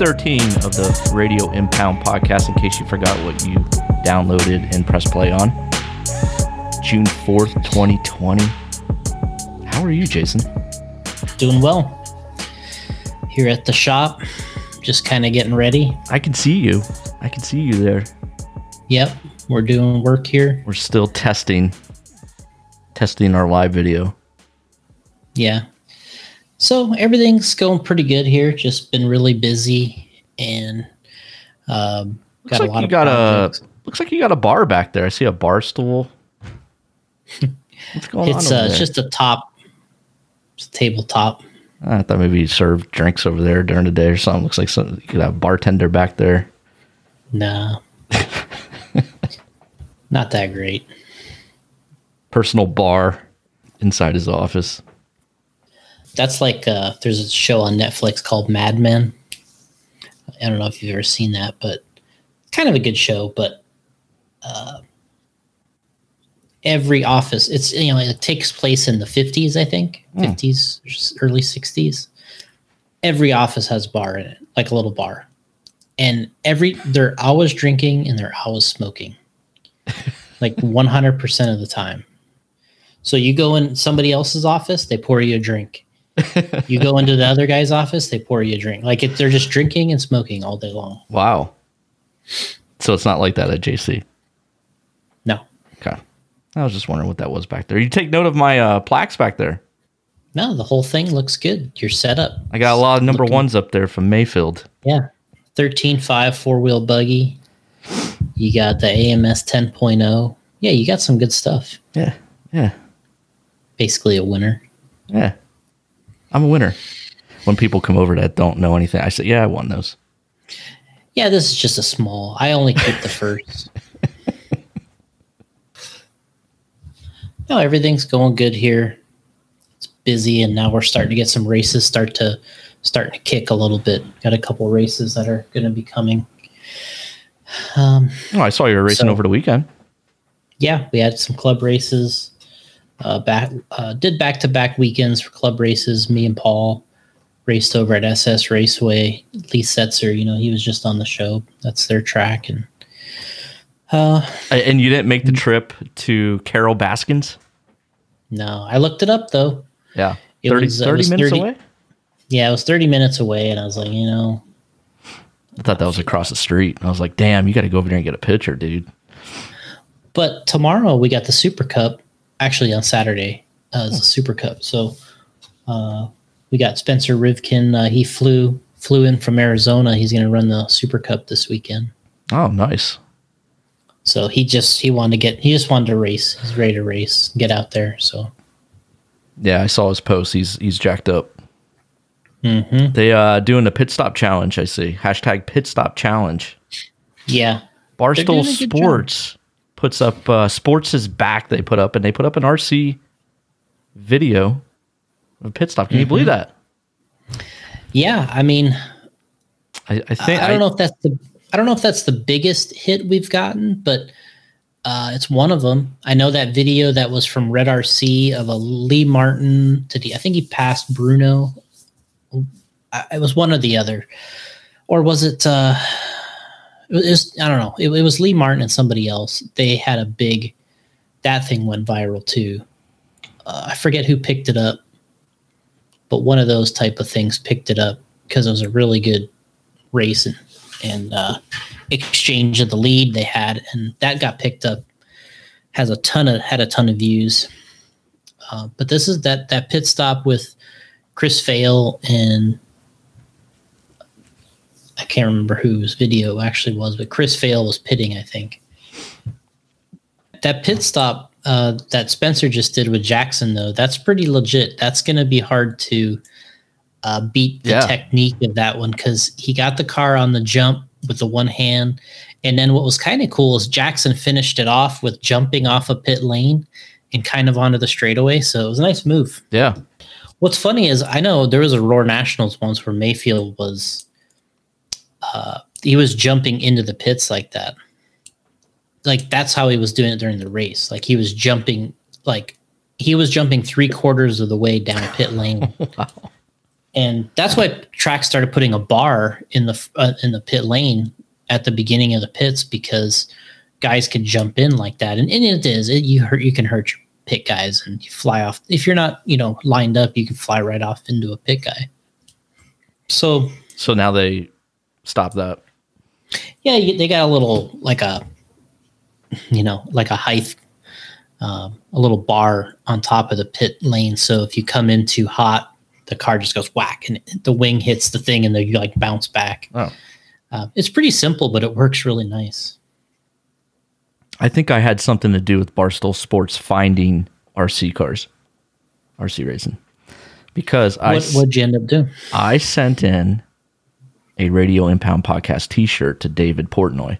This is episode 213 of the Radio Impound podcast, in case you forgot what you downloaded and pressed play on. June 4th, 2020. How are you, Jason? Doing well. Here at the shop, just kind of getting ready. I can see you. I can see you there. Yep, we're doing work here. We're still testing testing our live video. Yeah. So everything's going pretty good here. Just been really busy and um, looks got like a lot you of got projects. a looks like you got a bar back there. I see a bar stool. What's going it's, on? Uh, it's just a top, it's a tabletop. I thought maybe you served drinks over there during the day or something. Looks like some, you could have a bartender back there. No. Not that great. Personal bar inside his office. That's like uh, there's a show on Netflix called Mad Men. I don't know if you've ever seen that, but kind of a good show. But uh, every office, it's you know it takes place in the 50s, I think, mm. 50s, early 60s. Every office has bar in it, like a little bar, and every they're always drinking and they're always smoking, like 100 percent of the time. So you go in somebody else's office, they pour you a drink you go into the other guy's office, they pour you a drink. Like if they're just drinking and smoking all day long. Wow. So it's not like that at JC. No. Okay. I was just wondering what that was back there. You take note of my uh, plaques back there. No, the whole thing looks good. You're set up. I got a lot of number Looking, ones up there from Maifield. Yeah. 13.5 four wheel buggy. You got the AMS 10.0. Yeah, you got some good stuff. Yeah. Yeah. Basically a winner. Yeah. I'm a winner. When people come over that don't know anything, I say, "Yeah, I won those." Yeah, this is just a small. I only keep the first. no, everything's going good here. It's busy, and now we're starting to get some races start to starting to kick a little bit. Got a couple races that are going to be coming. Um, oh, I saw you were racing so, over the weekend. Yeah, we had some club races uh, back uh, did back to back weekends for club races. Me and Paul raced over at SS Raceway. Lee Setzer, you know, he was just on the show. That's their track, and uh, and you didn't make the trip to Carol Baskins. No, I looked it up though. Yeah, it 30, was, 30 was minutes 30, away. Yeah, it was thirty minutes away, and I was like, you know, I thought that was across the street. I was like, damn, you got to go over there and get a picture, dude. But tomorrow we got the Super Cup actually on Saturday uh, as a Super Cup. So uh, we got Spencer Rivkin. Uh, he flew flew in from Arizona. He's going to run the Super Cup this weekend. Oh, nice. So he just he wanted to get he just wanted to race. He's ready to race, get out there. So yeah, I saw his post. He's he's jacked up. Mm-hmm. They uh doing the pit stop challenge. I see hashtag pit stop challenge. Yeah, Barstool Sports puts up uh, sports is back. They put up and they put up an RC video of pit stop. Can mm-hmm. you believe that? Yeah, I mean, I, I think I, I don't know if that's the I don't know if that's the biggest hit we've gotten, but uh, it's one of them. I know that video that was from Red RC of a Lee Martin. to he? I think he passed Bruno. it was one or the other, or was it? Uh, it was I don't know. It, it, was Lee Martin and somebody else. They had a big that thing went viral too. Uh, I forget who picked it up, but one of those type of things picked it up because it was a really good race and, and uh, exchange of the lead they had, and that got picked up. Has a ton of had a ton of views. Uh, but this is that that pit stop with Chris Fail and I can't remember whose video actually was, but Chris Fail was pitting, I think. That pit stop uh, that Spencer just did with Jackson, though, that's pretty legit. That's going to be hard to uh, beat the yeah. technique of that one because he got the car on the jump with the one hand. And then what was kind of cool is Jackson finished it off with jumping off a pit lane and kind of onto the straightaway. So it was a nice move. Yeah. What's funny is I know there was a Roar Nationals once where Maifield was uh, he was jumping into the pits like that. Like that's how he was doing it during the race. Like he was jumping, like he was jumping three quarters of the way down pit lane. wow. and that's why track started putting a bar in the uh, in the pit lane at the beginning of the pits because guys could jump in like that, and, and it is it, you hurt you can hurt your pit guys and you fly off if you're not you know lined up you can fly right off into a pit guy. So So now they stop that. yeah, you, they got a little like a you know like a height um, a little bar on top of the pit lane. So if you come in too hot, the car just goes whack and the wing hits the thing and then you like bounce back. Oh. Uh, it's pretty simple, but it works really nice. I think I had something to do with Barstool Sports finding RC cars, RC racing, because I What, what'd you end up doing? I sent in a Radio Impound podcast T-shirt to David Portnoy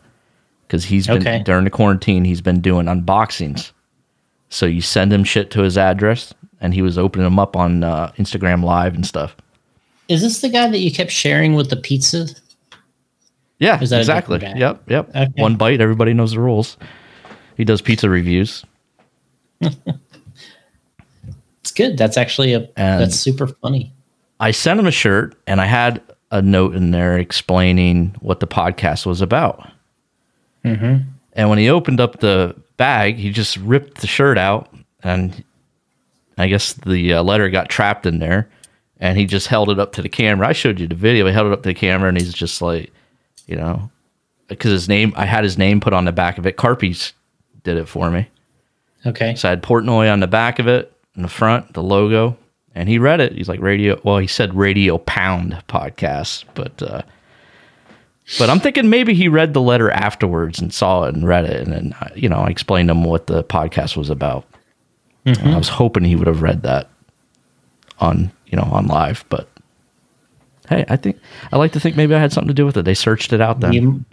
because he's been Okay. during the quarantine. He's been doing unboxings. So you send him shit to his address, and he was opening them up on uh, Instagram Live and stuff. Is this the guy that you kept sharing with the pizza? Yeah, exactly. Yep, yep. Okay. One bite, everybody knows the rules. He does pizza reviews. It's good. That's actually a And- that's super funny. I sent him a shirt, and I had a note in there explaining what the podcast was about. Mm-hmm. And when he opened up the bag, he just ripped the shirt out, and I guess the uh, letter got trapped in there. And he just held it up to the camera. I showed you the video. He held it up to the camera, and he's just like, you know, because his name, I had his name put on the back of it. Carpies did it for me. Okay. So I had Portnoy on the back of it, in the front, the logo, and he read it. He's like radio. Well, he said Radio Pound podcast, but uh, but I'm thinking maybe he read the letter afterwards and saw it and read it, and then uh, you know I explained to him what the podcast was about. And I was hoping he would have read that on you know on live, but hey, I think I like to think maybe I had something to do with it. They searched it out then. You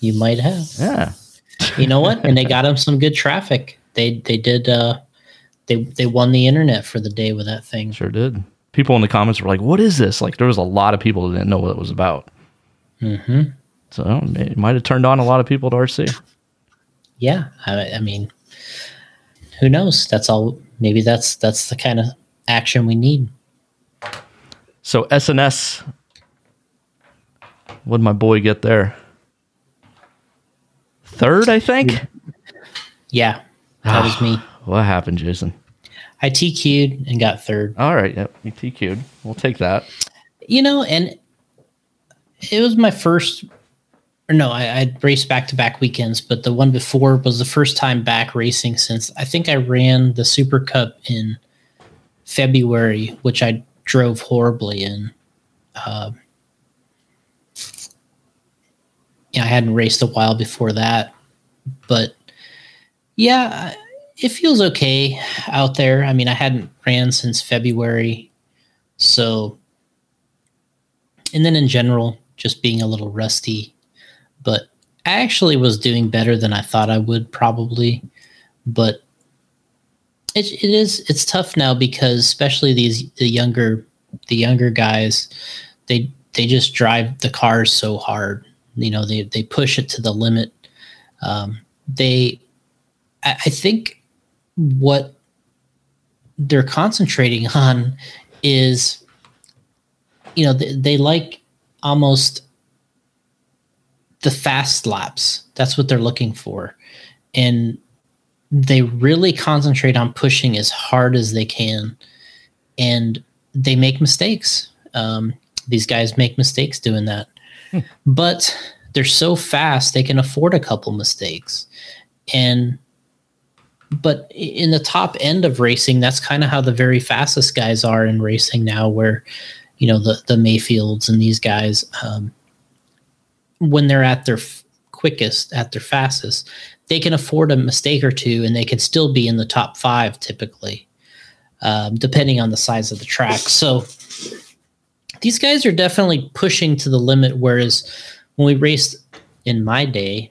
you might have. yeah. You know what? And they got him some good traffic. They they did uh they they won the internet for the day with that thing. Sure did. People in the comments were like, "What is this?" Like there was a lot of people that didn't know what it was about. Mm-hmm. So it might have turned on a lot of people to RC. Yeah, I, I mean, who knows? That's all. Maybe that's that's the kind of action we need. So SNS, what did my boy get there? Third, I think. Yeah, that was me. What happened, Jason? I TQ'd and got third. All right, yep, you TQ'd. We'll take that. You know, and it was my first. Or no, I, I raced back to back weekends, but the one before was the first time back racing since I think I ran the Super Cup in February, which I drove horribly in. Um, yeah, I hadn't raced a while before that, but yeah, I- it feels okay out there. I mean, I hadn't ran since February, so and then in general, just being a little rusty. But I actually was doing better than I thought I would probably. But it, it is it's tough now because especially these the younger the younger guys, they they just drive the cars so hard. You know, they they push it to the limit. Um, they, I, I think, what they're concentrating on is you know they, they like almost the fast laps. That's what they're looking for. And they really concentrate on pushing as hard as they can. And they make mistakes. Um, these guys make mistakes doing that. But they're so fast they can afford a couple mistakes. And but in the top end of racing that's kind of how the very fastest guys are in racing now where you know the the Maifields and these guys um, when they're at their f- quickest at their fastest they can afford a mistake or two and they can still be in the top five typically um, depending on the size of the track. So these guys are definitely pushing to the limit whereas when we raced in my day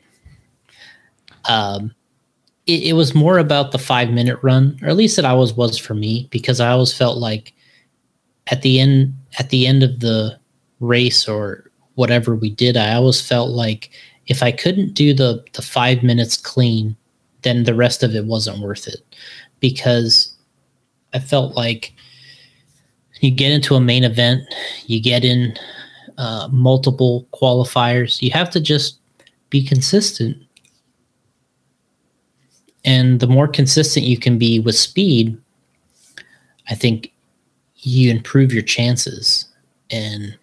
um, it, it was more about the five minute run or at least that i was was for me because i always felt like at the end at the end of the race or whatever we did i always felt like if i couldn't do the the five minutes clean then the rest of it wasn't worth it because i felt like you get into a main event, you get in uh, multiple qualifiers. You have to just be consistent. And the more consistent you can be with speed, I think you improve your chances. And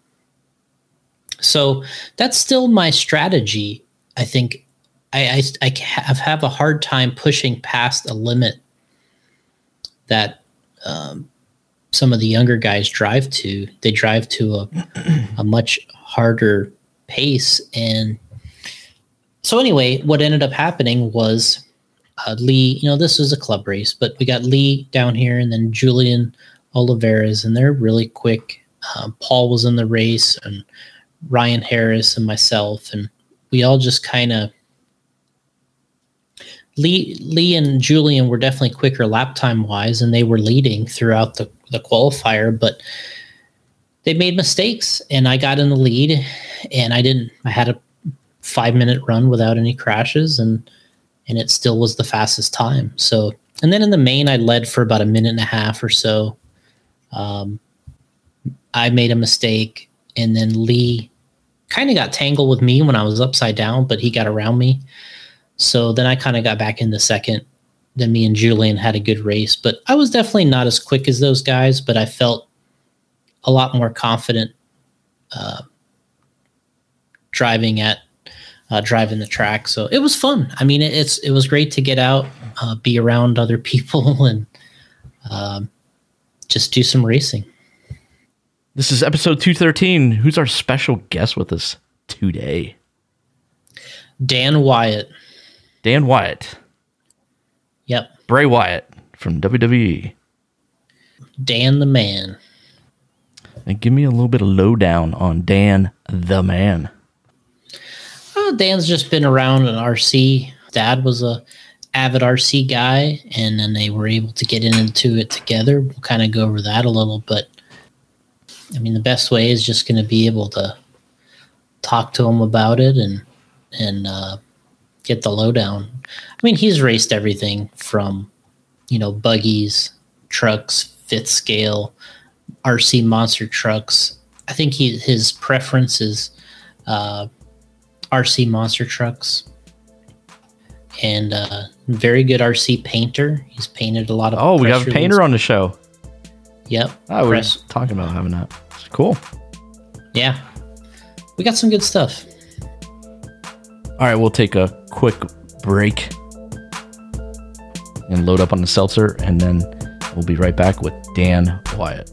so that's still my strategy. I think I, I, I have, a hard time pushing past a limit that um, some of the younger guys drive to. They drive to a, a much harder pace. And so, anyway, what ended up happening was uh, Lee, you know, this was a club race, but we got Lee down here and then Julian Olivares, and they're really quick. Um, Paul was in the race, and Ryan Harris and myself, and we all just kind of Lee Lee and Julian were definitely quicker lap time wise, and they were leading throughout the the qualifier, but they made mistakes, and I got in the lead, and I didn't. I had a five minute run without any crashes, and and it still was the fastest time. So, and then in the main, I led for about a minute and a half or so. Um, I made a mistake, and then Lee kind of got tangled with me when I was upside down, but he got around me. So then I kind of got back in the second. Then me and Julian had a good race, but I was definitely not as quick as those guys, but I felt a lot more confident uh, driving at uh, driving the track. So it was fun. I mean, it, it's it was great to get out, uh, be around other people, and um, just do some racing. This is episode 213. Who's our special guest with us today? Dan Wyatt. Dan Wyatt. Yep. Bray Wyatt from WWE. Dan the Man. And give me a little bit of lowdown on Dan the Man. Dan's just been around an RC. Dad was a avid RC guy, and then they were able to get into it together. We'll kind of go over that a little, but I mean, the best way is just going to be able to talk to him about it and and uh, get the lowdown. I mean, he's raced everything from you know buggies, trucks, fifth scale, RC monster trucks. I think he his preference is uh, RC monster trucks. And uh, very good RC painter. He's painted a lot of. Oh, we have a painter on the show. Yep. Oh, we are talking about having that. It's cool. Yeah. We got some good stuff. All right, we'll take a quick break and load up on the seltzer, and then we'll be right back with Dan Wyatt.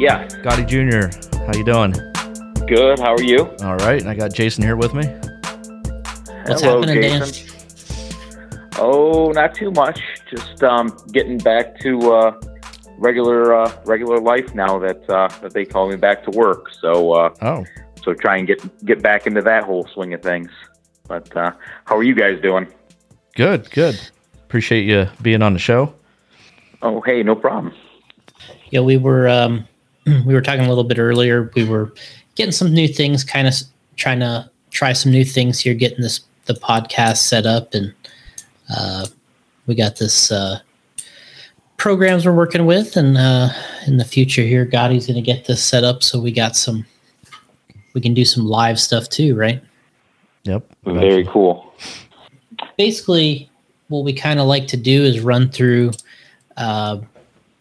Yeah. Gotti Jr., how you doing? Good. How are you? All right. And I got Jason here with me. What's Hello, happening, Jason. Dan? Oh, not too much. Just um, getting back to uh, regular uh, regular life now that uh, that they call me back to work. So uh, oh, so try and get get back into that whole swing of things. But uh, how are you guys doing? Good, good. Appreciate you being on the show. Oh, hey, no problem. Yeah, we were um, we were talking a little bit earlier. We were getting some new things, kind of trying to try some new things here, getting this the podcast set up, and uh, we got this uh, programs we're working with, and uh, in the future here, Gotti's going to get this set up so we got some. We can do some live stuff too, right? Yep. Very cool. Basically, what we kind of like to do is run through, uh,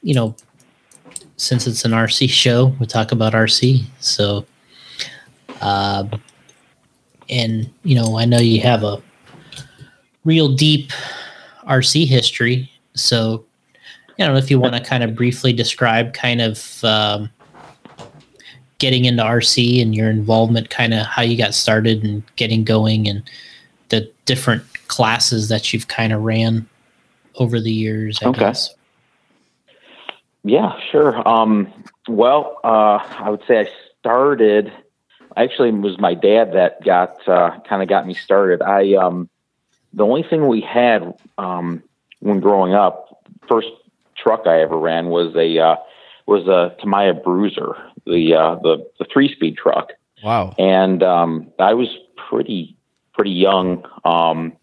you know, since it's an RC show, we talk about RC. So, uh, and you know, I know you have a real deep RC history. So, I don't know if you want to kind of briefly describe kind of um, getting into RC and your involvement, kind of how you got started and getting going, and the different classes that you've kind of ran over the years. I Okay. guess. Yeah, sure. Um, well, uh, I would say I started. Actually, it was my dad that got uh, kind of got me started. I um, the only thing we had um, when growing up, first truck I ever ran was a uh, was a Tamiya Bruiser, the uh, the the three speed truck. Wow. and um, I was pretty pretty young um,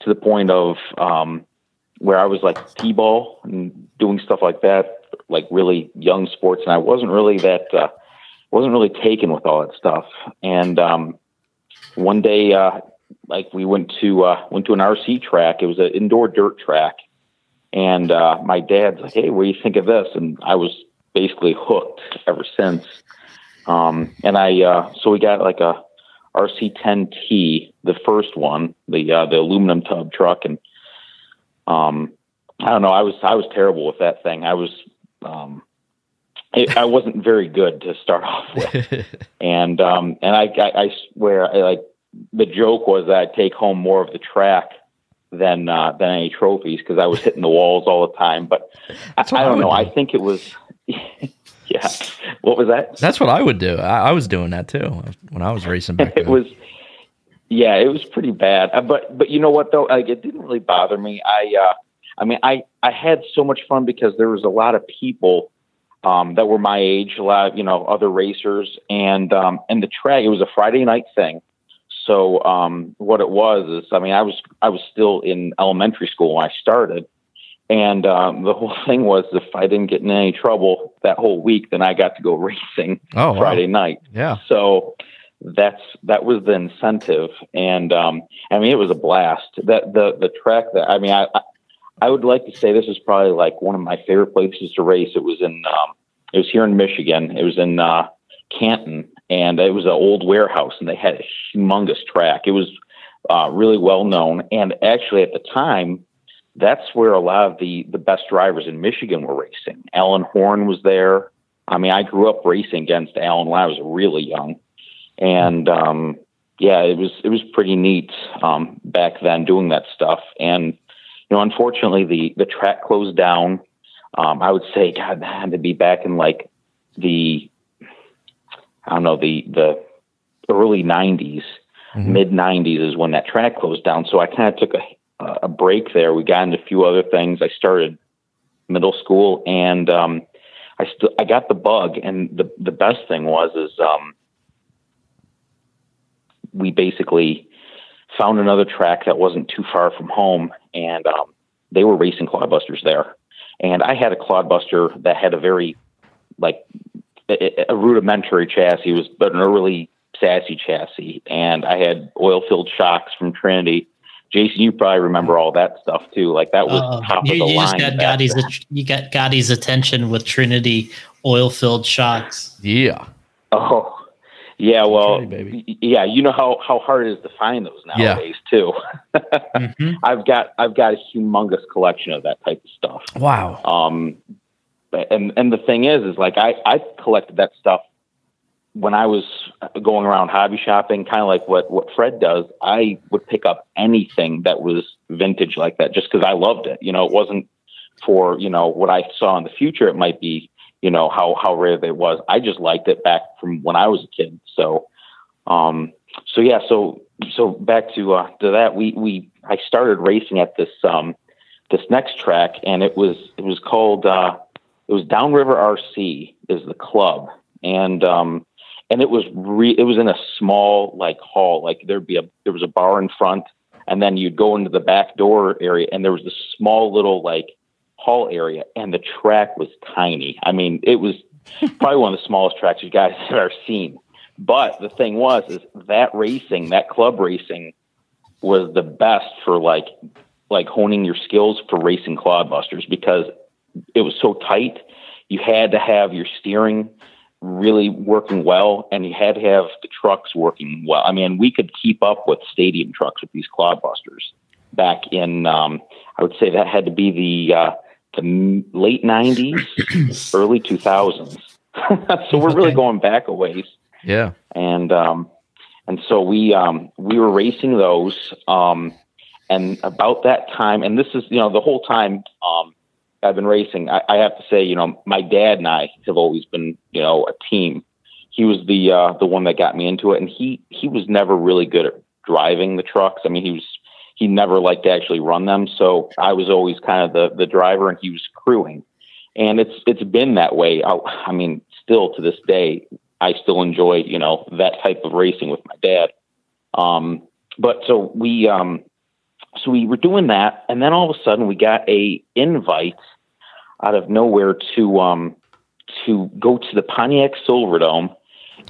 to the point of um, where I was like t-ball and doing stuff like that, like really young sports, and I wasn't really that uh, wasn't really taken with all that stuff. And um, one day, uh, like we went to uh, went to an RC track. It was an indoor dirt track, and uh, my dad's like, "Hey, what do you think of this?" And I was basically hooked ever since. Um, and I, uh, so we got like a RC10T, the first one, the, uh, the aluminum tub truck. And, um, I don't know. I was, I was terrible with that thing. I was, um, it, I wasn't very good to start off with. And, um, and I, I, I swear I like the joke was that I'd take home more of the track than, uh, than any trophies because I was hitting the walls all the time. But I, I I don't would know. do. I think it was, yeah. What was that? That's what I would do. I, I was doing that too when I was racing back it was yeah it was pretty bad Uh, but but you know what though like it didn't really bother me i uh i mean i i had so much fun because there was a lot of people um that were my age a lot of you know other racers and um and the track it was a friday night thing so um what it was is i mean i was i was still in elementary school when i started and um, the whole thing was if I didn't get in any trouble that whole week, then I got to go racing oh, wow. Friday night. Yeah. So that's that was the incentive, and um, I mean it was a blast. That the the track that I mean I I- would like to say this is probably like one of my favorite places to race. It was in um, it was here in Michigan. It was in uh, Canton, and it was an old warehouse, and they had a humongous track. It was uh, really well known, and actually at the time. That's where a lot of the, the best drivers in Michigan were racing. Alan Horn was there. I mean, I grew up racing against Alan when I was really young and um, yeah, it was it was pretty neat um, back then doing that stuff. And you know, unfortunately, the the track closed down. Um, I would say, God, that had to be back in like the I don't know the the early '90s, Mhm. mid '90s is when that track closed down. So I kind of took a a break there. We got into a few other things. I started middle school, and um, I still I got the bug. And the the best thing was is um, we basically found another track that wasn't too far from home, and um, they were racing clodbusters there. And I had a clodbuster that had a very like a, a rudimentary chassis. It was but an early sassy chassis, and I had oil filled shocks from Trinity. Jason, you probably remember all that stuff too. Like that was Uh, top you, of the you line. just got back Gotti's you got Gotti's attention with Trinity oil filled shocks. Yeah. Oh, yeah. Well, yeah. You know how how hard it is to find those Yeah. nowadays too. Mhm. I've got I've got a humongous collection of that type of stuff. Wow. Um, and and the thing is, is like I I collected that stuff when I was going around hobby shopping, kind of like what what Fred does. I would pick up anything that was vintage like that, just because I loved it. You know, it wasn't for you know what I saw in the future. It might be you know how how rare it was. I just liked it back from when I was a kid. So, um, so yeah, so so back to uh, to that. We we I started racing at this um this next track, and it was it was called uh, it was Downriver RC is the club, and um, and it was re- it was in a small like hall, like there'd be a there was a bar in front, and then you'd go into the back door area, and there was this small little like hall area, and the track was tiny. I mean, it was probably one of the smallest tracks you guys have ever seen. But the thing was, is that racing, that club racing, was the best for like like honing your skills for racing clodbusters because it was so tight. You had to have your steering really working well, and you had to have the trucks working well. I mean, we could keep up with stadium trucks with these clodbusters back in. Um, I would say that had to be the uh, the late '90s, early 2000s. so we're really going back a ways Yeah. and um, and so we um, we were racing those, um, and about that time, and this is you know the whole time um, I've been racing. I, I have to say, you know, my dad and I have always been you know a team. He was the uh, the one that got me into it, and he he was never really good at driving the trucks. I mean, he was he never liked to actually run them, so I was always kind of the the driver, and he was crewing. And it's it's been that way. I, I mean, still to this day, I still enjoy, you know, that type of racing with my dad. Um, but so we, um, so we were doing that, and then all of a sudden we got a invite out of nowhere to um, to go to the Pontiac Silverdome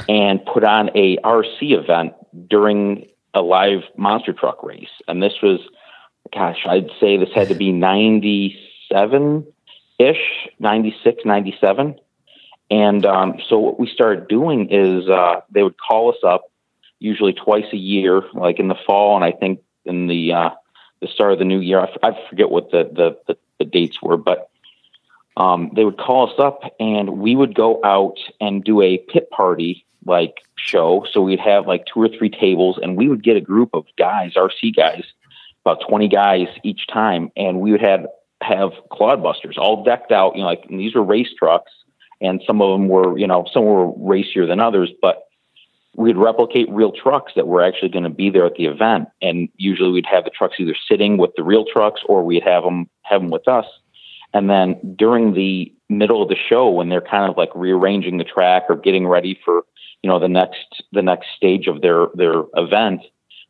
and put on a RC event during a live monster truck race. And this was, gosh, I'd say this had to be ninety seven ish, 96, 97. And um, so what we started doing is uh, they would call us up usually twice a year, like in the fall, and I think in the uh, the start of the new year. I, f- I forget what the, the, the, the dates were, but um, they would call us up and we would go out and do a pit party like show. So we'd have like two or three tables and we would get a group of guys, RC guys, about 20 guys each time. And we would have, have clodbusters all decked out, you know, like these were race trucks and some of them were, you know, some were racier than others, but we'd replicate real trucks that were actually going to be there at the event. And usually we'd have the trucks either sitting with the real trucks or we'd have them have them with us. And then during the middle of the show, when they're kind of like rearranging the track or getting ready for, you know, the next the next stage of their their event,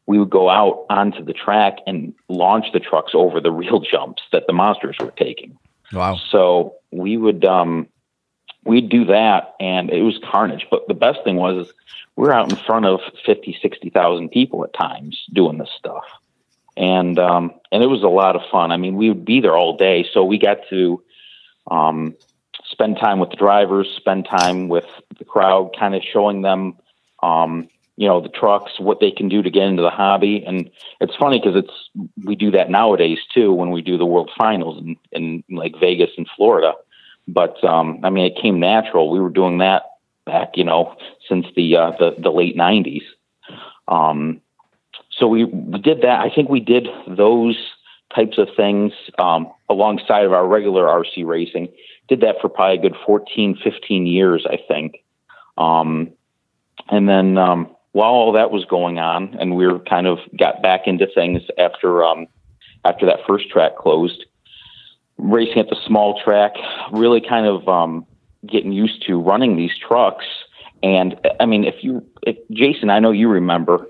we would go out onto the track and launch the trucks over the real jumps that the monsters were taking. Wow. So we would um, we'd do that, and it was carnage. But the best thing was, we're out in front of 50, 60,000 people at times doing this stuff, and um, and it was a lot of fun. I mean, we would be there all day, so we got to um, spend time with the drivers, spend time with the crowd, kind of showing them. Um, you know the trucks, what they can do to get into the hobby, and it's funny because it's we do that nowadays too when we do the World Finals in, in like Vegas and Florida. But um, I mean, it came natural. We were doing that back, you know, since the uh, the, the late '90s. Um, so we, we did that. I think we did those types of things um, alongside of our regular RC racing. Did that for probably a good 14, 15 years, I think. Um, and then um, while all that was going on, and we were kind of got back into things after um, after that first track closed, racing at the small track, really kind of um, getting used to running these trucks. And I mean, if you, if, Jason, I know you remember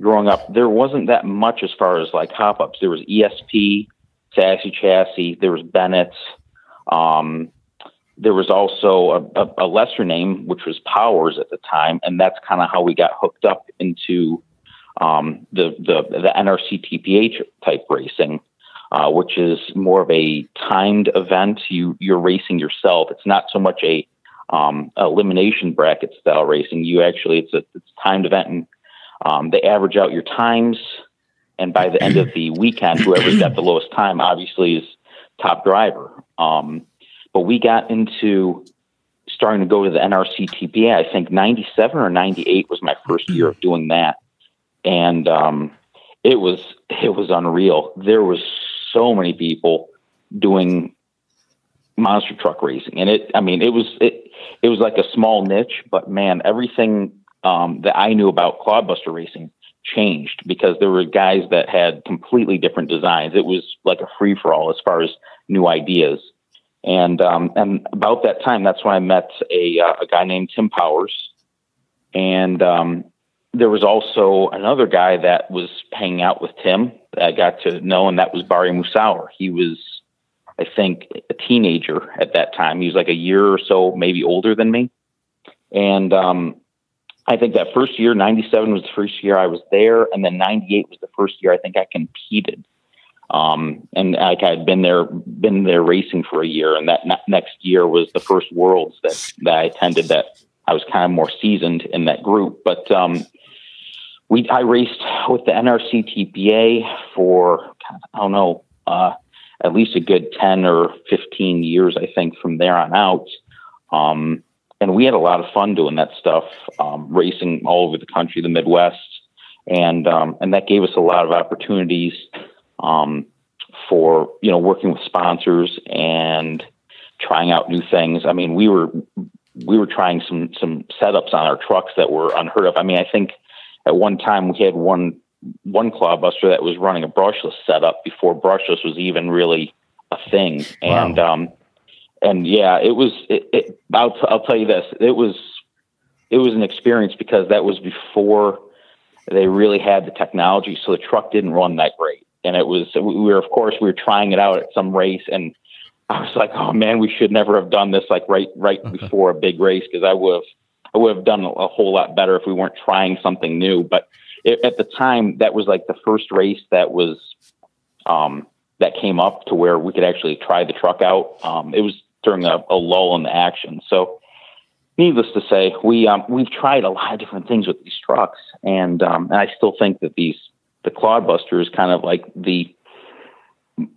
growing up, there wasn't that much as far as like hop ups. There was ESP, Sassy Chassis, there was Bennett's, Um, there was also a, a, a lesser name, which was Powers at the time, and that's kind of how we got hooked up into um, the, the the NRC TPA type racing, uh, which is more of a timed event. You you're racing yourself. It's not so much a um, elimination bracket style racing. You actually it's a it's a timed event, and um, they average out your times. And by the end of the weekend, whoever's got the lowest time obviously is top driver. Um, but we got into starting to go to the NRC TPA. I think 97 or 98 was my first year of doing that. And um, it was it was unreal. There was so many people doing monster truck racing, and it. I mean, it was it. It was like a small niche, but man, everything um, that I knew about clodbuster racing changed because there were guys that had completely different designs. It was like a free for all as far as new ideas. And um, and about that time, that's when I met a uh, a guy named Tim Powers, and um, there was also another guy that was hanging out with Tim that I got to know, and that was Barry Musauer. He was, I think, a teenager at that time. He was like a year or so, maybe older than me, and um, I think that first year, '97 was the first year I was there, and then '98 was the first year I think I competed. Um, and like I had been there, been there racing for a year, and that ne- next year was the first Worlds that that I attended. That I was kind of more seasoned in that group, but um, we I raced with the NRC TPA for I don't know, uh, at least a good ten or fifteen years, I think, from there on out. Um, and we had a lot of fun doing that stuff, um, racing all over the country, the Midwest, and um, and that gave us a lot of opportunities um, for you know working with sponsors and trying out new things. I mean, we were we were trying some some setups on our trucks that were unheard of. I mean, I think at one time we had one one clodbuster that was running a brushless setup before brushless was even really a thing, wow. and um, and yeah, it was. It, it, I'll t- I'll tell you this. It was it was an experience because that was before they really had the technology, so the truck didn't run that great. And it was we were of course we were trying it out at some race, and I was like, oh man, we should never have done this like right right before a big race because I would have I would have done a whole lot better if we weren't trying something new. But it, at the time, that was like the first race that was um, that came up to where we could actually try the truck out. Um, it was during a, a, lull in the action. So, needless to say, we um, we've tried a lot of different things with these trucks, and um, and I still think that these the Clodbuster is kind of like the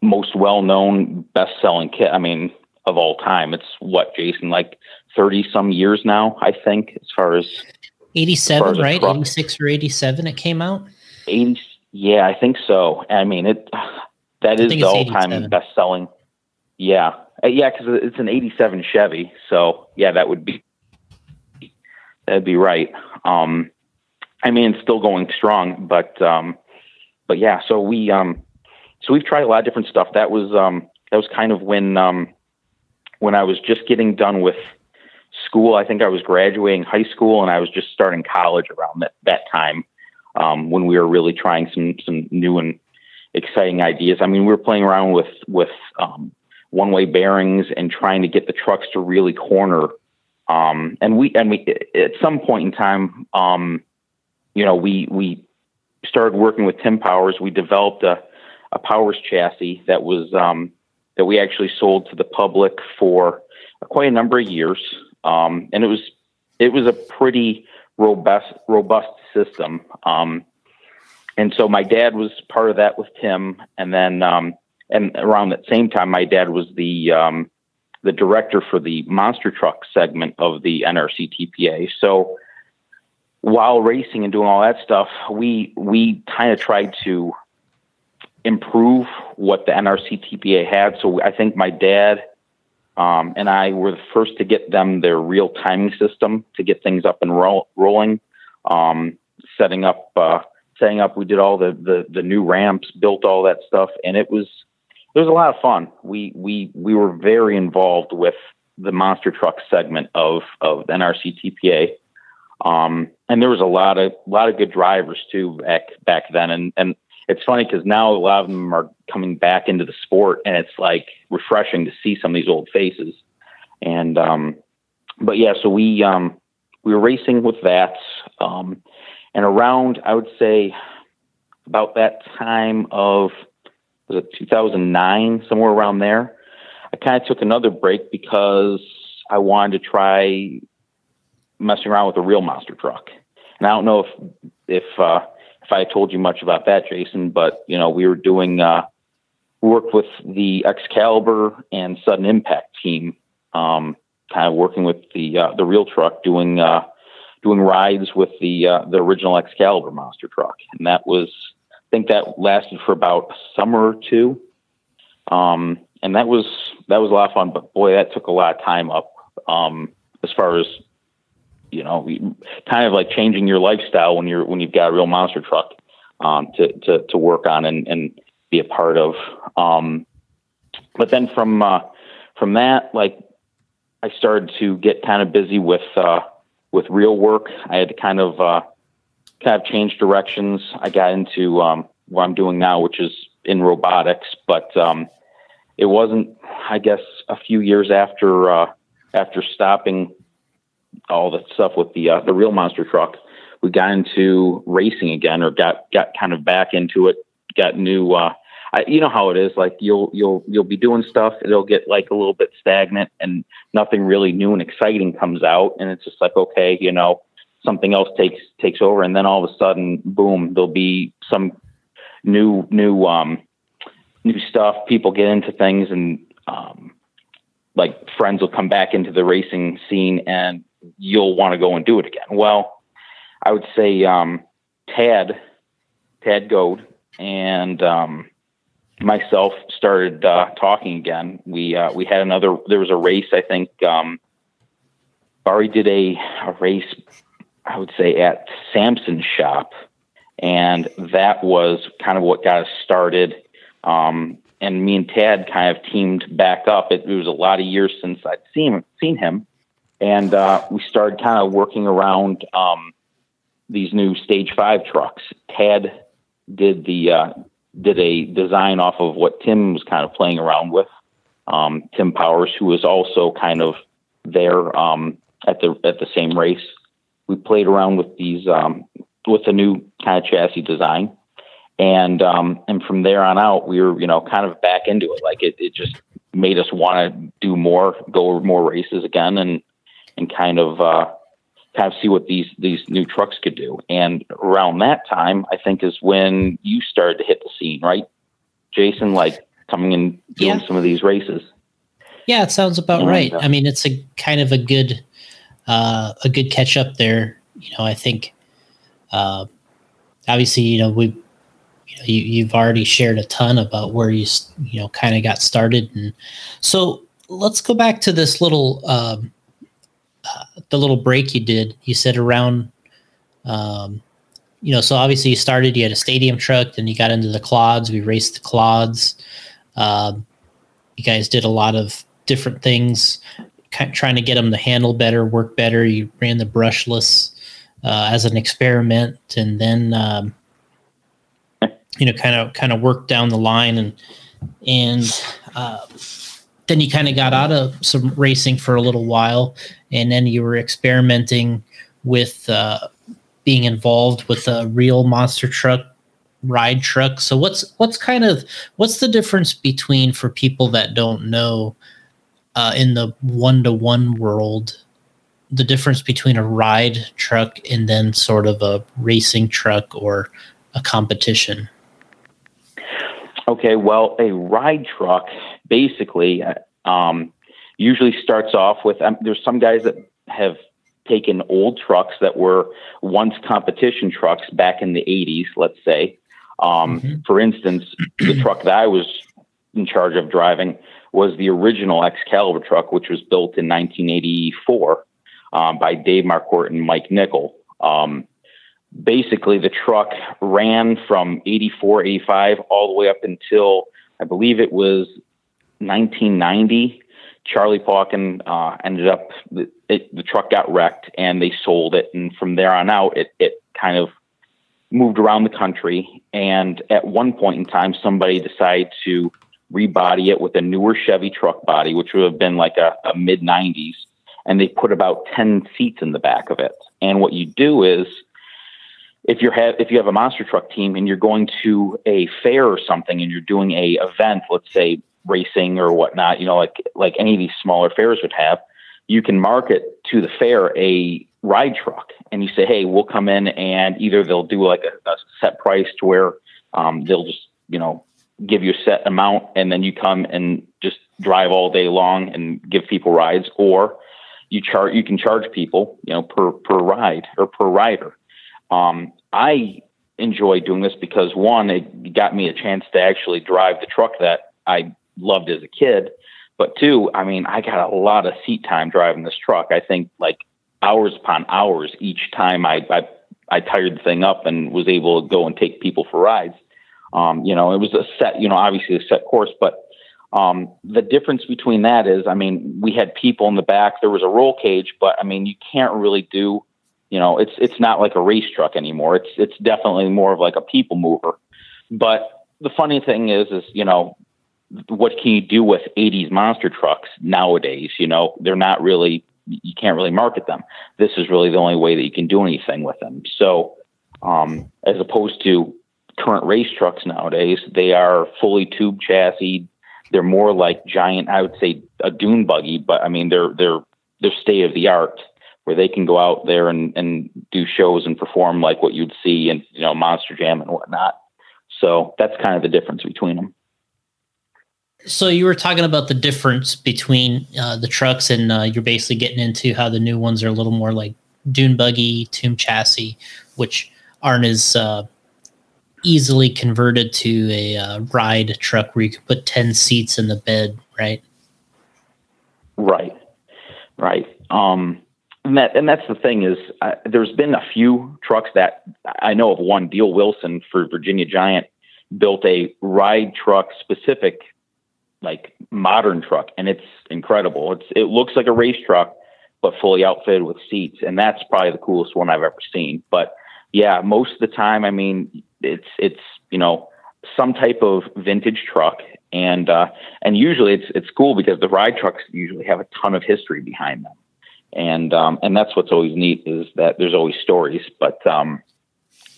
most well-known, best-selling kit. I mean, of all time. It's what Jason, like thirty some years now, I think, as far as eighty-seven, right? Eighty-six or eighty-seven. It came out. Eighty, yeah, I think so. I mean, it that is the all-time best-selling. Yeah, uh, yeah, because it's an '87 Chevy, so yeah, that would be that'd be right. Um, I mean, it's still going strong, but um, but yeah, so we um, so we've tried a lot of different stuff. That was um, that was kind of when um, when I was just getting done with school. I think I was graduating high school, and I was just starting college around that that time um, when we were really trying some some new and exciting ideas. I mean, we were playing around with with um, one way bearings and trying to get the trucks to really corner. Um, and we and we at some point in time, um, you know, we we started working with Tim Powers. We developed a, a Powers chassis that was um, that we actually sold to the public for quite a number of years, um, and it was it was a pretty robust robust system. Um, and so my dad was part of that with Tim, and then um, and around that same time, my dad was the um, the director for the monster truck segment of the NRC TPA. So while racing and doing all that stuff, we we kind of tried to improve what the NRC TPA had. So I think my dad um, and I were the first to get them their real timing system to get things up and rolling, um, setting up. Uh, setting up we did all the, the the new ramps built all that stuff and it was it was a lot of fun. We we we were very involved with the monster truck segment of of NRC TPA, um, and there was a lot of a lot of good drivers too back back then. And and it's funny because now a lot of them are coming back into the sport, and it's like refreshing to see some of these old faces. And um, but yeah, so we um, we were racing with that, um, and around I would say about that time of was it 2009, somewhere around there. I kind of took another break because I wanted to try messing around with a real monster truck. And I don't know if if uh, if I told you much about that, Jason, but you know we were doing uh, work with the Excalibur and Sudden Impact team, um, kind of working with the uh, the real truck, doing uh, doing rides with the uh, the original Excalibur monster truck, and that was I think that lasted for about a summer or two. Um, and that was that was a lot of fun, but boy, that took a lot of time up. Um, as far as you know, kind of like changing your lifestyle when you're when you've got a real monster truck um, to, to to work on and, and be a part of. Um, but then from uh, from that, like I started to get kind of busy with uh, with real work. I had to kind of uh, kind of changed directions. I got into um, what I'm doing now, which is in robotics, but um, it wasn't, I guess, a few years after uh, after stopping all the stuff with the uh, the real monster truck, we got into racing again, or got got kind of back into it. Got new. Uh, I, you know how it is. Like you'll you'll you'll be doing stuff, it'll get like a little bit stagnant, and nothing really new and exciting comes out, and it's just like okay, you know, something else takes takes over, and then all of a sudden, boom, there'll be some new new um, new stuff. People get into things, and um, like friends will come back into the racing scene, and you'll want to go and do it again. Well, I would say um, Tad, Tad Goad, and um, myself started uh, talking again. We uh, we had another. There was a race. I think um, Barry did a, a race. I would say at Samson's shop, and that was kind of what got us started. Um, and me and Tad kind of teamed back up. It, it, was a lot of years since I'd seen seen him, and uh, we started kind of working around um, these new Stage Five trucks. Tad did the uh, did a design off of what Tim was kind of playing around with. Um, Tim Powers, who was also kind of there um, at the at the same race. We played around with these um, with a new kind of chassis design, and um, and from there on out, we were you know kind of back into it. Like it, it just made us want to do more, go more races again, and and kind of uh, kind of see what these these new trucks could do. And around that time, I think is when you started to hit the scene, right, Jason? Like coming and doing yeah. some of these races. Yeah, it sounds about and, right. Uh, I mean, it's a kind of a good uh, a good catch up there. You know, I think uh, obviously, you know, we you know, you, you've already shared a ton about where you you know kind of got started, and so let's go back to this little um, the little break you did. You said around, um, you know, so obviously you started. You had a stadium truck, then you got into the clods. We raced the clods. Um, you guys did a lot of different things, kind of trying to get them to handle better, work better. You ran the brushless uh, as an experiment, and then um, you know, kind of kind of worked down the line, and and uh, then you kind of got out of some racing for a little while, and then you were experimenting with uh, being involved with a real monster truck ride truck. So what's what's kind of what's the difference between for people that don't know uh, in the one to one world, the difference between a ride truck and then sort of a racing truck or a competition? Okay, well, a ride truck basically um, usually starts off with um, there's some guys that have taken old trucks that were once competition trucks back in the 80s, let's say. Um, mm-hmm. For instance, the truck that I was in charge of driving was the original Excalibur truck, which was built in 1984 um, by Dave Marquardt and Mike Nickel. Um, basically, the truck ran from 84, 85 all the way up until I believe it was 1990. Charlie Pauken uh, ended up, it, the truck got wrecked and they sold it. And from there on out, it, it kind of moved around the country. And at one point in time, somebody decided to rebody it with a newer Chevy truck body, which would have been like a, a mid 90s. And they put about 10 seats in the back of it. And what you do is, if you have if you have a monster truck team and you're going to a fair or something and you're doing a event, let's say racing or whatnot, you know, like like any of these smaller fairs would have, you can market to the fair a ride truck, and you say, hey, we'll come in and either they'll do like a, a set price to where um, they'll just you know give you a set amount and then you come and just drive all day long and give people rides or you charge you can charge people you know per per ride or per rider. Um, i enjoy doing this because one it got me a chance to actually drive the truck that i loved as a kid but two i mean i got a lot of seat time driving this truck i think like hours upon hours each time i i, I tired the thing up and was able to go and take people for rides um, you know, it was a set, you know, obviously a set course, but um, the difference between that is, I mean, we had people in the back. There was a roll cage, but I mean, you can't really do, you know, it's it's not like a race truck anymore. It's it's definitely more of like a people mover. But the funny thing is, is you know, what can you do with 80s monster trucks nowadays? You know, they're not really, you can't really market them. This is really the only way that you can do anything with them. So, um, as opposed to current race trucks nowadays. They are fully tube chassis. They're more like giant, I would say a dune buggy, but I mean they're they're they're state of the art where they can go out there and, and do shows and perform like what you'd see in you know Monster Jam and whatnot. So that's kind of the difference between them. So you were talking about the difference between uh, the trucks, and uh, you're basically getting into how the new ones are a little more like dune buggy, tube chassis, which aren't as uh, easily converted to a uh, ride truck where you can put ten seats in the bed, right? Right, right. Um, and that and that's the thing is, uh, there's been a few trucks that I know of. One, Deal Wilson for Virginia Giant built a ride truck specific, like modern truck, and it's incredible. It's it looks like a race truck, but fully outfitted with seats, and that's probably the coolest one I've ever seen. But yeah, most of the time, I mean, it's it's you know some type of vintage truck, and uh, and usually it's it's cool because the ride trucks usually have a ton of history behind them, and um, and that's what's always neat is that there's always stories. But um,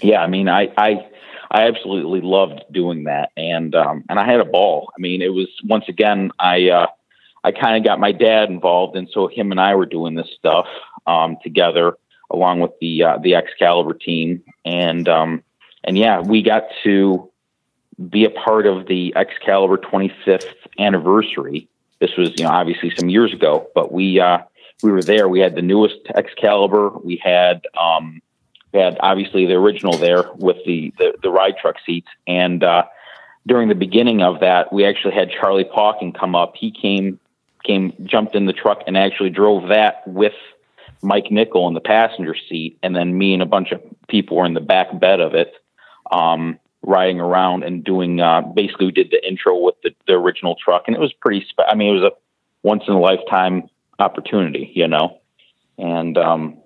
yeah, I mean, I I I absolutely loved doing that, and um, and I had a ball. I mean, it was once again I uh, I kind of got my dad involved, and so him and I were doing this stuff um, together along with the uh, the Excalibur team, and um, and yeah, we got to be a part of the Excalibur 25th anniversary. This was you know obviously some years ago, but we uh, we were there. We had the newest Excalibur. We had um, had obviously the original there with the the, the ride truck seats, and uh, during the beginning of that, we actually had Charlie Pawkin come up. He came came jumped in the truck and actually drove that with Mike Nickel in the passenger seat, and then me and a bunch of people were in the back bed of it, um, riding around and doing. Uh, basically, we did the intro with the, the original truck, and it was pretty. Spe- I mean, it was a once in a lifetime opportunity, you know, and um,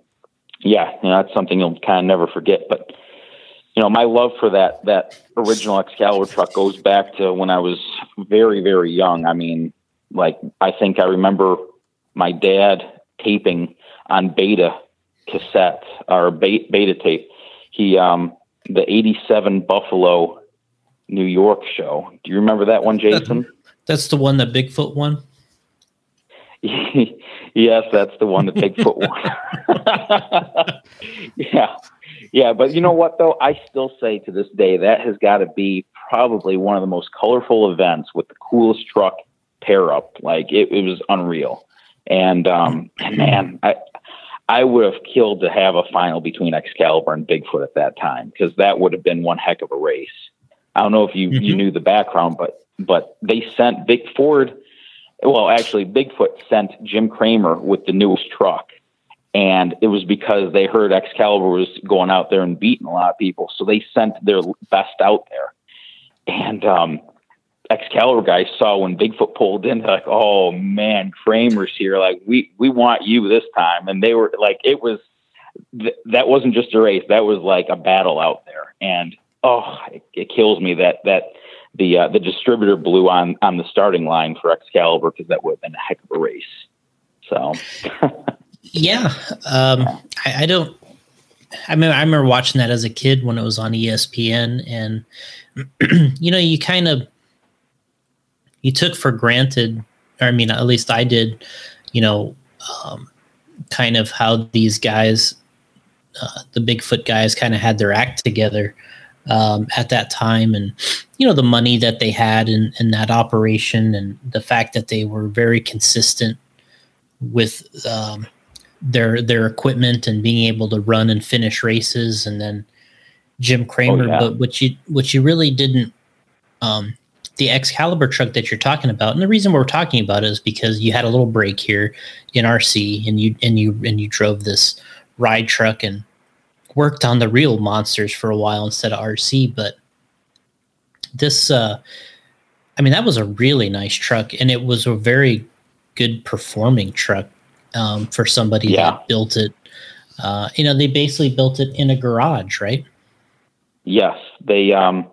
yeah, you know, that's something you'll kind of never forget. But you know, my love for that that original Excalibur truck goes back to when I was very very young. I mean, like I think I remember my dad taping on beta cassette or beta, beta tape. He um the 87 Buffalo New York show. Do you remember that one, Jason? That's the one that Bigfoot won. yes, that's the one that Bigfoot won. yeah. Yeah, but you know what though? I still say to this day that has got to be probably one of the most colorful events with the coolest truck pair up. Like it, it was unreal. And um and man, I I would have killed to have a final between Excalibur and Bigfoot at that time because that would have been one heck of a race. I don't know if you, mm-hmm. you knew the background, but but they sent Vic Ford well, actually, Bigfoot sent Jim Kramer with the newest truck. And it was because they heard Excalibur was going out there and beating a lot of people. So they sent their best out there. And um, Excalibur guys saw when Bigfoot pulled in, They're like, oh man, Kramer's here. Like, we, we want you this time. And they were like, it was, th- that wasn't just a race. That was like a battle out there. And, oh, it, it kills me that, that, the uh, the distributor blew on on the starting line for Excalibur because that would have been a heck of a race. So, yeah, um, I, I, don't. I mean, I remember watching that as a kid when it was on ESPN, and you know, you kind of you took for granted. Or I mean, at least I did. You know, um, kind of how these guys, uh, the Bigfoot guys, kind of had their act together um, at that time, and you know the money that they had in, in that operation, and the fact that they were very consistent with um, their their equipment and being able to run and finish races, and then Jim Kramer. Oh, yeah. But what you what you really didn't um, the Excalibur truck that you're talking about, and the reason we're talking about it is because you had a little break here in RC, and you and you and you drove this ride truck, and worked on the real monsters for a while instead of RC, but this uh I mean that was a really nice truck and it was a very good performing truck um, for somebody yeah. that built it. Uh, you know, they basically built it in a garage, right? Yes, they um,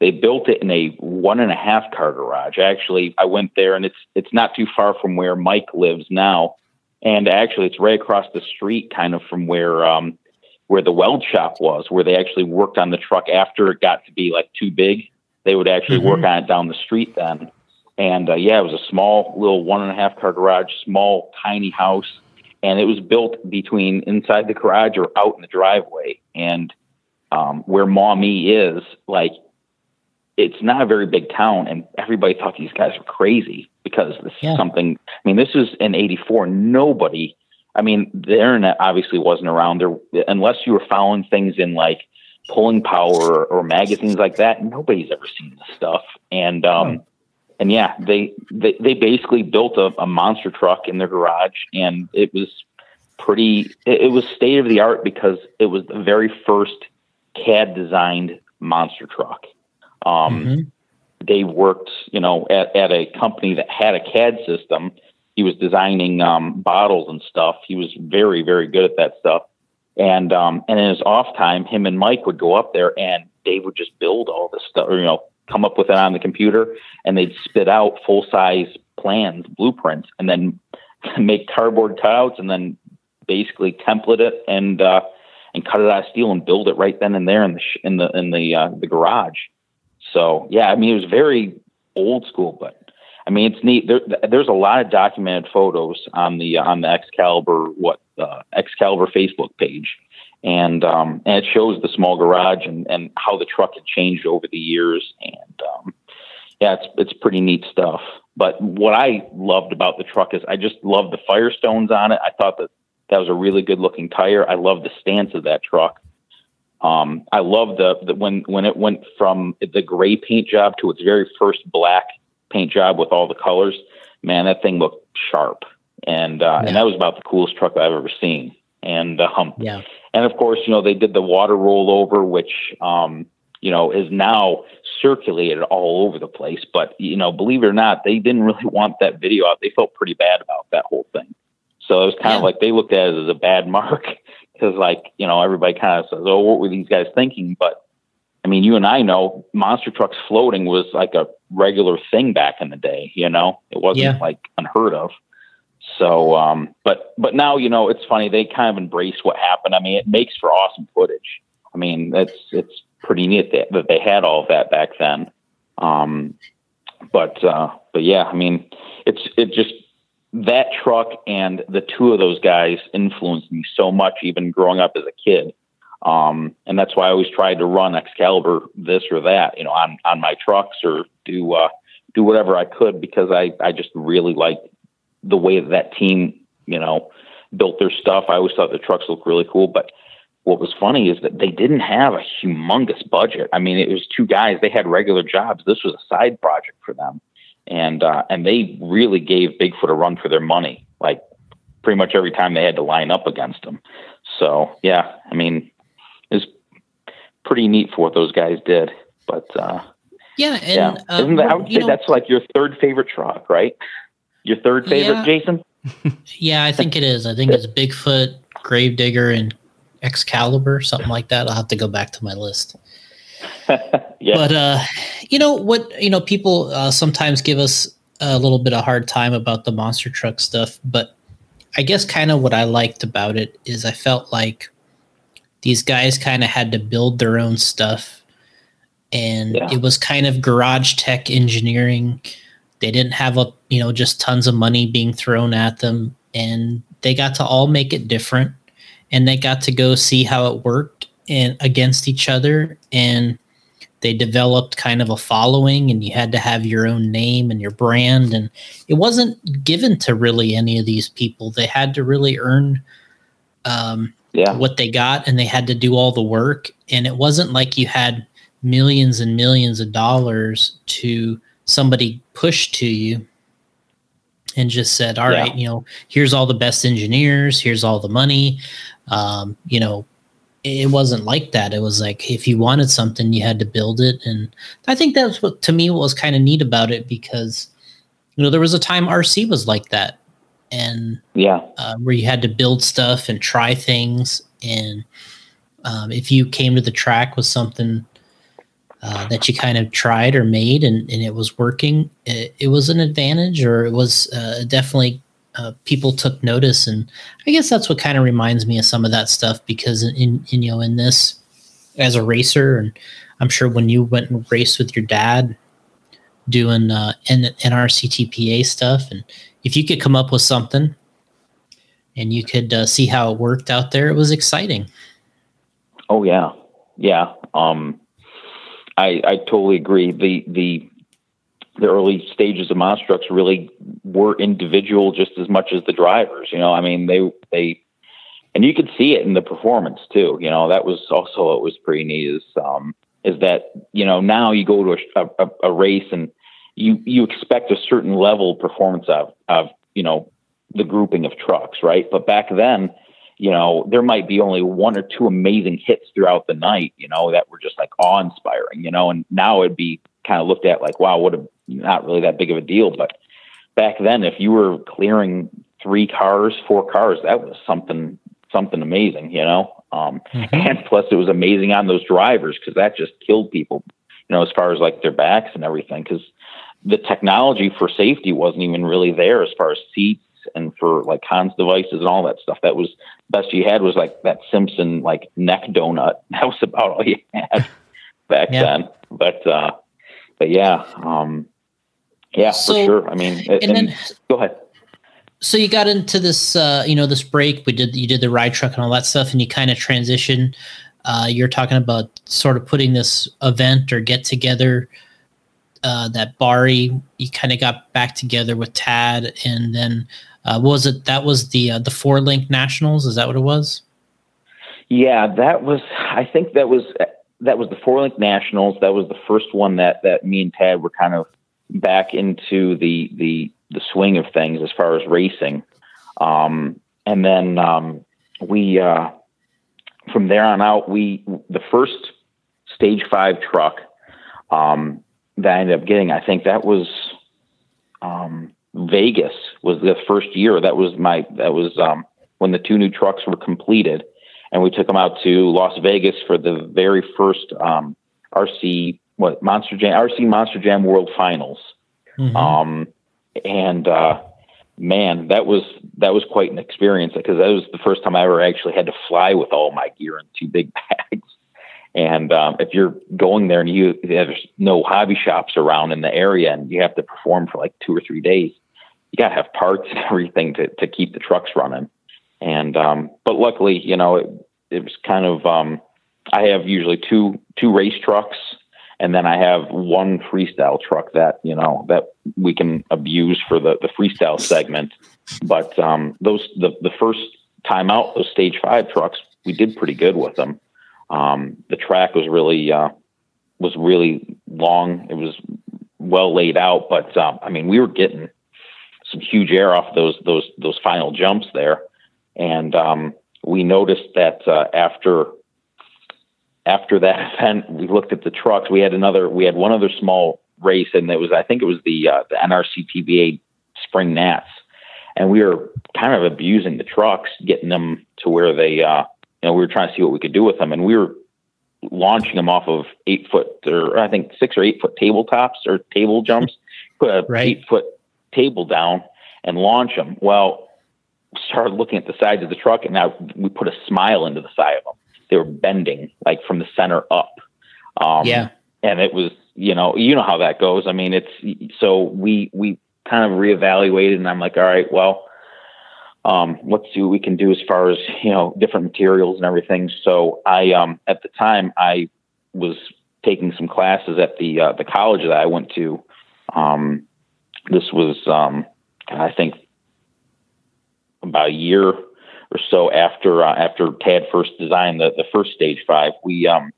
they built it in a one and a half car garage. Actually, I went there, and it's it's not too far from where Mike lives now, and actually, it's right across the street, kind of from where um, where the weld shop was, where they actually worked on the truck after it got to be like too big. They would actually mm-hmm. work on it down the street then. And uh, yeah, it was a small little one and a half car garage, small, tiny house. And it was built between inside the garage or out in the driveway. And um, where mommy is, like it's not a very big town, and everybody thought these guys were crazy because this Yeah. is something. I mean, this was in '84. Nobody. I mean, the internet obviously wasn't around there unless you were following things in like pulling power or, or magazines like that. Nobody's ever seen this stuff, and um, and yeah, they they, they basically built a, a monster truck in their garage, and it was pretty. It, it was state of the art because it was the very first CAD designed monster truck. Um, Mhm. Dave worked, you know, at, at a company that had a CAD system. He was designing um, bottles and stuff. He was very, very good at that stuff. And um, and in his off time, him and Mike would go up there, and Dave would just build all this stuff, or, you know, come up with it on the computer, and they'd spit out full size plans, blueprints, and then make cardboard cutouts, and then basically template it and uh, and cut it out of steel and build it right then and there in the sh- in the in the uh, the garage. So yeah, I mean it was very old school, but I mean it's neat. There, there's a lot of documented photos on the on the Excalibur what uh, Excalibur Facebook page, and um, and it shows the small garage and and how the truck had changed over the years, and um, yeah, it's it's pretty neat stuff. But what I loved about the truck is I just loved the Firestones on it. I thought that that was a really good looking tire. I love the stance of that truck. Um, I love the, the when when it went from the gray paint job to its very first black paint job with all the colors. Man, that thing looked sharp, and uh, Yeah. and that was about the coolest truck I've ever seen. And um, Yeah. and of course, you know, they did the water rollover, which, um, you know, is now circulated all over the place. But, you know, believe it or not, they didn't really want that video out. They felt pretty bad about that whole thing. So it was kind Yeah. of like they looked at it as a bad mark because, like, you know, everybody kind of says, oh, what were these guys thinking? But, I mean, you and I know monster trucks floating was like a regular thing back in the day, you know, it wasn't Yeah. like unheard of. So, um, but but now you know it's funny they kind of embrace what happened. I mean, it makes for awesome footage. I mean, that's it's pretty neat that, that they had all of that back then. Um, but uh, but yeah, I mean, it's it just that truck and the two of those guys influenced me so much, even growing up as a kid. Um, and that's why I always tried to run Excalibur this or that, you know, on on my trucks or do uh, do whatever I could because I I just really liked the way that, that team, you know, built their stuff. I always thought the trucks looked really cool. But what was funny is that they didn't have a humongous budget. I mean, it was two guys. They had regular jobs. This was a side project for them, and uh, and they really gave Bigfoot a run for their money. Like pretty much every time they had to line up against them. So yeah, I mean, pretty neat for what those guys did. But uh, Yeah. And, yeah, uh, isn't that? I would say know- that's like your third favorite truck, right? Your third favorite, Yeah. Jason? Yeah, I think it is. I think it's Bigfoot, Gravedigger, and Excalibur, something like that. I'll have to go back to my list. yeah. But uh, you know what? You know, people uh, sometimes give us a little bit of hard time about the monster truck stuff. But I guess kind of what I liked about it is I felt like these guys kind of had to build their own stuff, and Yeah. it was kind of garage tech engineering. They didn't have a you know just tons of money being thrown at them, and they got to all make it different, and they got to go see how it worked and against each other. And they developed kind of a following and you had to have your own name and your brand. And it wasn't given to really any of these people. They had to really earn um, yeah. what they got and they had to do all the work. And it wasn't like you had millions and millions of dollars to somebody push to you and just said all right, Yeah. you know here's all the best engineers here's all the money. Um, you know it wasn't like that. It was like if you wanted something you had to build it. And i think that's what to me what was kind of neat about it because you know there was a time rc was like that and Yeah. uh, where you had to build stuff and try things. And um, if you came to the track with something uh, that you kind of tried or made and, and it was working, it, it was an advantage or it was uh, definitely uh, people took notice. And I guess that's what kind of reminds me of some of that stuff because in, in, in you know in this as a racer and I'm sure when you went and raced with your dad doing uh, N- NRC TPA stuff and if you could come up with something and you could uh, see how it worked out there, it was exciting. Oh yeah, yeah. Um, I, I totally agree. The the the early stages of monster trucks really were individual just as much as the drivers. You know, I mean they they and you could see it in the performance too. You know, that was also what was pretty neat is um, is that you know now you go to a, a, a race and you you expect a certain level of performance of of you know the grouping of trucks, right? But back then, you know, there might be only one or two amazing hits throughout the night, you know, that were just like awe inspiring, you know, and now it'd be kind of looked at like, wow, what a not really that big of a deal. But back then, if you were clearing three cars, four cars, that was something something amazing, you know. Um, mm-hmm. And plus, it was amazing on those drivers because that just killed people, you know, as far as like their backs and everything. Because the technology for safety wasn't even really there as far as seats and for like Hans devices and all that stuff. That was best you had was like that Simpson like neck donut. That was about all you had back yeah. then. But uh, but yeah, um, yeah, so, for sure. I mean, and, and then go ahead. So you got into this, uh, you know, this break. We did you did the ride truck and all that stuff, and you kind of transition. Uh, you're talking about sort of putting this event or get together uh, that Barry, you kind of got back together with Tad, and then uh, was it that was the uh, the four link nationals? Is that what it was? Yeah, that was. I think that was that was the four link nationals. That was the first one that that me and Tad were kind of back into the the the swing of things as far as racing. Um, and then um, we uh, from there on out, we the first stage five truck um, that I ended up getting. I think that was um, Vegas was the first year. That was my that was um, when the two new trucks were completed, and we took them out to Las Vegas for the very first um, RC what Monster Jam RC Monster Jam World Finals. Mm-hmm. Um, and uh, man, that was that was quite an experience because that was the first time I ever actually had to fly with all my gear in two big bags. And um, if you're going there and you there's no hobby shops around in the area and you have to perform for like two or three days, you got to have parts and everything to to keep the trucks running. And um, but luckily, you know, it, it was kind of um, I have usually two two race trucks and then I have one freestyle truck that you know that we can abuse for the the freestyle segment. But um, those the the first time out, those stage five trucks, we did pretty good with them. Um, the track was really uh, was really long. It was well laid out, but um, I mean, we were getting some huge air off those those those final jumps there, and um, we noticed that uh, after after that event, we looked at the trucks. We had another, we had one other small race, and it was, I think it was the uh, the NRC TPA Spring Nats, and we were kind of abusing the trucks, getting them to where they, uh, you know, we were trying to see what we could do with them, and we were launching them off of eight foot or I think six or eight foot tabletops or table jumps, put a right. eight foot table down and launch them. Well, started looking at the sides of the truck, and now we put a smile into the side of them they were bending like from the center up. Um, yeah. And it was, you know, you know how that goes. I mean, it's so we we kind of reevaluated, and I'm like, all right, well, um, let's see what we can do as far as you know different materials and everything. So I, um, at the time, I was taking some classes at the uh, the college that I went to. Um, this was, um, I think, about a year or so after uh, after Tad first designed the, the first stage five. We um,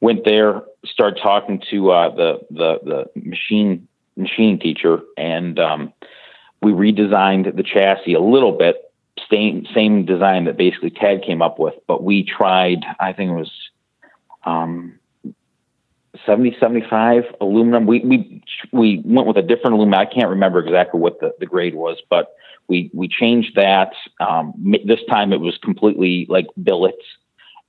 went there, started talking to uh, the the the machine machine teacher, and um, we redesigned the chassis a little bit. Same same design that basically Tad came up with, but we tried. I think it was. Um, 70 75 aluminum we we we went with a different aluminum i can't remember exactly what the, the grade was but we we changed that. Um, this time it was completely like billets,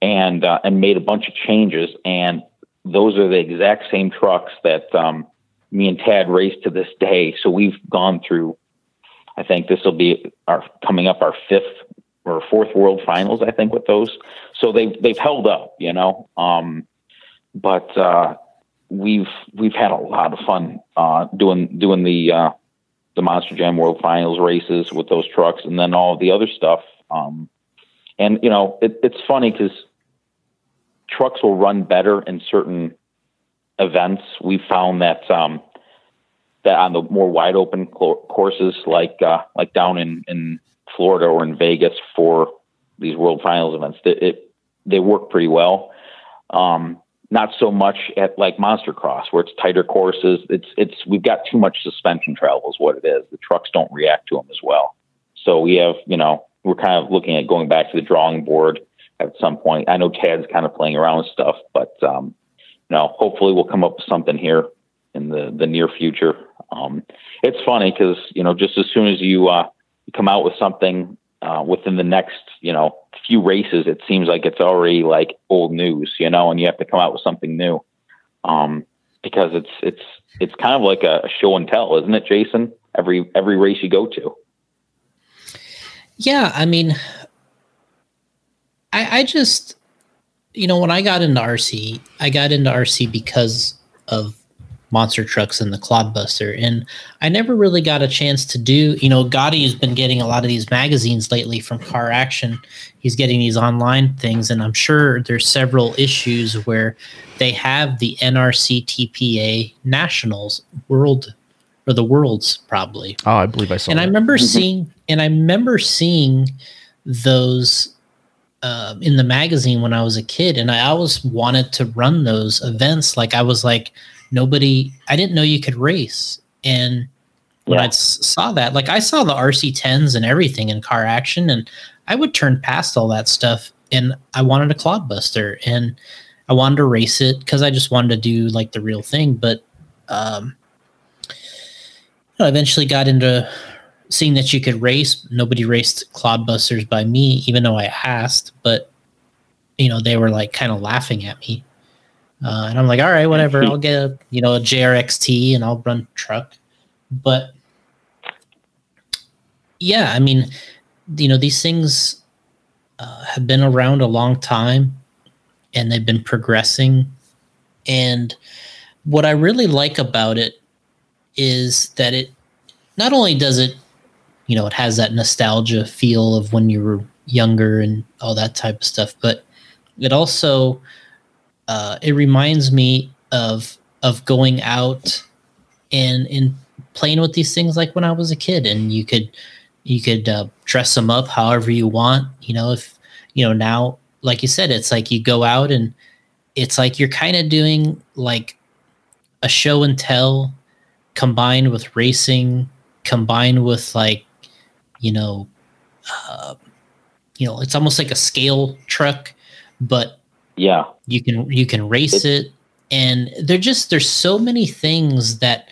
and uh, and made a bunch of changes. And those are the exact same trucks that um, me and Tad race to this day. So we've gone through. I think this will be our coming up our fifth or fourth World Finals. I think with those. So they they've held up, you know. Um, but uh, we've we've had a lot of fun uh, doing doing the uh, the Monster Jam World Finals races with those trucks, and then all the other stuff. Um, and you know, it, it's funny because trucks will run better in certain events, we found that um, that on the more wide open courses, like uh, like down in in Florida or in Vegas for these World Finals events, it, it they work pretty well. Um, not so much at like Monster Cross where it's tighter courses. It's it's we've got too much suspension travel is what it is. The trucks don't react to them as well. So we have you know we're kind of looking at going back to the drawing board at some point. I know Tad's kind of playing around with stuff, but um, you know hopefully we'll come up with something here in the the near future. Um, it's funny because you know just as soon as you uh, come out with something uh, within the next you know few races, it seems like it's already like old news, you know, and you have to come out with something new. Um, because it's it's it's kind of like a show and tell, isn't it, Jason? Every every race you go to. Yeah, I mean, I I just you know when I got into RC, I got into RC because of monster trucks and the clodbuster and i never really got a chance to do you know gotti's been getting a lot of these magazines lately from car action he's getting these online things and i'm sure there's several issues where they have the nrc tpa nationals world or the worlds probably oh i believe i saw and that. i remember mm-hmm. seeing and i remember seeing those uh, in the magazine when I was a kid, and I always wanted to run those events. Like I was like, nobody i didn't know you could race. And when yeah. i saw that like i saw the rc10s and everything in car action and i would turn past all that stuff and i wanted a clodbuster and i wanted to race it because i just wanted to do like the real thing. But um I eventually got into seeing that you could race. Nobody raced clodbusters by me even though i asked but you know they were like kind of laughing at me uh, and I'm like, all right, whatever. I'll get a you know a JRXT and I'll run truck. But yeah, I mean, you know, these things uh, have been around a long time, and they've been progressing. And what I really like about it is that it not only does it, you know, it has that nostalgia feel of when you were younger and all that type of stuff, but it also uh, it reminds me of of going out and and playing with these things like when I was a kid, and you could you could uh, dress them up however you want. You know, if you know now, like you said, it's like you go out and it's like you're kind of doing like a show and tell combined with racing, combined with like you know, uh, you know, it's almost like a scale truck, but yeah. You can you can race it, it and they're just there's so many things that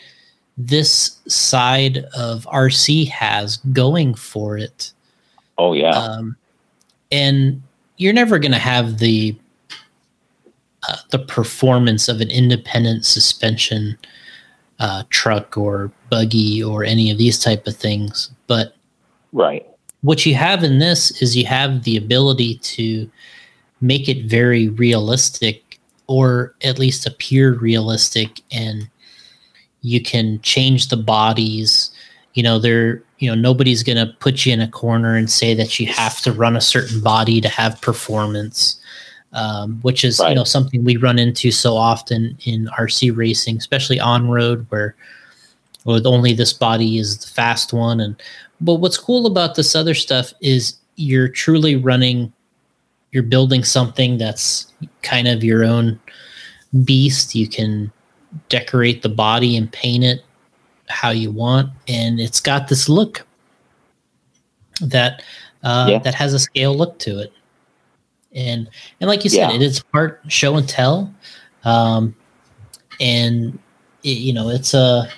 this side of RC has going for it. Oh yeah. Um, and you're never going to have the uh, the performance of an independent suspension uh, truck or buggy or any of these type of things, but right. What you have in this is you have the ability to make it very realistic or at least appear realistic and you can change the bodies you know they're you know nobody's going to put you in a corner and say that you have to run a certain body to have performance um, which is right. you know something we run into so often in rc racing especially on road where with only this body is the fast one and but what's cool about this other stuff is you're truly running you're building something that's kind of your own beast. You can decorate the body and paint it how you want, and it's got this look that uh, yeah. that has a scale look to it. And and like you said, yeah. it is part show and tell, um, and it, you know it's a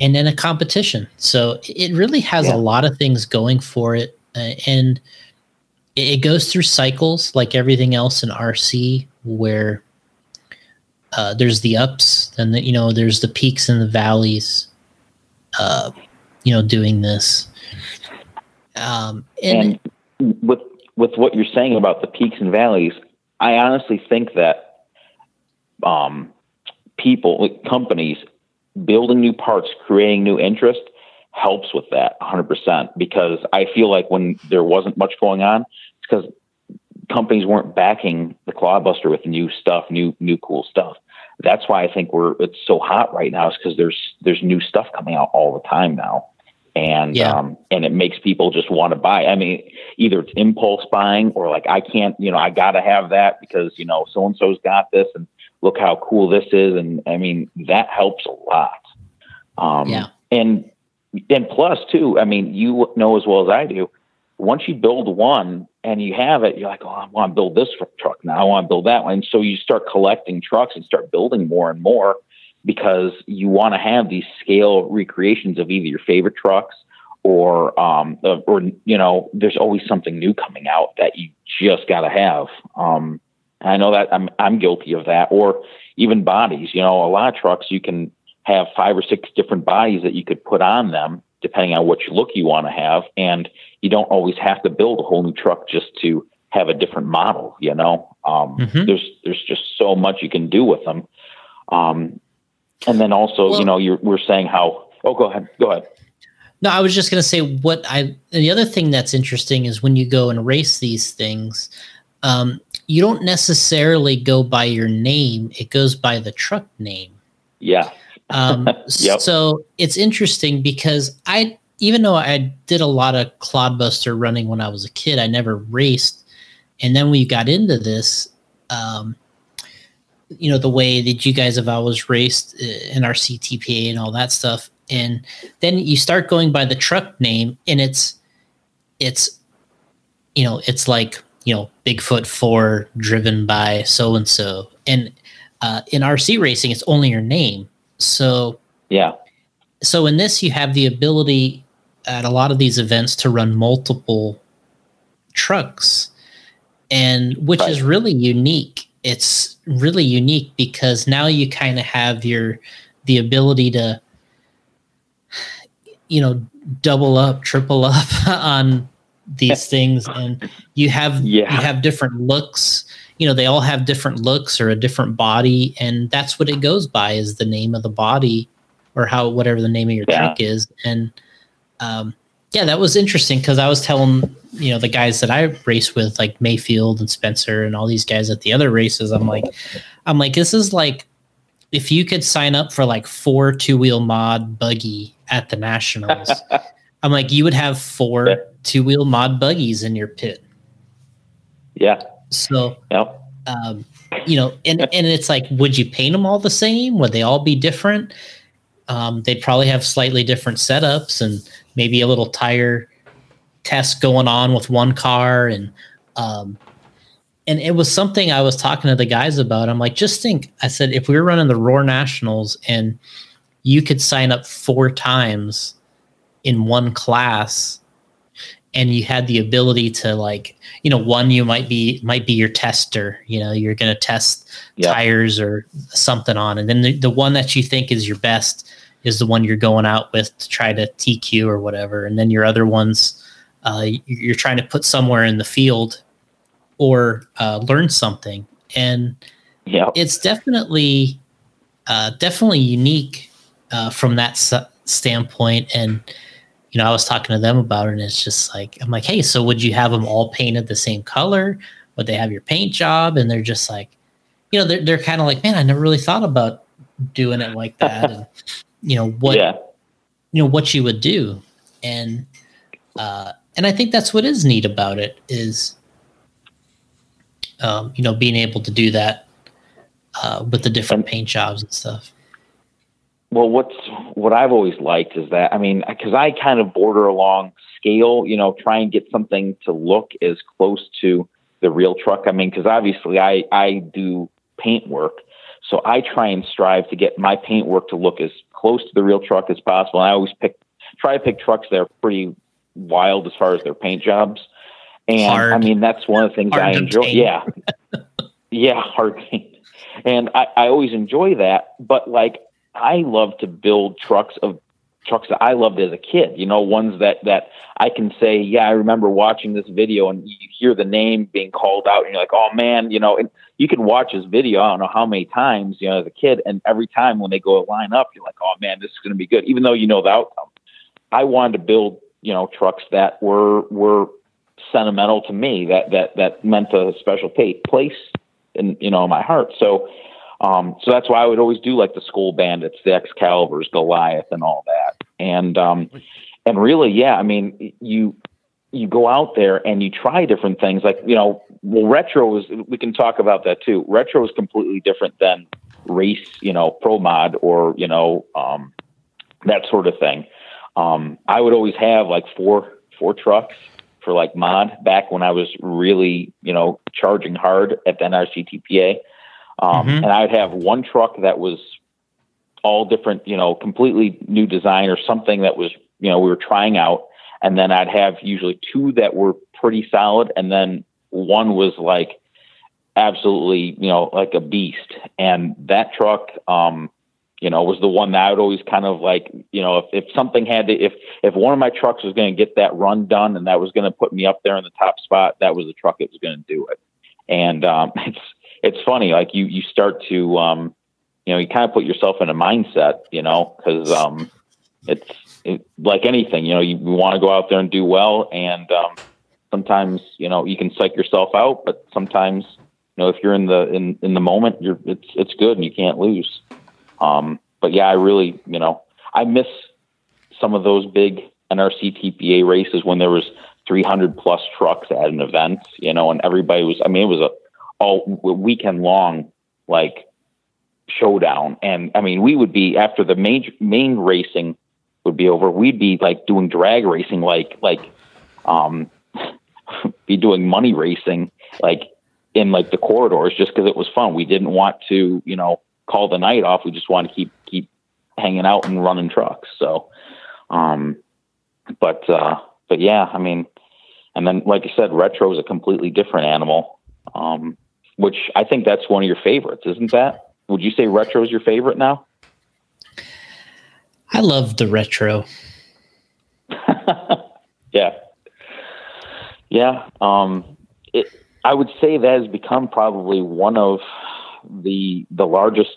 and then a competition. So it really has yeah. a lot of things going for it, uh, and it goes through cycles like everything else in RC where uh, there's the ups and the, you know there's the peaks and the valleys uh, you know doing this. Um, and, and with with what you're saying about the peaks and valleys I honestly think that um, people companies building new parts creating new interest helps with that 100% because I feel like when there wasn't much going on, because companies weren't backing the Clodbuster with new stuff, new new cool stuff. that's why I think we're it's so hot right now is because there's there's new stuff coming out all the time now, and Yeah. um, and it makes people just want to buy. I mean, either it's impulse buying or like I can't, you know, I got to have that because you know so and so's got this, and look how cool this is, and I mean that helps a lot. Um, Yeah. and and plus too, I mean, you know as well as I do. Once you build one and you have it, you're like, oh, I want to build this truck now. I want to build that one. And so you start collecting trucks and start building more and more because you want to have these scale recreations of either your favorite trucks or, um, or you know, there's always something new coming out that you just got to have. Um, I know that I'm I'm guilty of that, or even bodies. You know, a lot of trucks you can have five or six different bodies that you could put on them depending on which look you want to have, and you don't always have to build a whole new truck just to have a different model. You know, um, Mhm. there's there's just so much you can do with them. Um, and then also, Well- you know, you're we're saying how. Oh, go ahead. Go ahead. No, I was just going to say what I. The other thing that's interesting is when you go and race these things, um, you don't necessarily go by your name; it goes by the truck name. Yeah. Um, Yep. So it's interesting because I, even though I did a lot of clodbuster running when I was a kid, I never raced. And then we got into this, um, you know, the way that you guys have always raced uh, in NRC TPA and all that stuff. And then you start going by the truck name, and it's, it's, you know, it's like you know, Bigfoot four driven by so and so, and uh, in RC racing, it's only your name. So Yeah. so in this you have the ability at a lot of these events to run multiple trucks. And which is really unique. It's really unique because now you kind of have your the ability to you know double up triple up on these things. And you have Yeah. you have different looks you know they all have different looks or a different body and that's what it goes by is the name of the body or how whatever the name of your Yeah. truck is and um yeah that was interesting because i was telling you know the guys that i race with like maifield and spencer and all these guys at the other races i'm like i'm like this is like if you could sign up for like four two-wheel mod buggy at the nationals i'm like you would have four two-wheel mod buggies in your pit Yeah. So Yep. um, you know, and and it's like, would you paint them all the same? Would they all be different? Um, they'd probably have slightly different setups and maybe a little tire test going on with one car and um, and it was something I was talking to the guys about. I'm like, just think, I said, if we were running the Roar Nationals and you could sign up four times in one class and you had the ability to like you know one you might be might be your tester you know you're going to test Yep. tires or something on and then the, the one that you think is your best is the one you're going out with to try to tq or whatever and then your other ones uh, you're trying to put somewhere in the field or uh, learn something and Yep. it's definitely uh, definitely unique uh, from that s- standpoint and you know i was talking to them about it and it's just like i'm like hey so would you have them all painted the same color? Would they have your paint job? And they're just like you know they're, they're kind of like man i never really thought about doing it like that and you know what yeah. you know what you would do. And uh and i think that's what is neat about it is um you know being able to do that uh with the different paint jobs and stuff Well, what's what I've always liked is that I mean, because I kind of border along scale, you know, try and get something to look as close to the real truck. I mean, because obviously I I do paint work, so I try and strive to get my paint work to look as close to the real truck as possible. And I always pick try to pick trucks that are pretty wild as far as their paint jobs. And Hard. I mean, that's one of the things Hard I enjoy. paint. Yeah, yeah, hard paint. And I, I always enjoy that, but like I love to build trucks of trucks that I loved as a kid, you know, ones that, that I can say, yeah, I remember watching this video and you hear the name being called out and you're like, oh man, you know, and you can watch this video, I don't know how many times, you know, as a kid. And every time when they go to line up, you're like, oh man, this is going to be good. Even though you know the outcome, I wanted to build, you know, trucks that were, were sentimental to me that, that, that meant a special place in, you know, my heart. So, Um, so that's why I would always do like the school Bandits, the Excaliburs, Goliath, and all that. And um, and really, yeah, I mean, you you go out there and you try different things. Like you know, well, retro is we can talk about that too. Retro is completely different than race, you know, pro mod or you know um, that sort of thing. Um, I would always have like four four trucks for like mod back when I was really you know charging hard at the NRC TPA. Um, mm-hmm. And I'd have one truck that was all different, you know, completely new design or something that was, you know, we were trying out. And then I'd have usually two that were pretty solid. And then one was like absolutely, you know, like a beast. And that truck, um, you know, was the one that I would always kind of like, you know, if, if something had to, if, if one of my trucks was going to get that run done and that was going to put me up there in the top spot, that was the truck that was going to do it. And, um, it's, it's funny, like you, you start to, um, you know, you kind of put yourself in a mindset, you know, cause, um, it's it, like anything, you know, you, you want to go out there and do well. And, um, sometimes, you know, you can psych yourself out, but sometimes, you know, if you're in the, in, in the moment, you're, it's, it's good and you can't lose. Um, but yeah, I really, you know, I miss some of those big NRC TPA races when there was 300 plus trucks at an event, you know, and everybody was, I mean, it was a all weekend long, like showdown. And I mean, we would be after the main, main racing would be over. We'd be like doing drag racing, like, like, um, be doing money racing, like in like the corridors just because it was fun. We didn't want to, you know, call the night off. We just want to keep keep hanging out and running trucks. So, um, but uh, but yeah, I mean, and then like I said, retro is a completely different animal. Um, which I think that's one of your favorites, isn't that? Would you say retro is your favorite now? I love the retro. yeah, yeah. Um, it, I would say that has become probably one of the the largest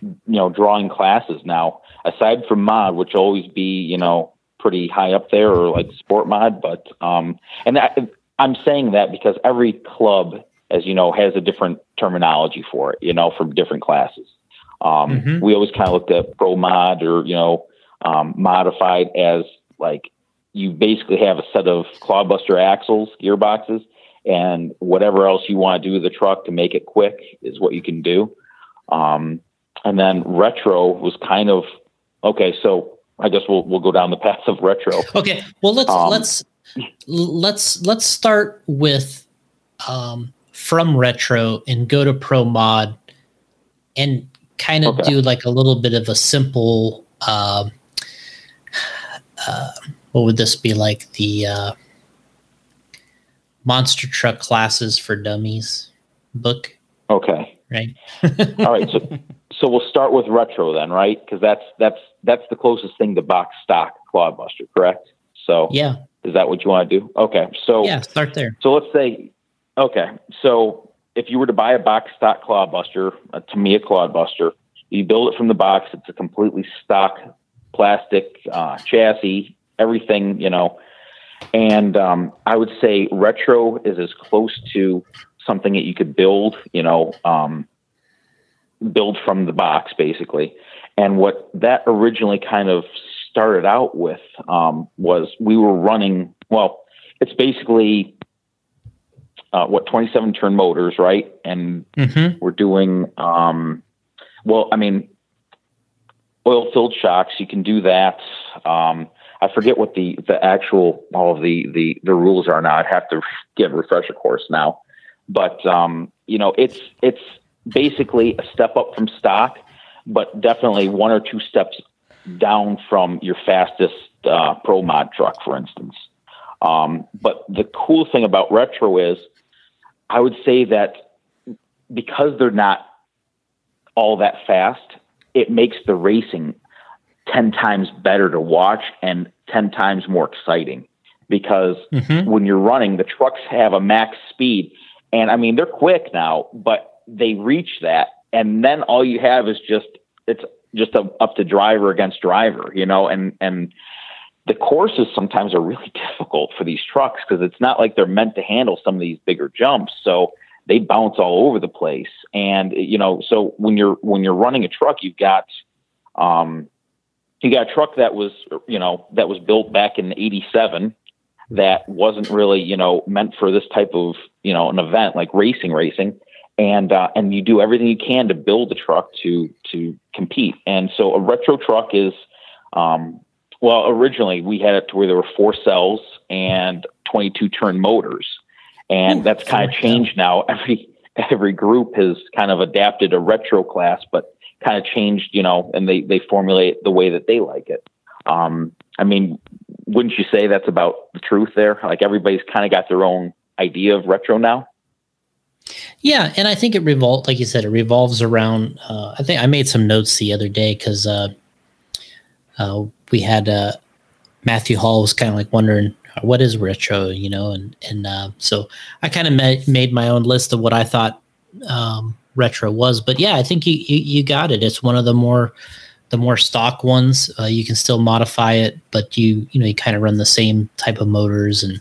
you know drawing classes now aside from mod which always be you know pretty high up there or like sport mod but um and I, i'm saying that because every club as you know has a different terminology for it you know from different classes um mm-hmm. we always kind of looked at pro mod or you know um, modified as like you basically have a set of Clodbuster axles gearboxes and whatever else you want to do with the truck to make it quick is what you can do. Um, and then retro was kind of okay. So I guess we'll we'll go down the path of retro. Okay. Well, let's um, let's let's let's start with um, from retro and go to pro mod and kind of okay. do like a little bit of a simple. Uh, uh, what would this be like the uh, monster truck classes for dummies book. Okay. Right. All right. So so we'll start with retro then, right? Because that's that's that's the closest thing to box stock Clodbuster correct? So yeah. Is that what you want to do? Okay. So yeah, start there. So let's say, okay. So if you were to buy a box stock Clodbuster, a Tamiya Clodbuster, you build it from the box. It's a completely stock plastic uh, chassis, everything you know and um, I would say retro is as close to something that you could build, you know, um, build from the box basically. And what that originally kind of started out with um, was we were running, well, it's basically uh, what 27 turn motors, right? And mm-hmm. we're doing, um, well, I mean, oil filled shocks, you can do that. Um, I forget what the the actual all of the the the rules are now. I'd have to get a refresher course now, but um, you know, it's it's basically a step up from stock, but definitely one or two steps down from your fastest uh, pro mod truck, for instance. Um, but the cool thing about retro is, I would say that because they're not all that fast, it makes the racing 10 times better to watch and 10 times more exciting because mm-hmm. when you're running, the trucks have a max speed. And I mean, they're quick now, but they reach that. And then all you have is just, it's just a, up to driver against driver, you know, and, and the courses sometimes are really difficult for these trucks because it's not like they're meant to handle some of these bigger jumps. So they bounce all over the place. And you know, so when you're when you're running a truck, you've got um, you got a truck that was you know that was built back in '87 that wasn't really you know meant for this type of you know an event like racing racing and uh, and you do everything you can to build the truck to to compete and so a retro truck is um, well originally we had it to where there were four cells and 22 turn motors and Ooh, that's kind of changed now every every group has kind of adapted a retro class but kind of changed you know and they they formulate the way that they like it um, I mean, wouldn't you say that's about the truth there? Like everybody's kind of got their own idea of retro now. Yeah, and I think it revolves, like you said, it revolves around. Uh, I think I made some notes the other day because uh, uh, we had uh, Matthew Hall was kind of like wondering what is retro, you know, and and uh, so I kind of made made my own list of what I thought um, retro was. But yeah, I think you, you you got it. It's one of the more the more stock ones, uh, you can still modify it, but you you know you kind of run the same type of motors and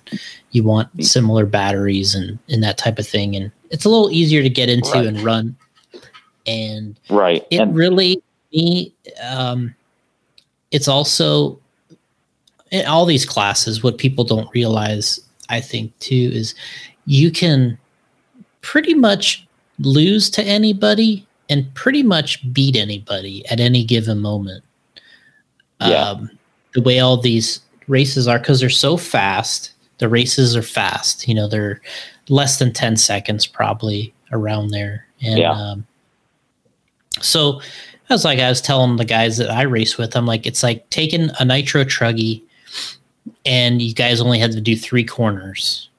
you want similar batteries and and that type of thing. And it's a little easier to get into right. and run. And right, it and- really me. Um, it's also in all these classes. What people don't realize, I think, too, is you can pretty much lose to anybody and pretty much beat anybody at any given moment. Yeah. Um, the way all these races are, because they're so fast, the races are fast. You know, they're less than 10 seconds probably around there. And yeah. um, so I was like, I was telling the guys that I race with, I'm like, it's like taking a nitro truggy and you guys only had to do three corners.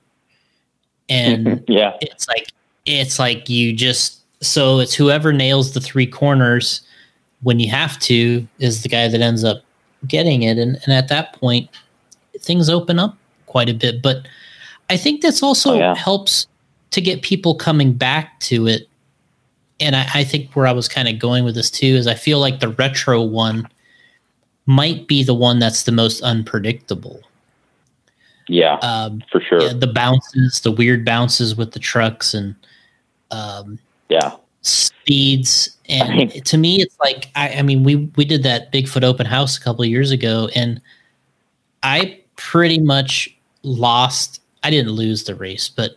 And yeah, it's like, it's like you just so it's whoever nails the three corners when you have to is the guy that ends up getting it. And, and at that point, things open up quite a bit. But I think that's also oh, yeah. helps to get people coming back to it. And I, I think where I was kind of going with this too is I feel like the retro one might be the one that's the most unpredictable. Yeah, um, for sure. Yeah, the bounces, the weird bounces with the trucks, and um, yeah speeds and to me it's like I, I mean we we did that bigfoot open house a couple years ago and i pretty much lost i didn't lose the race but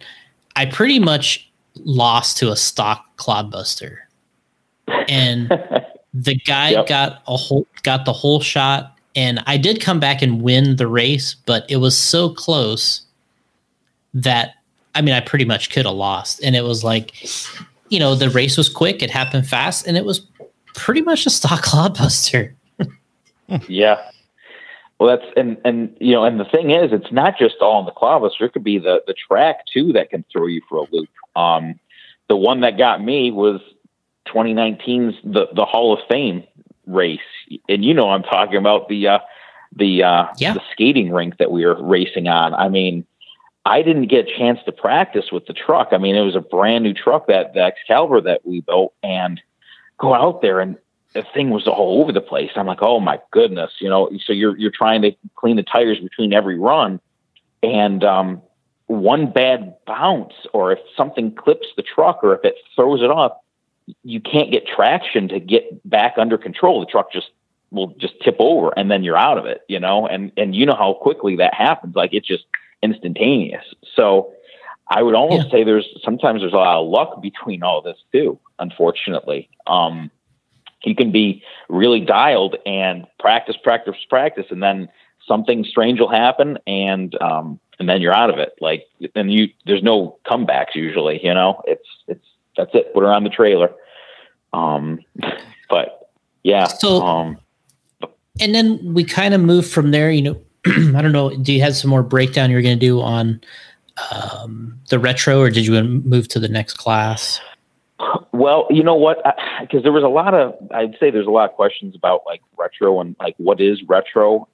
i pretty much lost to a stock clodbuster and the guy yep. got a whole got the whole shot and i did come back and win the race but it was so close that i mean i pretty much could have lost and it was like you know, the race was quick, it happened fast, and it was pretty much a stock clodbuster. yeah. Well, that's and and you know, and the thing is, it's not just all in the clodbuster. It could be the the track too that can throw you for a loop. Um, the one that got me was 2019's the the Hall of Fame race, and you know, I'm talking about the uh, the uh, yeah. the skating rink that we were racing on. I mean, I didn't get a chance to practice with the truck. I mean, it was a brand new truck that the Excalibur that we built, and go out there and the thing was all over the place. I'm like, oh my goodness, you know. So you're you're trying to clean the tires between every run, and um, one bad bounce, or if something clips the truck, or if it throws it off, you can't get traction to get back under control. The truck just will just tip over, and then you're out of it, you know. And and you know how quickly that happens. Like it's just instantaneous. So I would almost yeah. say there's sometimes there's a lot of luck between all this too. Unfortunately, um, you can be really dialed and practice, practice, practice, and then something strange will happen, and um, and then you're out of it. Like, and you there's no comebacks usually. You know, it's it's that's it. Put her on the trailer. Um, but yeah. So, um, and then we kind of move from there. You know, I don't know. Do you have some more breakdown you're going to do on um, the retro, or did you move to the next class? Well, you know what? Because there was a lot of, I'd say there's a lot of questions about like retro and like what is retro,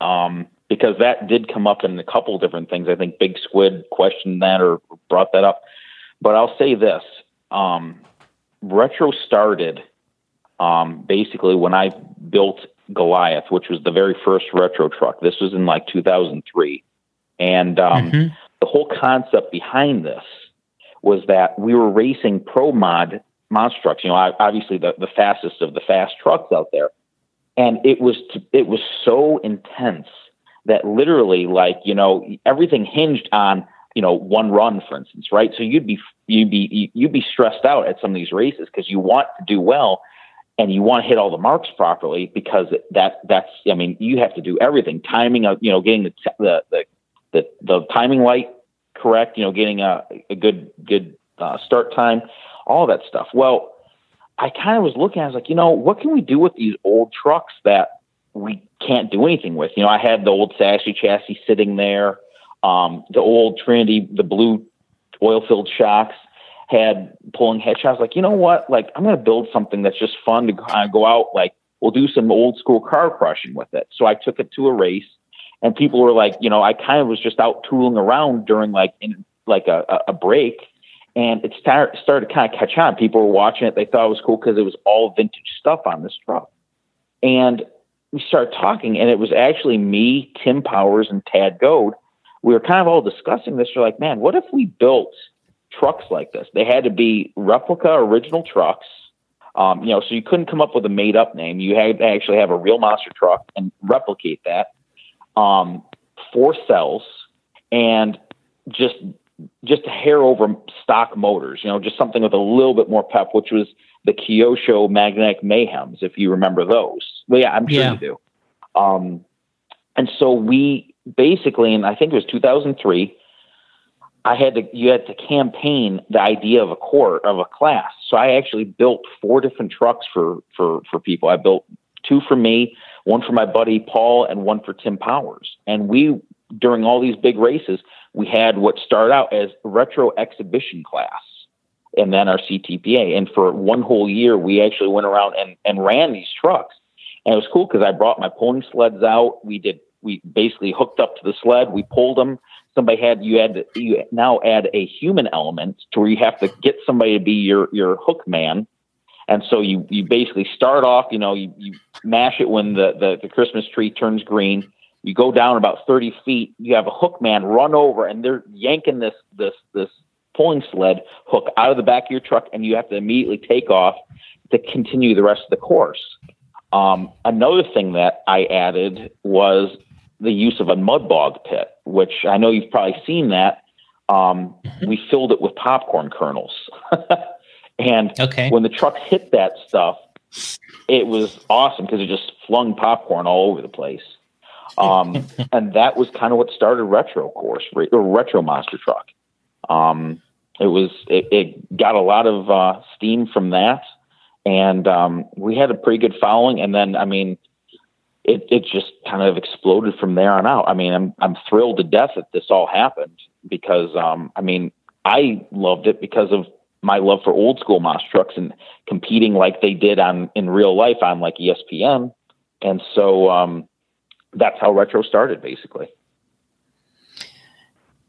um, because that did come up in a couple different things. I think Big Squid questioned that or brought that up. But I'll say this: um, retro started um, basically when I built Goliath, which was the very first retro truck. This was in like 2003. And um, mm-hmm. the whole concept behind this was that we were racing pro mod monster trucks. You know, obviously the, the fastest of the fast trucks out there, and it was it was so intense that literally, like you know, everything hinged on you know one run, for instance, right? So you'd be you'd be you'd be stressed out at some of these races because you want to do well and you want to hit all the marks properly because that that's I mean you have to do everything timing of you know getting the the the the, the timing light correct you know getting a, a good good uh, start time all that stuff well I kind of was looking I was like you know what can we do with these old trucks that we can't do anything with you know I had the old Sassy chassis sitting there um, the old Trinity the blue oil filled shocks had pulling headshots. Like, you know what? Like, I'm going to build something that's just fun to go out. Like, we'll do some old school car crushing with it. So I took it to a race, and people were like, you know, I kind of was just out tooling around during like in like a, a break, and it start, started to kind of catch on. People were watching it; they thought it was cool because it was all vintage stuff on this truck, and we started talking, and it was actually me, Tim Powers, and Tad Goad. We were kind of all discussing this. We're like, man, what if we built trucks like this. They had to be replica original trucks. Um, you know, so you couldn't come up with a made up name. You had to actually have a real monster truck and replicate that. Um, four cells and just just a hair over stock motors, you know, just something with a little bit more pep, which was the Kyosho Magnetic Mayhems, if you remember those. Well, yeah, I'm sure yeah. you do. Um, and so we basically, and I think it was 2003, I had to you had to campaign the idea of a core of a class. So I actually built four different trucks for for for people. I built two for me, one for my buddy Paul, and one for Tim Powers. And we during all these big races, we had what started out as retro exhibition class and then our CTPA. And for one whole year, we actually went around and, and ran these trucks. And it was cool because I brought my pulling sleds out. We did, we basically hooked up to the sled, we pulled them, somebody had you had to, you now add a human element to where you have to get somebody to be your your hook man and so you you basically start off you know you, you mash it when the, the the christmas tree turns green you go down about 30 feet you have a hook man run over and they're yanking this this this pulling sled hook out of the back of your truck and you have to immediately take off to continue the rest of the course um, another thing that i added was the use of a mud bog pit, which I know you've probably seen that. Um, mm-hmm. We filled it with popcorn kernels. and okay. when the truck hit that stuff, it was awesome because it just flung popcorn all over the place. Um, and that was kind of what started Retro Course or Retro Monster Truck. Um, it was it, it, got a lot of uh, steam from that, and um, we had a pretty good following. And then, I mean, it, it just kind of exploded from there on out. I mean, I'm I'm thrilled to death that this all happened because um, I mean I loved it because of my love for old school monster trucks and competing like they did on in real life on like ESPN, and so um, that's how retro started basically.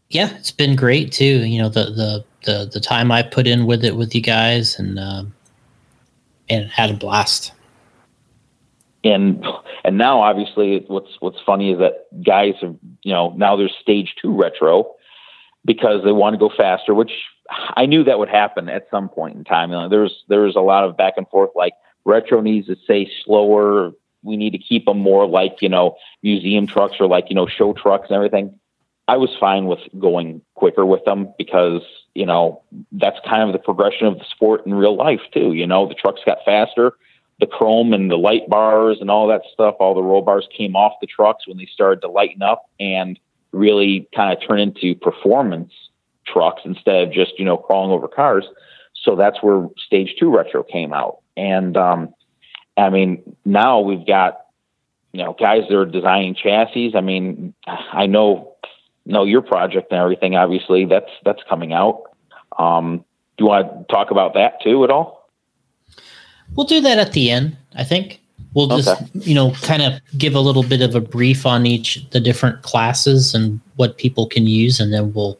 Yeah, it's been great too. You know the the the the time I put in with it with you guys and um, and had a blast and and now obviously what's what's funny is that guys have you know now there's stage two retro because they want to go faster which i knew that would happen at some point in time. You know, there's there's a lot of back and forth like retro needs to stay slower. We need to keep them more like you know museum trucks or like you know show trucks and everything. I was fine with going quicker with them because you know that's kind of the progression of the sport in real life too. You know the trucks got faster the chrome and the light bars and all that stuff, all the roll bars came off the trucks when they started to lighten up and really kind of turn into performance trucks instead of just, you know, crawling over cars. So that's where stage two retro came out. And, um, I mean, now we've got, you know, guys that are designing chassis. I mean, I know, know your project and everything, obviously that's, that's coming out. Um, do you want to talk about that too at all? We'll do that at the end, I think. We'll just, okay. you know, kind of give a little bit of a brief on each the different classes and what people can use, and then we'll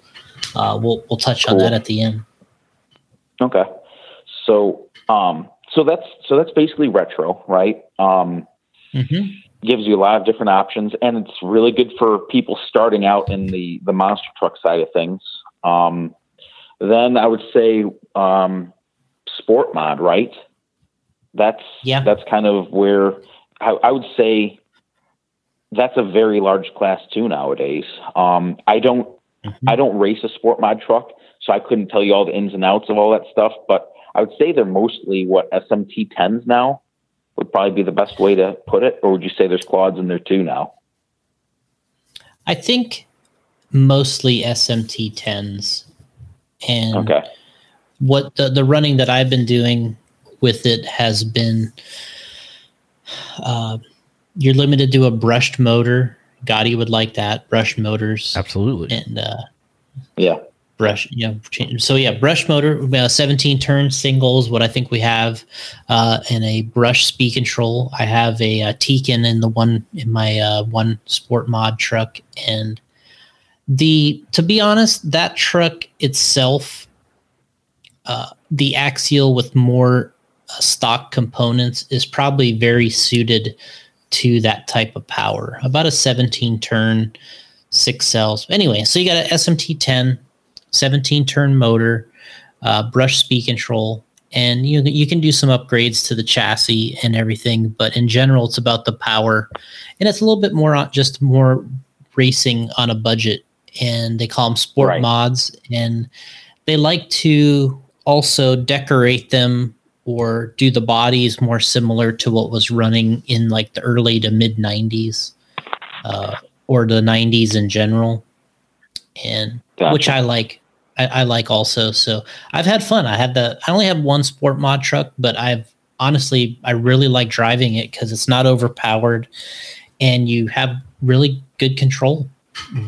uh, we'll we'll touch cool. on that at the end. Okay. So um so that's so that's basically retro, right? Um mm-hmm. gives you a lot of different options and it's really good for people starting out in the the monster truck side of things. Um then I would say um, sport mod, right? That's Yeah. That's kind of where I, I would say that's a very large class too nowadays. Um, I don't I don't race a sport mod truck, so I couldn't tell you all the ins and outs of all that stuff. But I would say they're mostly what SMT tens now would probably be the best way to put it. Or would you say there's quads in there too now? I think mostly SMT tens, and Okay. what the the running that I've been doing with it has been. Uh, you're limited to a brushed motor. Gotti would like that Brush motors, Absolutely. and uh, Yeah. brush you know so yeah brush motor uh, 17 turn singles what i think we have uh and a brush speed control i have a, uh Tekin in the one in my uh one sport mod truck and the to be honest that truck itself uh the axial with more uh, stock components is probably very suited to that type of power about a 17 turn six cells anyway so you got an smt 10 17 turn motor, uh, brush speed control, and you you can do some upgrades to the chassis and everything. But in general, it's about the power, and it's a little bit more on just more racing on a budget. And they call them sport Right. mods, and they like to also decorate them or do the bodies more similar to what was running in like the early to mid 90s uh, or the 90s in general and Gotcha. which I like. I, I like also. So I've had fun. I had the. I only have one sport mod truck, but I've honestly I really like driving it because it's not overpowered, and you have really good control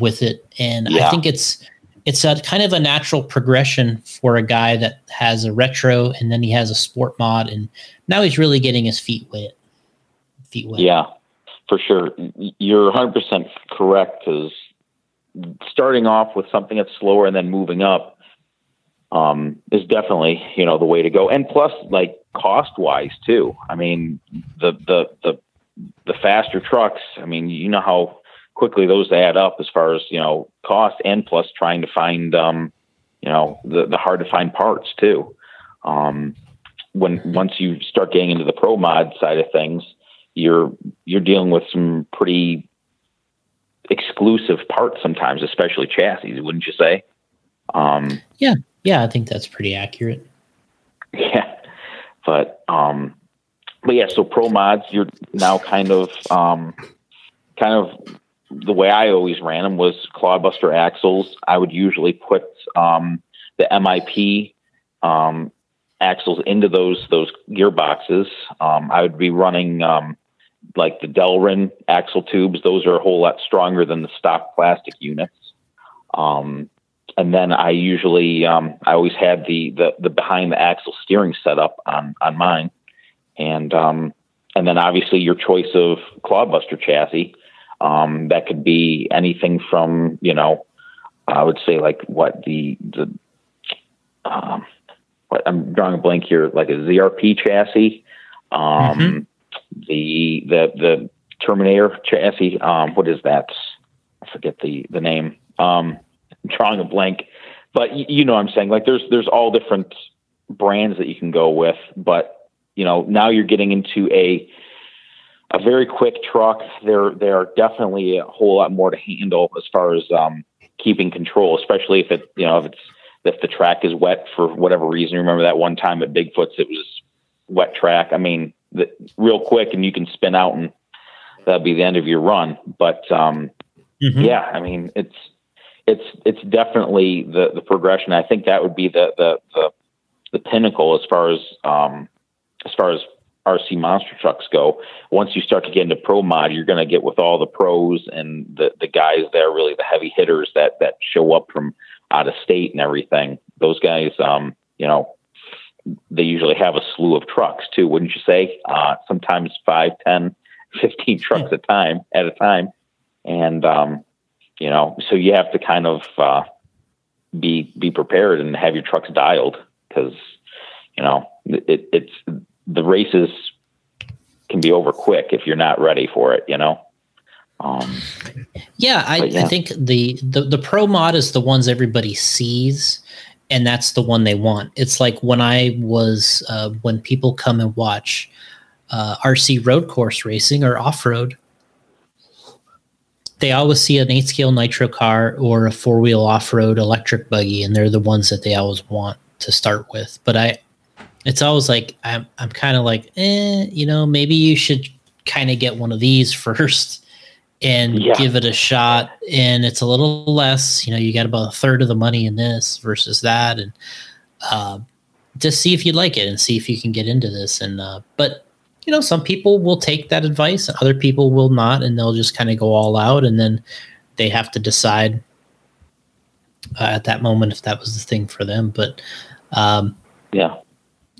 with it. And I think it's it's a kind of a natural progression for a guy that has a retro and then he has a sport mod, and now he's really getting his feet wet. Feet wet. Yeah, for sure. You're 100% correct because starting off with something that's slower and then moving up um, is definitely, you know, the way to go. And plus, like cost wise too. I mean, the, the, the, the faster trucks, I mean, you know how quickly those add up as far as, you know, cost and plus trying to find, um, you know, the, the hard to find parts too. Um, when, once you start getting into the pro mod side of things, you're you're dealing with some pretty exclusive parts sometimes, especially chassis, wouldn't you say? Um, yeah, yeah, I think that's pretty accurate. yeah, but um, but yeah, so pro mods, you're now kind of um, kind of the way I always ran them was Clodbuster axles. I would usually put um, the MIP um, axles into those those gearboxes. Um, I would be running um, like the Delrin axle tubes. Those are a whole lot stronger than the stock plastic units. Um, and then I usually um, I always had the, the the behind the axle steering setup on on mine, and um, and then obviously your choice of Clodbuster chassis. Um, that could be anything from you know I would say like what the the um, what I'm drawing a blank here like a ZRP chassis, um, Mhm. the the the Terminator chassis. Um, what is that? I forget the the name. Um, I'm drawing a blank, but y- you know what I'm saying. Like there's there's all different brands that you can go with, but you know now you're getting into a a very quick truck. There there are definitely a whole lot more to handle as far as um, keeping control, especially if it you know if it's if the track is wet for whatever reason. Remember that one time at Bigfoot's it was wet track. I mean, the, real quick and you can spin out and that'll be the end of your run. But um, Mhm. yeah, I mean it's it's it's definitely the the progression. I think that would be the the the, the pinnacle as far as um, as far as RC monster trucks go. Once you start to get into pro mod, you're going to get with all the pros and the the guys that are really the heavy hitters that that show up from out of state and everything. Those guys, um, you know, they usually have a slew of trucks too, wouldn't you say? Uh, sometimes five, ten, fifteen trucks a time at a time, and um, you know, so you have to kind of uh, be be prepared and have your trucks dialed because you know it, it's the races can be over quick if you're not ready for it. You know. Um, Yeah, I, yeah. I think the, the the pro mod is the ones everybody sees, and that's the one they want. It's like when I was uh, when people come and watch uh, RC road course racing or off road, they always see an eight scale nitro car or a four wheel off road electric buggy, and they're the ones that they always want to start with. But I, it's always like I'm I'm kind of like, eh, you know, maybe you should kind of get one of these first and yeah. give it a shot. And it's a little less, you know, you got about a third of the money in this versus that, and uh, just see if you like it and see if you can get into this. And uh, but you know, some people will take that advice, and other people will not, and they'll just kind of go all out, and then they have to decide uh, at that moment if that was the thing for them. But um, yeah,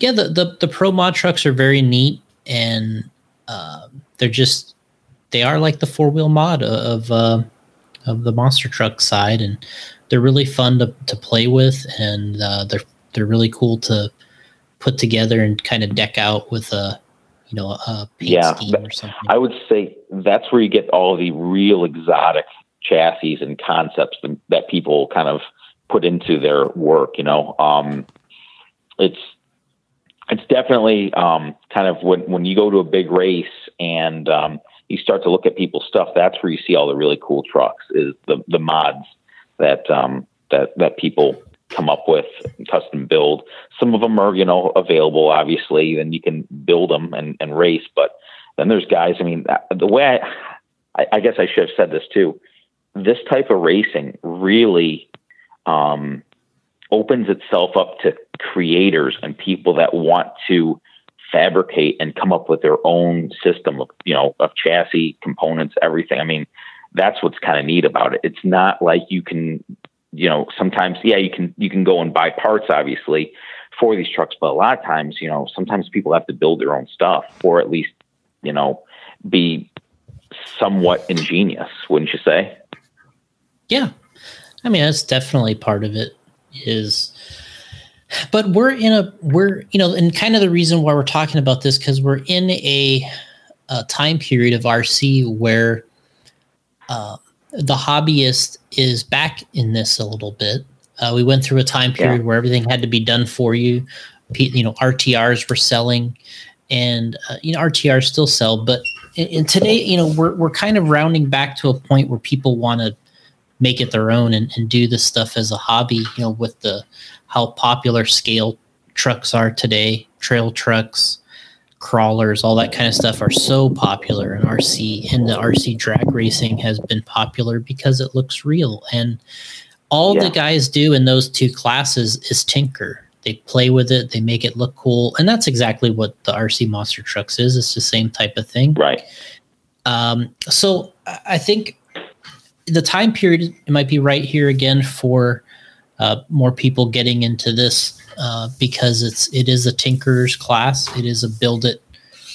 yeah, the, the the pro mod trucks are very neat, and uh, they're just they are like the four wheel mod of uh, of the monster truck side, and they're really fun to, to play with, and uh, they're they're really cool to put together and kind of deck out with a you know a yeah, scheme or something. I would say that's where you get all the real exotic chassis and concepts that people kind of put into their work. You know, um, it's it's definitely um, kind of when when you go to a big race and um, you start to look at people's stuff. That's where you see all the really cool trucks. Is the the mods that um, that that people come up with custom build. Some of them are you know available, obviously, then you can build them and, and race. But then there's guys. I mean, the way I, I guess I should have said this too. This type of racing really um, opens itself up to creators and people that want to fabricate and come up with their own system of you know of chassis components everything. I mean that's what's kind of neat about it. It's not like you can you know sometimes yeah you can you can go and buy parts obviously for these trucks but a lot of times you know sometimes people have to build their own stuff or at least you know be somewhat ingenious wouldn't you say? Yeah. I mean that's definitely part of it is but we're in a we're you know and kind of the reason why we're talking about this because we're in a, a, time period of rc where uh, the hobbyist is back in this a little bit uh, we went through a time period yeah. where everything had to be done for you you know rtrs were selling and uh, you know rtrs still sell but and today you know we're, we're kind of rounding back to a point where people want to make it their own and, and do this stuff as a hobby you know with the how popular scale trucks are today trail trucks crawlers all that kind of stuff are so popular in rc and the rc drag racing has been popular because it looks real. And all yeah. the guys do in those two classes is tinker. They play with it they make it look cool and that's exactly what the rc monster trucks is. It's the same type of thing. Right. Um, so i think the time period it might be right here again for uh, more people getting into this uh, because it's it is a tinker's class. It is a build it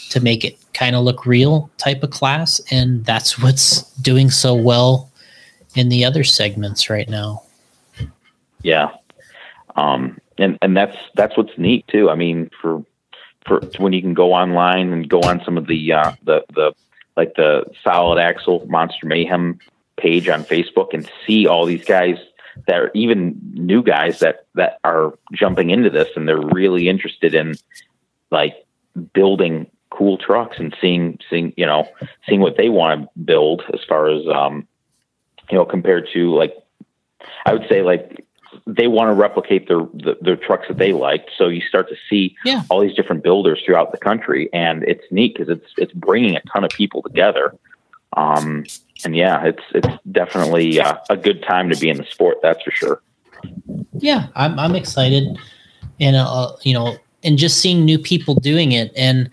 to make it kind of look real type of class, and that's what's doing so well in the other segments right now. Yeah, um, and and that's that's what's neat too. I mean, for for when you can go online and go on some of the uh, the the like the solid axle monster mayhem page on Facebook and see all these guys that are even new guys that that are jumping into this and they're really interested in like building cool trucks and seeing seeing you know seeing what they want to build as far as um you know compared to like I would say like they want to replicate their the, their trucks that they like. So you start to see yeah. all these different builders throughout the country, and it's neat because it's it's bringing a ton of people together. Um, and yeah, it's it's definitely uh, a good time to be in the sport. That's for sure. Yeah, I'm I'm excited, and uh, you know, and just seeing new people doing it, and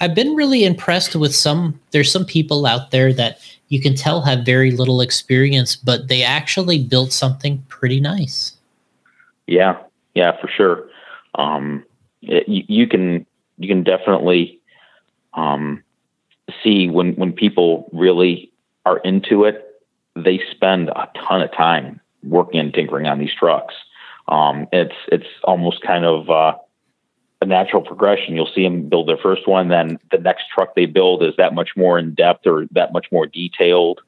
I've been really impressed with some. There's some people out there that you can tell have very little experience, but they actually built something pretty nice. Yeah, yeah, for sure. Um, it, you, you can you can definitely um, see when when people really are into it, they spend a ton of time working and tinkering on these trucks. Um, it's it's almost kind of uh, a natural progression. You'll see them build their first one, then the next truck they build is that much more in depth or that much more detailed.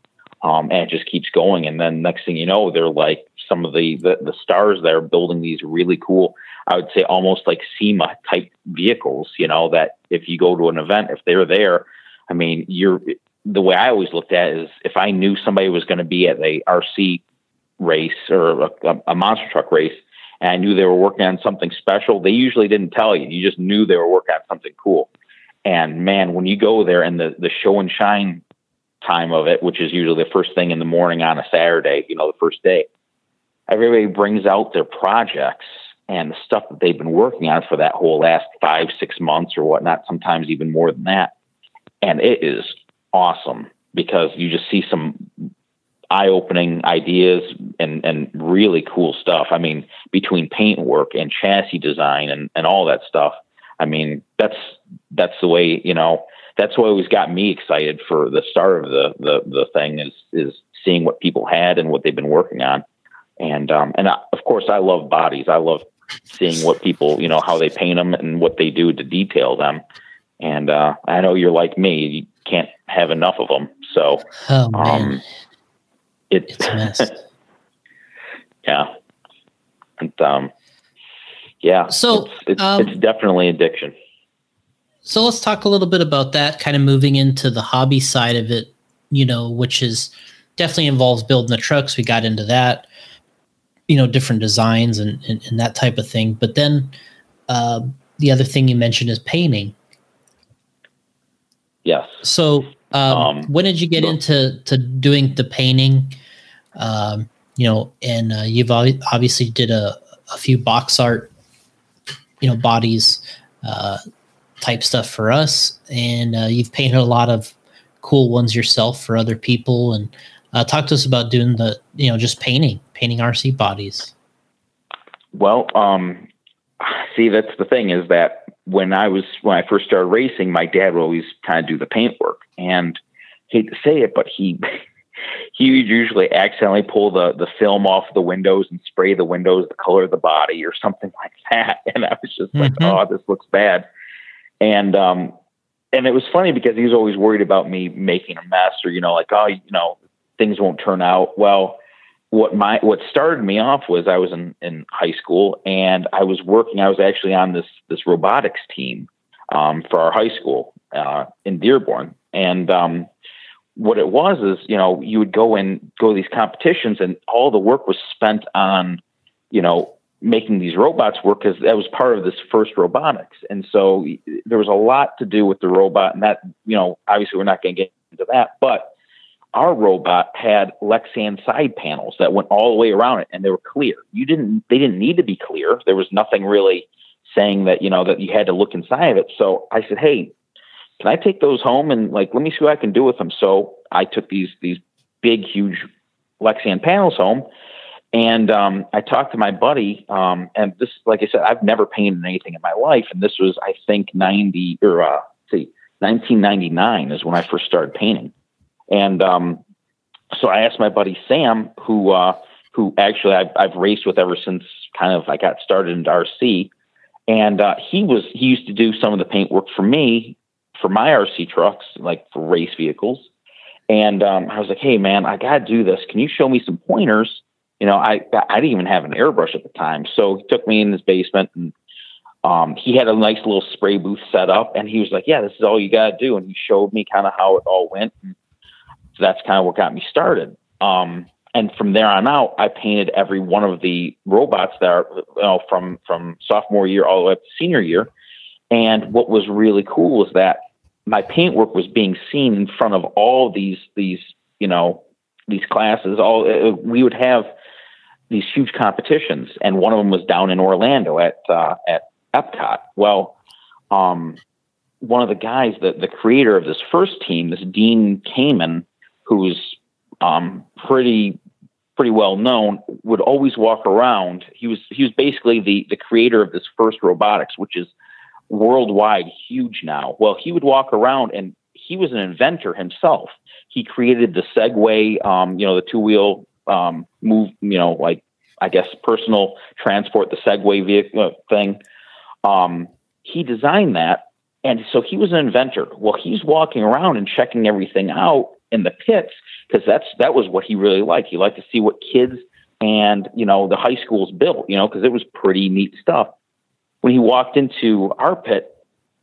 Um, and it just keeps going. And then next thing you know, they're like some of the, the, the stars that are building these really cool, I would say almost like SEMA type vehicles, you know, that if you go to an event, if they're there, I mean, you're, the way I always looked at it is if I knew somebody was going to be at a RC race or a, a, monster truck race, and I knew they were working on something special, they usually didn't tell you. You just knew they were working on something cool. And man, when you go there and the, the show and shine time of it, which is usually the first thing in the morning on a Saturday, you know, the first day, everybody brings out their projects and the stuff that they've been working on for that whole last five, six months or whatnot, sometimes even more than that. And it is awesome because you just see some eye opening ideas and, and really cool stuff. I mean, between paint work and chassis design and, and all that stuff. I mean, that's that's the way, you know, that's what always got me excited for the start of the the, the thing is is seeing what people had and what they've been working on. And um and I, of course I love bodies. I love seeing what people, you know, how they paint them and what they do to detail them. And uh I know you're like me, can't have enough of them. So oh, um it, it's yeah. And, um, yeah. So it's, it's, um, it's definitely addiction. So let's talk a little bit about that, kind of moving into the hobby side of it, you know, which is definitely involves building the trucks. We got into that, you know, different designs and, and, and that type of thing. But then uh, the other thing you mentioned is painting. Yes. So um, um, when did you get into to doing the painting? Um, you know, and uh, you've obviously did a, a few box art, you know, bodies uh, type stuff for us, and uh, you've painted a lot of cool ones yourself for other people. And uh, talk to us about doing the, you know, just painting, painting RC bodies. Well, um, see, that's the thing is that when I was when I first started racing, my dad would always kind of do the paint work, and hate to say it, but he he would usually accidentally pull the the film off the windows and spray the windows the color of the body or something like that, and I was just mm-hmm. like, oh, this looks bad, and um, and it was funny because he was always worried about me making a mess or you know like oh you know things won't turn out well what my what started me off was I was in, in high school and I was working. I was actually on this this robotics team um, for our high school uh, in Dearborn, and um, what it was is you know you would go and go to these competitions, and all the work was spent on you know making these robots work because that was part of this first robotics, and so there was a lot to do with the robot, and that you know obviously we're not going to get into that, but our robot had Lexan side panels that went all the way around it and they were clear. You didn't they didn't need to be clear. There was nothing really saying that, you know, that you had to look inside of it. So I said, Hey, can I take those home and like let me see what I can do with them? So I took these these big, huge Lexan panels home and um, I talked to my buddy, um, and this, like I said, I've never painted anything in my life, and this was, I think, ninety or uh, see, nineteen ninety nine is when I first started painting. And um, so I asked my buddy Sam, who uh, who actually I've, I've, raced with ever since kind of I got started in RC, and uh, he was he used to do some of the paint work for me for my RC trucks, like for race vehicles. And um, I was like, "Hey, man, I got to do this. Can you show me some pointers?" You know, I I didn't even have an airbrush at the time, so he took me in his basement and um, he had a nice little spray booth set up, and he was like, "Yeah, this is all you got to do." And he showed me kind of how it all went. And so that's kind of what got me started. Um, and from there on out, I painted every one of the robots that are you know, from from sophomore year all the way up to senior year. And what was really cool was that my paintwork was being seen in front of all these these you know these classes. All uh, we would have these huge competitions, and one of them was down in Orlando at uh, at Epcot. Well, um, one of the guys, the the creator of this first team, this Dean Kamen, who's um, pretty pretty well known, would always walk around. He was he was basically the the creator of this first robotics, which is worldwide huge now. Well, he would walk around and he was an inventor himself. He created the Segway, um, you know, the two wheel um, move, you know, like I guess personal transport, the Segway vehicle uh, thing. Um, he designed that, and so he was an inventor. Well, he's walking around and checking everything out in the pits because that's that was what he really liked. He liked to see what kids and you know the high schools built, you know, because it was pretty neat stuff. When he walked into our pit,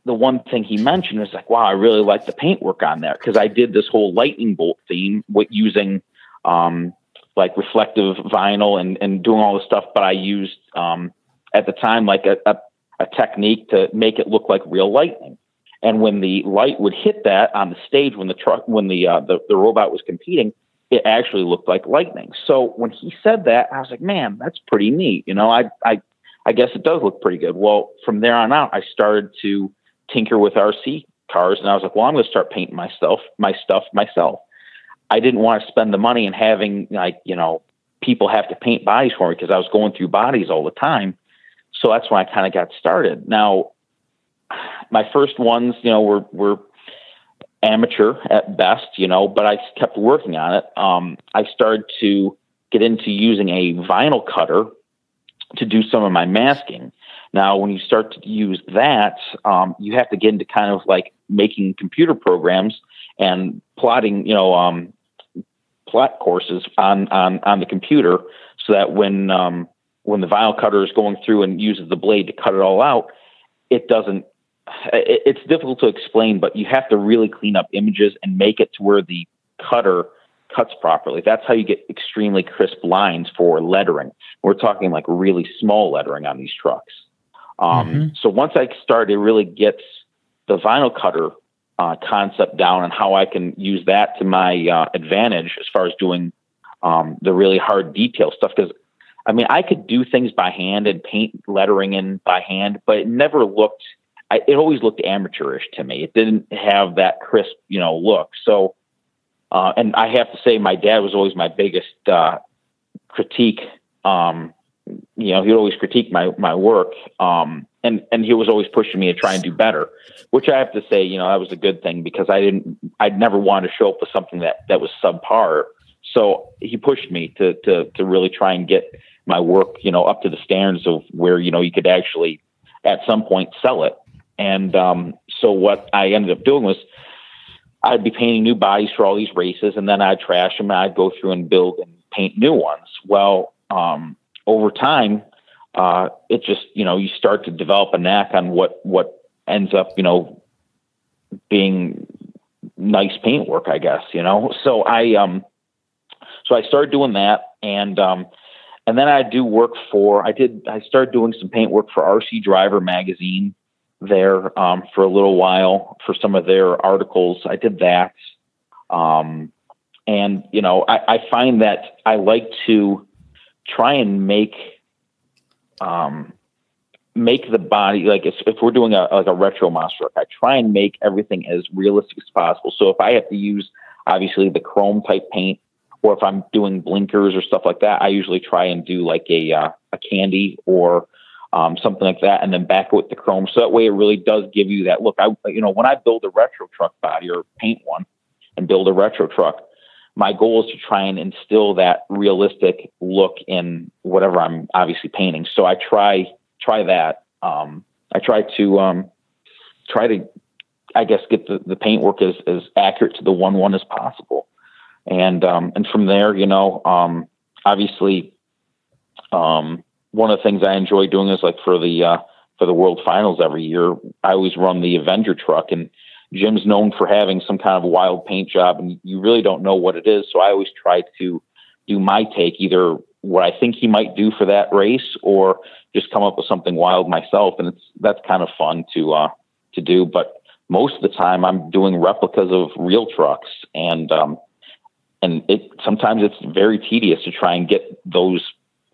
the one thing he mentioned was like, "Wow, I really like the paintwork on there because I did this whole lightning bolt theme with using um, like reflective vinyl and and doing all this stuff, but I used um, at the time like a, a, a technique to make it look like real lightning." And when the light would hit that on the stage, when the truck, when the, uh, the the robot was competing, it actually looked like lightning. So when he said that, I was like, man, that's pretty neat. You know, I I I guess it does look pretty good. Well, from there on out, I started to tinker with RC cars, and I was like, well, I'm going to start painting myself my stuff myself. I didn't want to spend the money and having like you know people have to paint bodies for me because I was going through bodies all the time. So that's when I kind of got started. Now my first ones, you know, were were amateur at best, you know, but I kept working on it. Um, I started to get into using a vinyl cutter to do some of my masking. Now, when you start to use that, um, you have to get into kind of like making computer programs and plotting, you know, um, plot courses on, on, on the computer so that when, um, when the vinyl cutter is going through and uses the blade to cut it all out, it doesn't it's difficult to explain, but you have to really clean up images and make it to where the cutter cuts properly. That's how you get extremely crisp lines for lettering. We're talking like really small lettering on these trucks. Um, mm-hmm. So once I started to really gets the vinyl cutter uh, concept down and how I can use that to my uh, advantage as far as doing um, the really hard detail stuff, because I mean, I could do things by hand and paint lettering in by hand, but it never looked – I, it always looked amateurish to me. It didn't have that crisp, you know, look. So, uh, and I have to say, my dad was always my biggest uh, critique. Um, you know, he'd always critique my my work, um, and and he was always pushing me to try and do better. Which I have to say, you know, that was a good thing because I didn't, I'd never want to show up with something that that was subpar. So he pushed me to to to really try and get my work, you know, up to the standards of where you know you could actually at some point sell it. And um, so what I ended up doing was I'd be painting new bodies for all these races, and then I'd trash them, and I'd go through and build and paint new ones. Well, um, over time, uh, it just you know you start to develop a knack on what what ends up you know being nice paintwork, I guess you know. So I um, so I started doing that, and um, and then I do work for I did I started doing some paint work for RC Driver magazine there um, for a little while for some of their articles. I did that. Um, and, you know, I, I, find that I like to try and make, um, make the body like if, if we're doing a like a retro monster I try and make everything as realistic as possible. So if I have to use obviously the chrome type paint, or if I'm doing blinkers or stuff like that, I usually try and do like a uh, a candy or um, something like that, and then back it with the chrome. So that way, it really does give you that look. I, you know, when I build a retro truck body or paint one and build a retro truck, my goal is to try and instill that realistic look in whatever I'm obviously painting. So I try try that. Um, I try to um, try to, I guess, get the, the paint work as, as accurate to the one one as possible, and um, and from there, you know, um, obviously, um, one of the things I enjoy doing is like for the uh, for the World Finals every year. I always run the Avenger truck, and Jim's known for having some kind of wild paint job, and you really don't know what it is. So I always try to do my take, either what I think he might do for that race, or just come up with something wild myself. And it's that's kind of fun to uh, to do. But most of the time, I'm doing replicas of real trucks, and um, and it sometimes it's very tedious to try and get those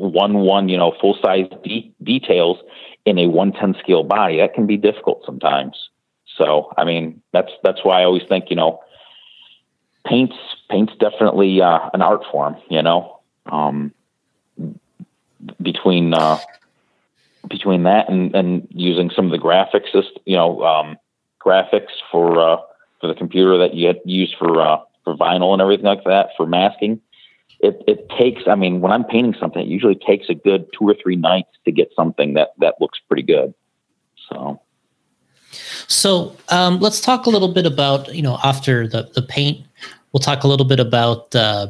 one one you know full size de- details in a 110 scale body that can be difficult sometimes. So i mean that's that's why i always think you know paints paints definitely uh, an art form you know? Um, between uh, between that and, and using some of the graphics you know um, graphics for uh, for the computer that you used for uh, for vinyl and everything like that for masking it, it takes, I mean, when I'm painting something, it usually takes a good two or three nights to get something that, that looks pretty good. So, so um, let's talk a little bit about, you know, after the, the paint we'll talk a little bit about uh,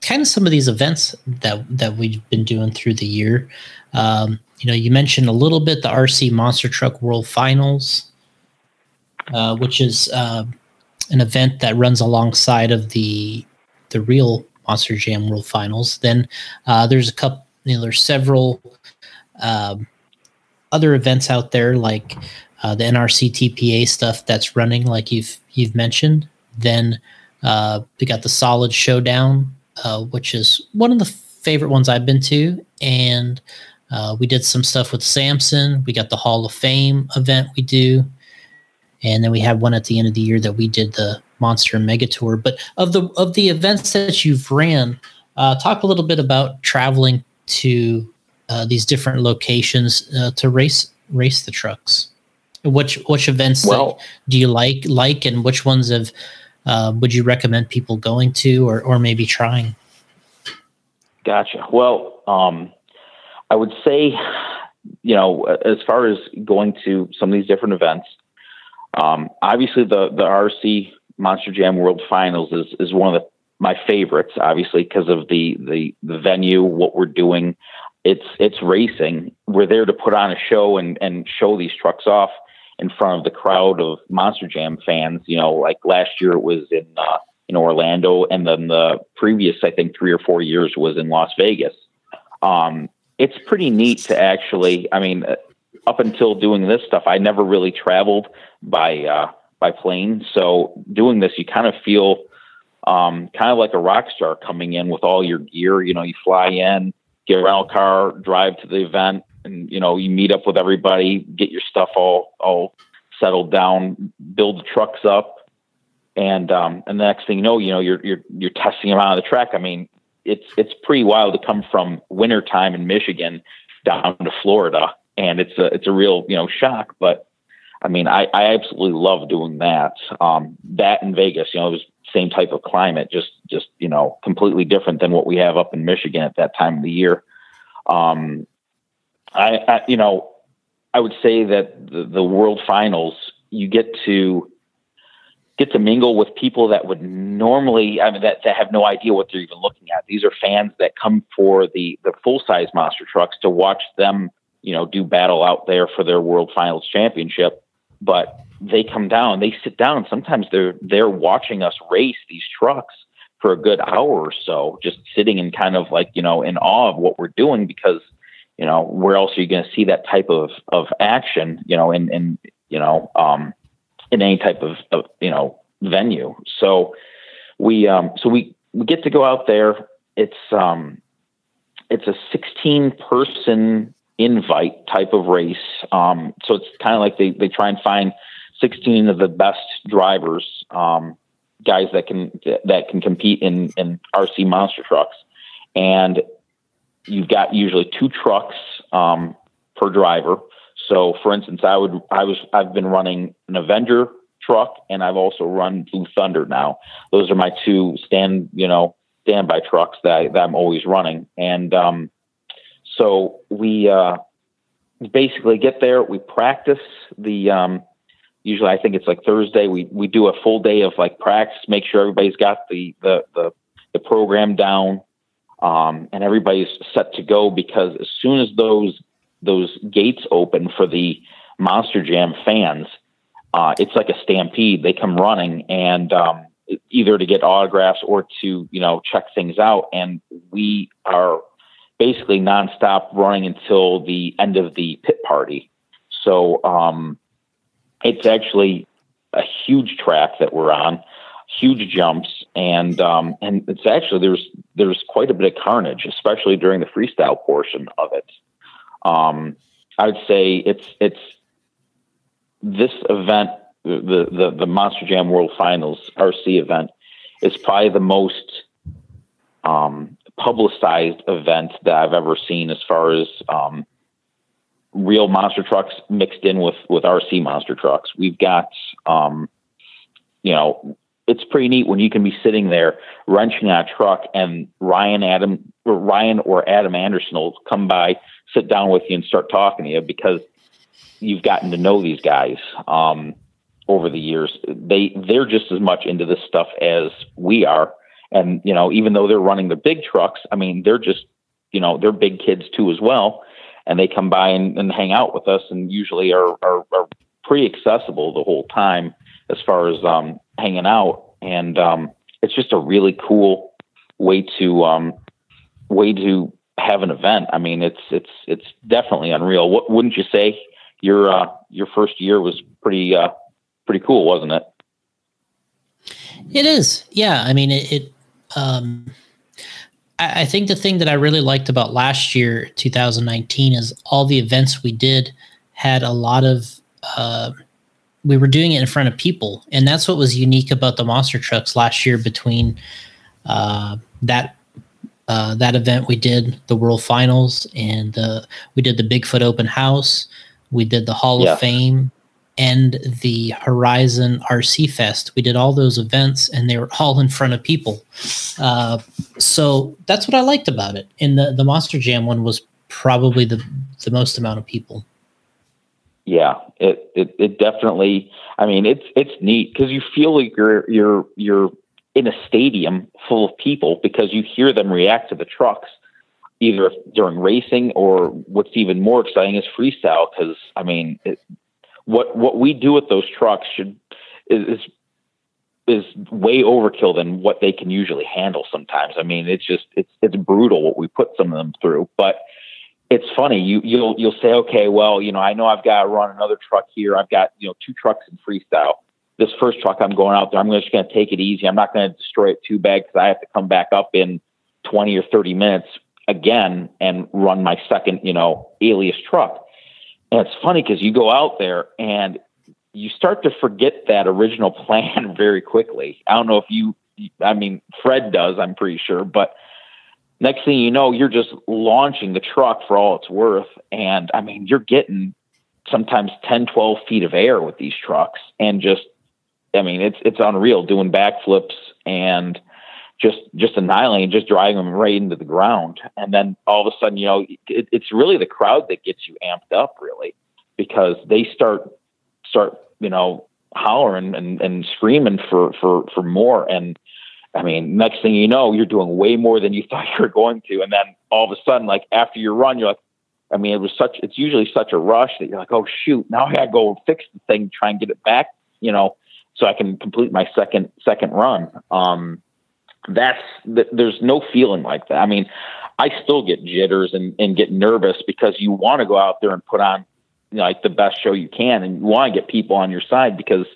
kind of some of these events that that we've been doing through the year. Um, you know, you mentioned a little bit the RC Monster Truck World Finals, uh, which is uh, an event that runs alongside of the the real Monster Jam World Finals. Then uh, there's a couple. You know, there's several um, other events out there like uh, the NRC TPA stuff that's running, like you've you've mentioned. Then uh, we got the Solid Showdown, uh, which is one of the favorite ones I've been to, and uh, we did some stuff with Samson. We got the Hall of Fame event we do, and then we have one at the end of the year that we did the Monster Mega Tour. But of the of the events that you've ran, uh, talk a little bit about traveling to uh, these different locations uh, to race race the trucks. Which which events well, do you like like, and which ones have uh, would you recommend people going to or or maybe trying? Gotcha. Well, um, I would say, you know, as far as going to some of these different events, um, obviously the the RC Monster Jam World Finals is is one of the my favorites, obviously, because of the, the the venue, what we're doing. It's it's racing. We're there to put on a show and and show these trucks off in front of the crowd of Monster Jam fans. You know, like last year it was in uh, in Orlando, and then the previous I think three or four years was in Las Vegas. Um, it's pretty neat to actually. I mean, uh, up until doing this stuff, I never really traveled by uh, by plane. So doing this, you kind of feel um, kind of like a rock star coming in with all your gear. You know, you fly in, get a rental car, drive to the event, and you know you meet up with everybody, get your stuff all all settled down, build the trucks up, and um, and the next thing you know, you know you're you're you're testing them out on the track. I mean, it's it's pretty wild to come from wintertime in Michigan down to Florida, and it's a it's a real you know shock, but. I mean, I, I absolutely love doing that. Um, that in Vegas, you know, it was same type of climate, just just you know completely different than what we have up in Michigan at that time of the year. Um, I, I you know I would say that the, the World Finals you get to get to mingle with people that would normally I mean that, that have no idea what they're even looking at. These are fans that come for the the full size monster trucks to watch them you know do battle out there for their World Finals championship, but they come down, they sit down. Sometimes they're they're watching us race these trucks for a good hour or so, just sitting in kind of like you know in awe of what we're doing because you know where else are you going to see that type of of action you know in in you know um, in any type of, of you know venue. So we um, so we we get to go out there. It's um it's a 16 person invite type of race. Um, so it's kind of like they, they try and find 16 of the best drivers, um, guys that can that can compete in in RC monster trucks, and you've got usually two trucks um, per driver. So, for instance, I would I was I've been running an Avenger truck, and I've also run Blue Thunder now. Those are my two stand you know standby trucks that, I, that I'm always running, and um, so we uh, basically get there. We practice the um, usually I think it's like Thursday. We we do a full day of like practice, make sure everybody's got the the the, the program down, um, and everybody's set to go. Because as soon as those those gates open for the Monster Jam fans, uh, it's like a stampede. They come running and um, either to get autographs or to you know check things out, and we are basically nonstop running until the end of the pit party. So um, it's actually a huge track that we're on, huge jumps, and um, and it's actually there's there's quite a bit of carnage, especially during the freestyle portion of it. Um, I would say it's it's this event, the the the Monster Jam World Finals RC event, is probably the most um, publicized event that I've ever seen as far as um, real monster trucks mixed in with with RC monster trucks. We've got, um, you know, it's pretty neat when you can be sitting there wrenching on a truck and Ryan Adam or Ryan or Adam Anderson will come by, sit down with you, and start talking to you because you've gotten to know these guys. Um, over the years. They they're just as much into this stuff as we are. And you know, even though they're running the big trucks, I mean, they're just you know they're big kids too as well, and they come by and, and hang out with us, and usually are, are, are pretty accessible the whole time as far as um, hanging out. And um, it's just a really cool way to um, way to have an event. I mean, it's it's it's definitely unreal. What wouldn't you say? Your uh, your first year was pretty uh, pretty cool, wasn't it? It is. Yeah. I mean, it. it um, I, I think the thing that I really liked about last year, 2019, is all the events we did had a lot of. Uh, we were doing it in front of people, and that's what was unique about the monster trucks last year. Between uh, that uh, that event, we did the World Finals, and uh, we did the Bigfoot Open House. We did the Hall yeah. of Fame, and the Horizon RC Fest. We did all those events and they were all in front of people. Uh, so that's what I liked about it. And the, the Monster Jam one was probably the, the most amount of people. Yeah, it, it, it definitely, I mean, it's, it's neat because you feel like you're, you're, you're in a stadium full of people because you hear them react to the trucks either during racing or what's even more exciting is freestyle. Cause I mean, it, what what we do with those trucks should is is way overkill than what they can usually handle sometimes. I mean, it's just it's it's brutal what we put some of them through. But it's funny, you you'll you'll say, okay, well, you know, I know I've got to run another truck here. I've got, you know, two trucks in freestyle. This first truck I'm going out there, I'm just gonna take it easy. I'm not gonna destroy it too bad because I have to come back up in twenty or thirty minutes again and run my second, you know, alias truck. And it's funny because you go out there and you start to forget that original plan very quickly. I don't know if you, I mean, Fred does, I'm pretty sure, but next thing you know, you're just launching the truck for all it's worth. And I mean, you're getting sometimes 10, 12 feet of air with these trucks and just, I mean, it's, it's unreal doing backflips and, just just annihilating, just driving them right into the ground. And then all of a sudden, you know, it, it's really the crowd that gets you amped up, really, because they start start you know hollering and, and screaming for for for more. And I mean, next thing you know, you're doing way more than you thought you were going to. And then all of a sudden, like after your run, you're like, I mean, it was such. It's usually such a rush that you're like, oh shoot, now I got to go fix the thing, try and get it back, you know, so I can complete my second second run. Um, that's there's no feeling like that. I mean, I still get jitters and, and get nervous because you want to go out there and put on you know, like the best show you can, and you want to get people on your side because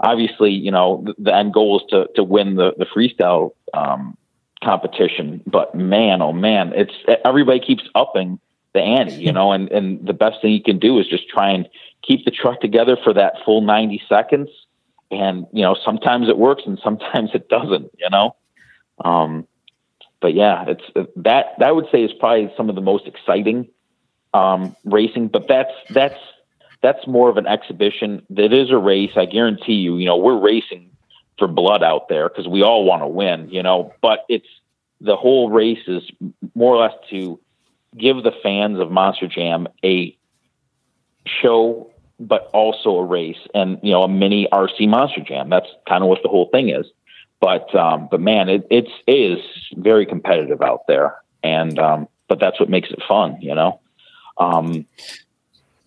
obviously, you know, the, the end goal is to to win the the freestyle um, competition. But man, oh man, it's everybody keeps upping the ante, you know, and and the best thing you can do is just try and keep the truck together for that full ninety seconds. And you know, sometimes it works and sometimes it doesn't. You know. Um, but yeah, it's that that I would say is probably some of the most exciting um, racing. But that's that's that's more of an exhibition. That is a race. I guarantee you. You know, we're racing for blood out there because we all want to win. You know, but it's the whole race is more or less to give the fans of Monster Jam a show, but also a race and you know a mini RC Monster Jam. That's kind of what the whole thing is. But um, but man, it, it's it is very competitive out there, and um, but that's what makes it fun, you know. Um,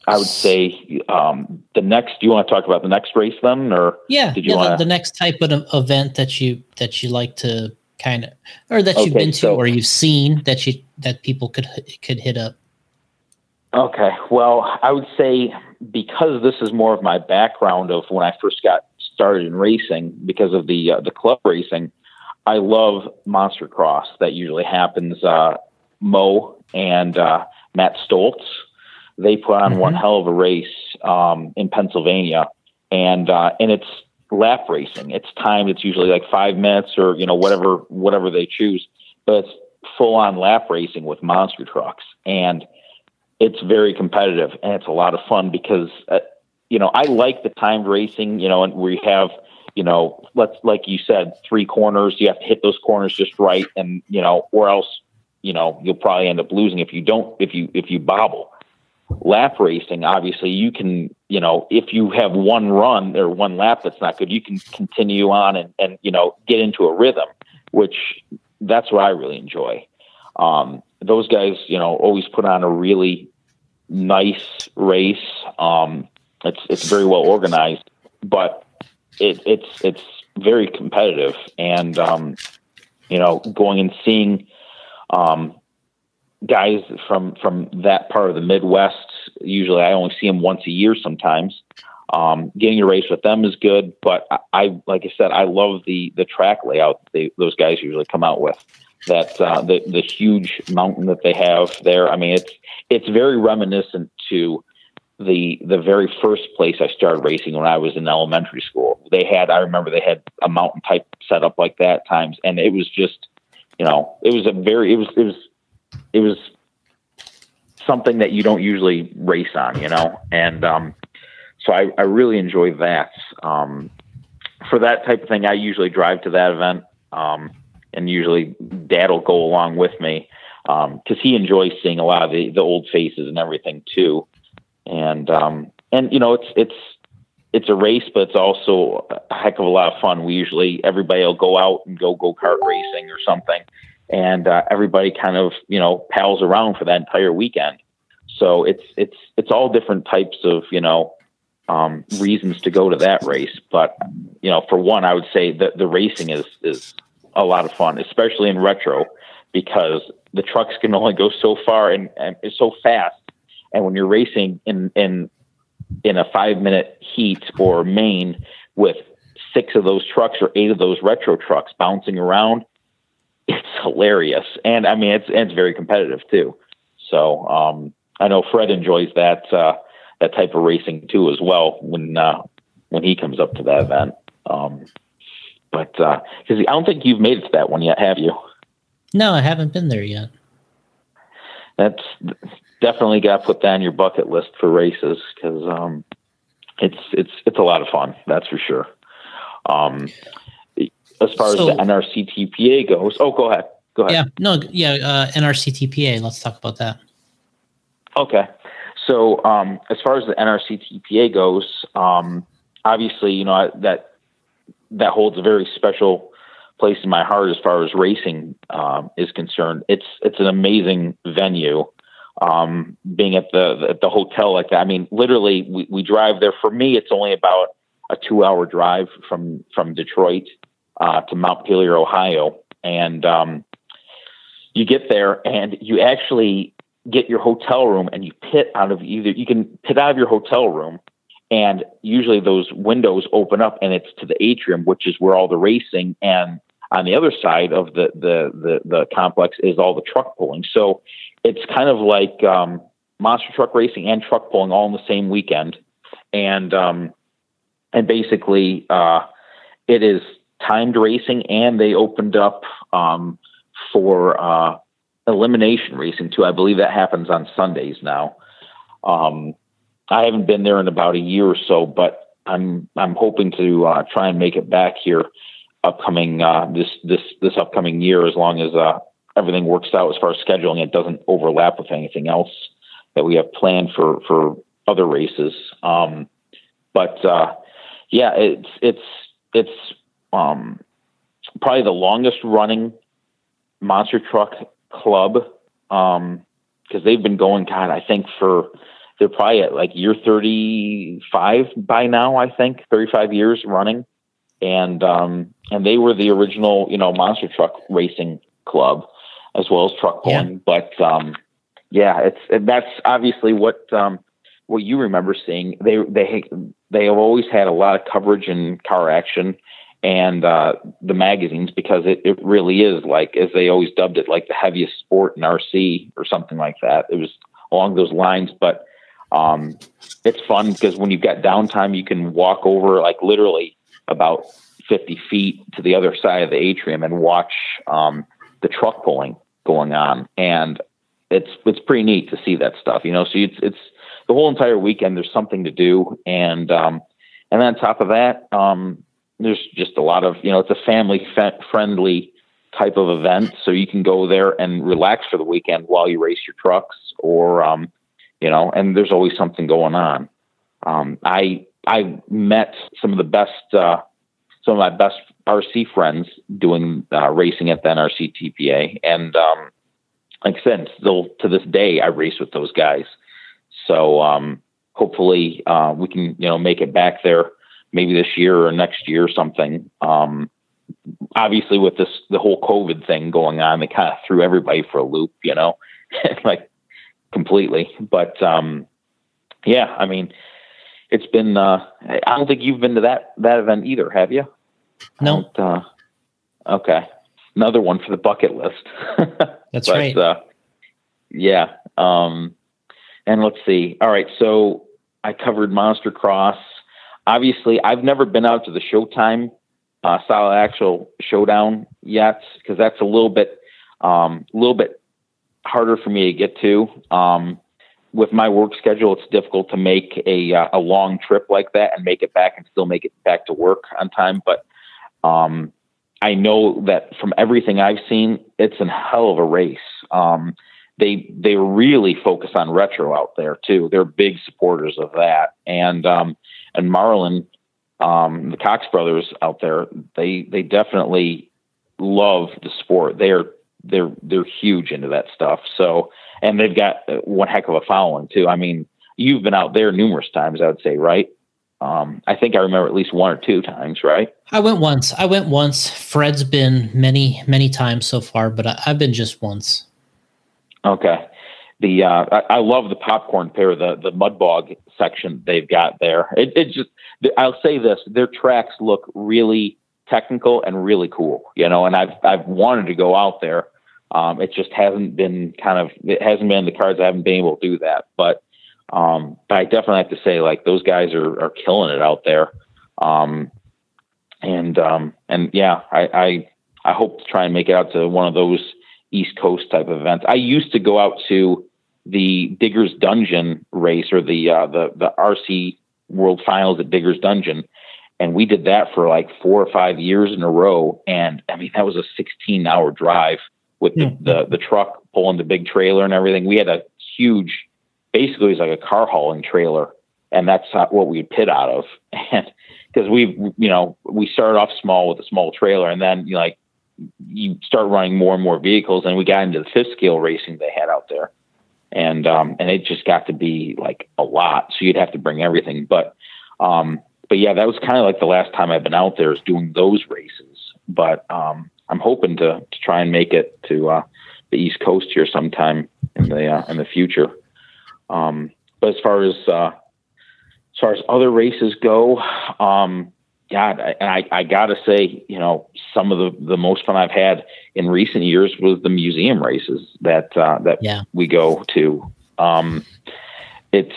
I would say um, the next. Do you want to talk about the next race then, or yeah, did you yeah, wanna... the, the, next type of event that you that you like to kind of, or that you've been to, so, or you've seen that you that people could could hit up? Okay, well, I would say because this is more of my background of when I first got started in racing because of the uh, the club racing. I love Monster Cross. That usually happens. Uh, Mo and uh, Matt Stoltz, they put on mm-hmm. one hell of a race um, in Pennsylvania, and uh, and it's lap racing. It's timed. It's usually like five minutes or you know whatever whatever they choose, but it's full on lap racing with monster trucks, and it's very competitive and it's a lot of fun because uh, you know, I like the timed racing, you know, and we have, you know, let's, like you said, three corners, you have to hit those corners just right. And, you know, or else, you know, you'll probably end up losing if you don't, if you, if you bobble. lap racing, obviously you can, you know, if you have one run or one lap that's not good, you can continue on and, and you know, get into a rhythm, which that's what I really enjoy. Um, those guys, you know, always put on a really nice race. Um, it's it's very well organized, but it, it's it's very competitive, and um, you know, going and seeing um, guys from from that part of the Midwest. Usually, I only see them once a year. Sometimes, um, getting a race with them is good. But I, I, like I said, I love the the track layout they, those guys usually come out with. That uh, the the huge mountain that they have there. I mean, it's it's very reminiscent to the the very first place I started racing when I was in elementary school. They had I remember they had a mountain type setup like that times, and it was just you know it was a very it was it was it was something that you don't usually race on, you know, and um, so I, I really enjoy that. Um, for that type of thing, I usually drive to that event, um, and usually Dad will go along with me because um, he enjoys seeing a lot of the, the old faces and everything too. And um, and you know, it's it's it's a race, but it's also a heck of a lot of fun. We usually everybody will go out and go go kart racing or something, and uh, everybody kind of you know pals around for that entire weekend. So it's it's it's all different types of you know um, reasons to go to that race. But you know, for one, I would say that the racing is is a lot of fun, especially in retro, because the trucks can only go so far and, and so fast. And when you're racing in in in a five minute heat or main with six of those trucks or eight of those retro trucks bouncing around, it's hilarious. And I mean, it's and it's very competitive too. So um, I know Fred enjoys that uh, that type of racing too as well when uh, when he comes up to that event. Um, but because uh, I don't think you've made it to that one yet, have you? No, I haven't been there yet. That's definitely got to put that on your bucket list for races because um, it's it's it's a lot of fun. That's for sure. Um, as far so, as the NRCTPA goes, oh, go ahead. Go ahead. Yeah, no, yeah, uh, NRCTPA. Let's talk about that. Okay, so um, as far as the NRCTPA goes, um, obviously, you know that that holds a very special place in my heart as far as racing um, is concerned. It's it's an amazing venue. Um, being at the at the hotel like that, I mean, literally, we, we drive there. For me, it's only about a two hour drive from from Detroit uh, to Montpelier, Ohio, and um, you get there and you actually get your hotel room and you pit out of either you can pit out of your hotel room and usually those windows open up and it's to the atrium which is where all the racing and on the other side of the the the, the complex is all the truck pulling. So it's kind of like um, monster truck racing and truck pulling all in the same weekend and um, and basically uh, it is timed racing and they opened up um, for uh, elimination racing too. I believe that happens on Sundays now. Um, I haven't been there in about a year or so, but I'm I'm hoping to uh, try and make it back here upcoming uh, this this this upcoming year as long as uh, everything works out as far as scheduling. It doesn't overlap with anything else that we have planned for for other races. Um, but uh, yeah, it's it's it's um, probably the longest running monster truck club because um, they've been going, God, I think for they're probably at like year 35 by now, I think 35 years running. And, um, and they were the original, you know, monster truck racing club as well as truck pulling. Yeah. But, um, yeah, it's, that's obviously what, um, what you remember seeing. They, they, they have always had a lot of coverage in car action and uh, the magazines because it, it really is like as they always dubbed it like the heaviest sport in RC or something like that. It was along those lines, but um, it's fun because when you've got downtime, you can walk over like literally about 50 feet to the other side of the atrium and watch um, the truck pulling going on, and it's it's pretty neat to see that stuff. You know, so it's it's the whole entire weekend. There's something to do, and um, and then on top of that, um, there's just a lot of you know it's a family friendly type of event so you can go there and relax for the weekend while you race your trucks or um, you know, and there's always something going on. Um, I I met some of the best, uh, some of my best RC friends doing uh, racing at the NRC TPA, and um, like I said, still to this day, I race with those guys. So um, hopefully, uh, we can you know make it back there maybe this year or next year or something. Um, obviously, with this the whole COVID thing going on, they kind of threw everybody for a loop, you know, like completely. But um, yeah, I mean, it's been. Uh, I don't think you've been to that that event either, have you? No. Uh, okay, another one for the bucket list. That's but, right. Uh, yeah. Um, and let's see. All right. So I covered Monster Cross. Obviously, I've never been out to the Showtime uh, Solid Axle Showdown yet because that's a little bit, um, a little bit harder for me to get to. Um, with my work schedule, it's difficult to make a uh, a long trip like that and make it back and still make it back to work on time. But um, I know that from everything I've seen, it's a hell of a race. Um, they they really focus on retro out there too. They're big supporters of that, and um, and Marlin, um, the Cox brothers out there, they they definitely love the sport. They're they're they're huge into that stuff. So and they've got one heck of a following too. I mean, you've been out there numerous times, I would say, right? Um, I think I remember at least one or two times, right? I went once. I went once. Fred's been many, many times so far, but I, have been just once. Okay. The uh, I, I, love the popcorn pair, the the mud bog section they've got there. It, it just I'll say this: their tracks look really technical and really cool, you know. And I've I've wanted to go out there. Um, it just hasn't been kind of it hasn't been the cards. I haven't been able to do that, but um, but I definitely have to say, like those guys are are killing it out there. Um, and um, and yeah, I, I I hope to try and make it out to one of those East Coast type of events. I used to go out to the Diggers Dungeon race or the uh, the the RC World Finals at Diggers Dungeon, and we did that for like four or five years in a row. And I mean, that was a 16 hour drive with the, mm-hmm. the the truck pulling the big trailer and everything. We had a huge basically was like a car hauling trailer, and that's what we'd pit out of. And because we, you know, we started off small with a small trailer, and then you know, like you start running more and more vehicles, and we got into the fifth scale racing they had out there, and um, and it just got to be like a lot. So you'd have to bring everything, but um, but yeah, that was kind of like the last time I've been out there is doing those races. But um, I'm hoping to to try and make it to uh, the East Coast here sometime in the uh, in the future. Um, but as far as uh, as far as other races go, um, God, I, and I, I got to say, you know, some of the, the most fun I've had in recent years was the museum races that uh, that yeah. we go to. Um, it's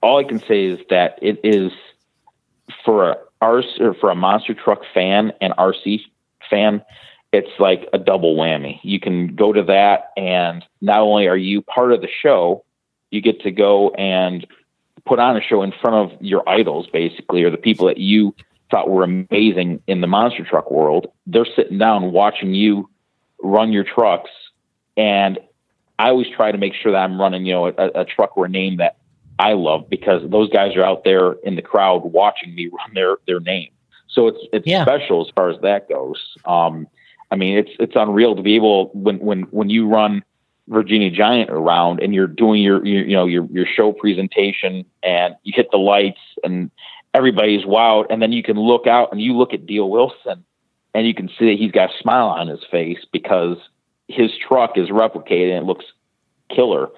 all I can say is that it is for a RC, or for a monster truck fan and RC fan, it's like a double whammy. You can go to that, and not only are you part of the show, you get to go and put on a show in front of your idols, basically, or the people that you thought were amazing in the monster truck world. They're sitting down watching you run your trucks, and I always try to make sure that I'm running, you know, a, a truck or a name that I love because those guys are out there in the crowd watching me run their their name. So it's it's yeah. special as far as that goes. Um, I mean, it's it's unreal to be able when when when you run Virginia Giant around and you're doing your, your, you know your your show presentation and you hit the lights and everybody's wild and then you can look out and you look at Dale Wilson and you can see that he's got a smile on his face because his truck is replicated and it looks killer.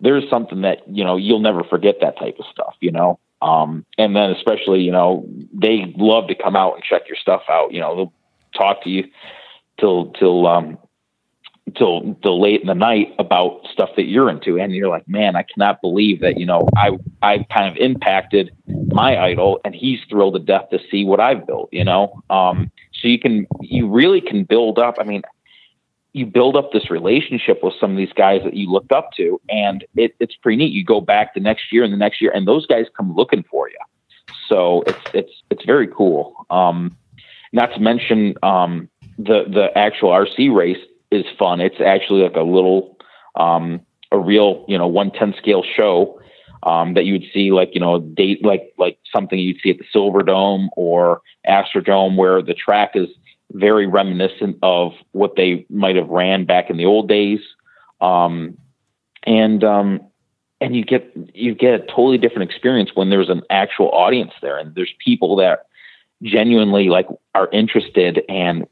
There's something that you know you'll never forget that type of stuff, you know. Um, and then especially you know they love to come out and check your stuff out. You know they'll talk to you till till um, till till late in the night about stuff that you're into. And you're like man i cannot believe that you know i i kind of impacted my idol and he's thrilled to death to see what i've built you know? Um so you can you really can build up i mean you build up this relationship with some of these guys that you looked up to and it, it's pretty neat. You go back the next year and the next year and those guys come looking for you so it's it's it's very cool. Um not to mention um the the actual rc race is fun. It's actually like a little um, a real you know 110 scale show um, that you would see like you know date like like something you'd see at the Silver Dome or Astrodome where the track is very reminiscent of what they might have ran back in the old days um, and um, and you get you get a totally different experience when there's an actual audience there and there's people that genuinely like are interested and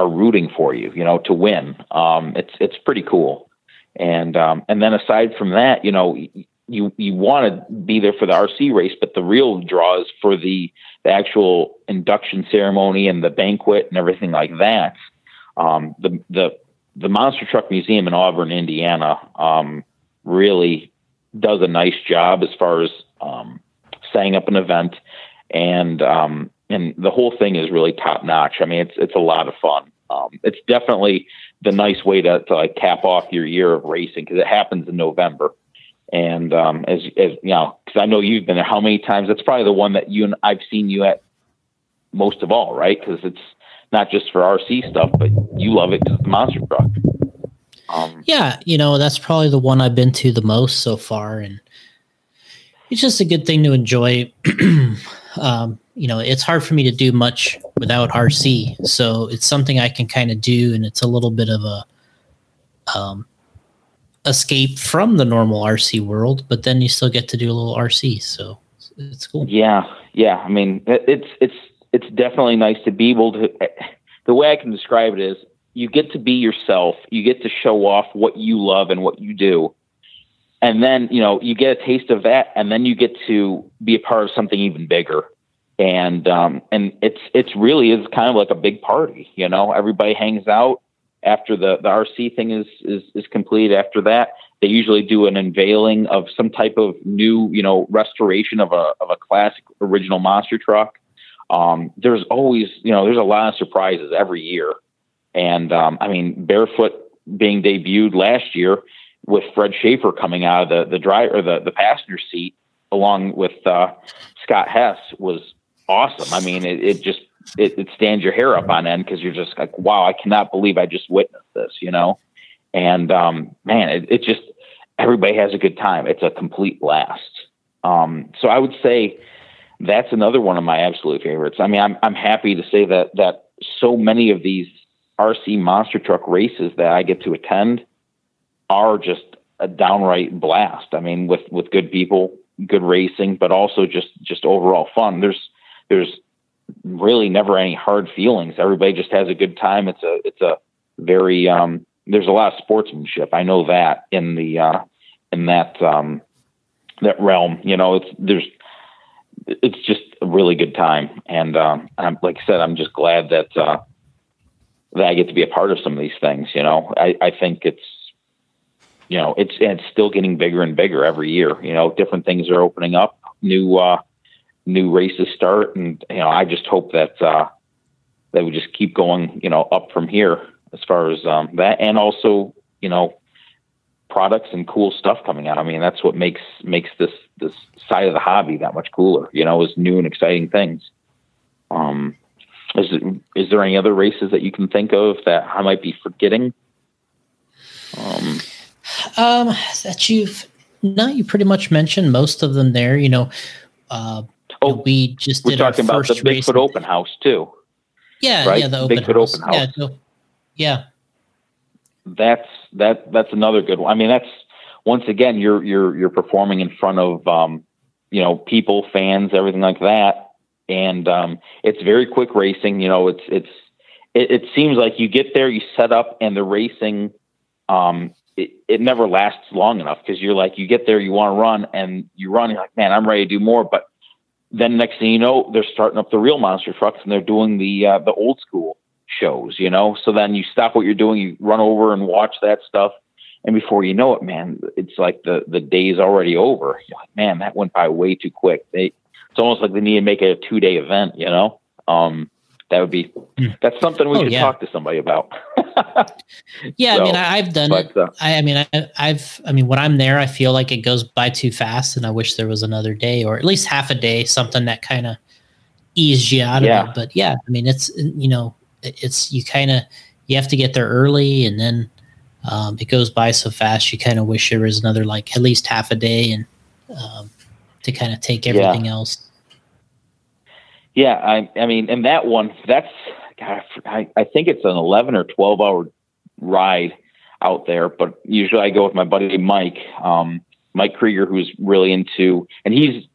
are rooting for you you know to win. Um, it's it's pretty cool. And um, and then aside from that you know you you want to be there for the RC race, but the real draw is for the, the actual induction ceremony and the banquet and everything like that. Um, the the the Monster Truck Museum in Auburn, Indiana, um, really does a nice job as far as um, setting up an event, and um, and the whole thing is really top notch. I mean, it's it's a lot of fun. Um, it's definitely the nice way to, to like cap off your year of racing because it happens in November. And um, as, as you know, because I know you've been there how many times? That's probably the one that you and I've seen you at most of all, right? Because it's not just for RC stuff, but you love it because the monster truck. Um, yeah, you know that's probably the one I've been to the most so far, and it's just a good thing to enjoy. um, you know, it's hard for me to do much without RC, so it's something I can kind of do, and it's a little bit of a um, escape from the normal RC world, but then you still get to do a little RC. So it's cool. Yeah, yeah. I mean, it's it's it's definitely nice to be able to. The way I can describe it is, you get to be yourself. You get to show off what you love and what you do, and then you know you get a taste of that, and then you get to be a part of something even bigger. And um, and it's it's really is kind of like a big party. You know, everybody hangs out after the, the RC thing is, is, is complete after that, they usually do an unveiling of some type of new, you know, restoration of a, of a classic original monster truck. Um, there's always, you know, there's a lot of surprises every year. And, um, I mean, Bearfoot being debuted last year with Fred Shafer coming out of the, the driver the, the passenger seat along with, uh, Scott Hess was awesome. I mean, it, it just it, it stands your hair up on end because you're just like, wow, I cannot believe I just witnessed this, you know? And um, man, it, it just, everybody has a good time. It's a complete blast. Um, so I would say that's another one of my absolute favorites. I mean, I'm, I'm happy to say that, that so many of these RC monster truck races that I get to attend are just a downright blast. I mean, with, with good people, good racing, but also just, just overall fun. There's, there's really never any hard feelings. Everybody just has a good time. It's a it's a very um, there's a lot of sportsmanship. I know that in the uh, in that um, that realm. You know, it's there's it's just a really good time. And um, I'm like I said, I'm just glad that uh, that I get to be a part of some of these things. You know, I, I think it's you know it's it's still getting bigger and bigger every year. You know, different things are opening up. New uh, new races start, and you know, I just hope that uh, that we just keep going, you know, up from here as far as um, that, and also, you know, products and cool stuff coming out. I mean, that's what makes makes this this side of the hobby that much cooler. You know, is new and exciting things. Um, is is there any other races that you can think of that I might be forgetting? Um, um that you've no, you pretty much mentioned most of them there. You know, uh, Oh, we just we're talking about the Bigfoot Open House too. Yeah, right? yeah, the open Bigfoot house. Open House. Yeah, so, yeah. That's that. That's another good one. I mean, that's once again you're you're you're performing in front of um, you know people, fans, everything like that, and um, it's very quick racing. You know, it's it's it, it seems like you get there, you set up, and the racing um, it, it never lasts long enough because you're like you get there, you want to run, and you run, you're like, man, I'm ready to do more, but then next thing you know, they're starting up the real monster trucks and they're doing the uh, the old school shows, you know. So then you stop what you're doing, you run over and watch that stuff, and before you know it, man, it's like the the day's already over. You're like, man, that went by way too quick. They, it's almost like they need to make it a two day event, you know. Um, that would be hmm. that's something we oh, should yeah. talk to somebody about. yeah, so, I mean, I've done but, it. Uh, I, I, mean, I, have I mean, when I'm there, I feel like it goes by too fast, and I wish there was another day or at least half a day, something that kind of eased you out yeah. of it. But yeah, I mean, it's you know, it's you kind of you have to get there early, and then um, it goes by so fast. You kind of wish there was another like at least half a day and um, to kind of take everything Yeah. else. Yeah, I, I mean, and that one, that's, God, I, I think it's an 11 or 12 hour ride out there, but usually I go with my buddy Mike, um, Mike Krieger, who's really into, and he's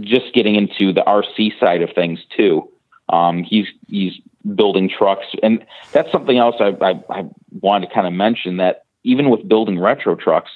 just getting into the RC side of things too. Um, he's, he's building trucks and that's something else I, I, I wanted to kind of mention that even with building retro trucks,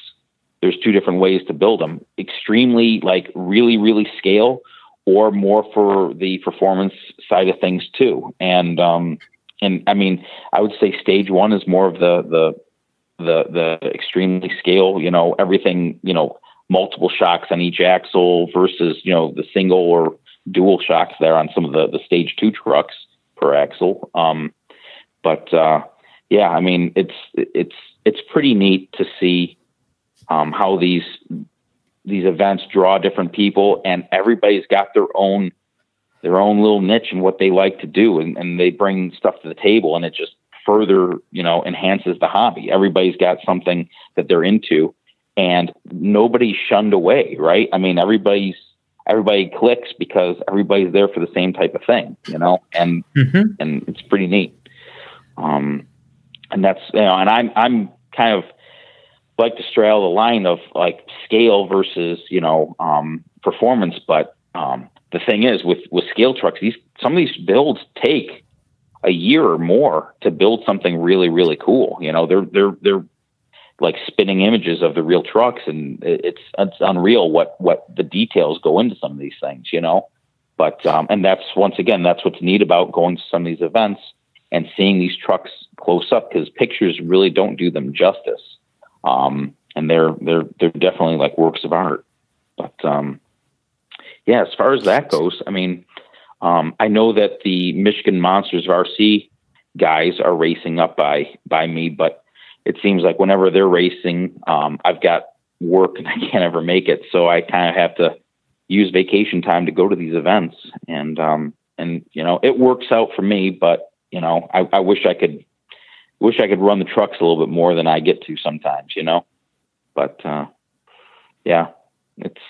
there's two different ways to build them extremely like really, really scale or more for the performance side of things too. And um, and I mean, I would say stage one is more of the the the the extremely scale. You know, everything. You know, multiple shocks on each axle versus you know the single or dual shocks there on some of the the stage two trucks per axle. Um, but uh, yeah, I mean, it's it's it's pretty neat to see um, how these these events draw different people and everybody's got their own their own little niche and what they like to do and, and they bring stuff to the table and it just further you know enhances the hobby everybody's got something that they're into and nobody's shunned away right i mean everybody's everybody clicks because everybody's there for the same type of thing you know and Mm-hmm. and it's pretty neat. Um, and that's you know, and I'm I'm kind of like to straddle the line of like scale versus you know um, performance. But um, the thing is, with with scale trucks, these some of these builds take a year or more to build something really really cool. You know, they're they're they're like spinning images of the real trucks, and it's it's unreal what what the details go into some of these things. You know. But um, and that's once again that's what's neat about going to some of these events and seeing these trucks close up because pictures really don't do them justice. Um, and they're they're they're definitely like works of art. But um, yeah, as far as that goes, I mean, um, I know that the Michigan Monsters of RC guys are racing up by by me, but it seems like whenever they're racing, um, I've got work and I can't ever make it, so I kind of have to use vacation time to go to these events and um and you know it works out for me but you know I, I wish I could wish I could run the trucks a little bit more than I get to sometimes you know but uh yeah it's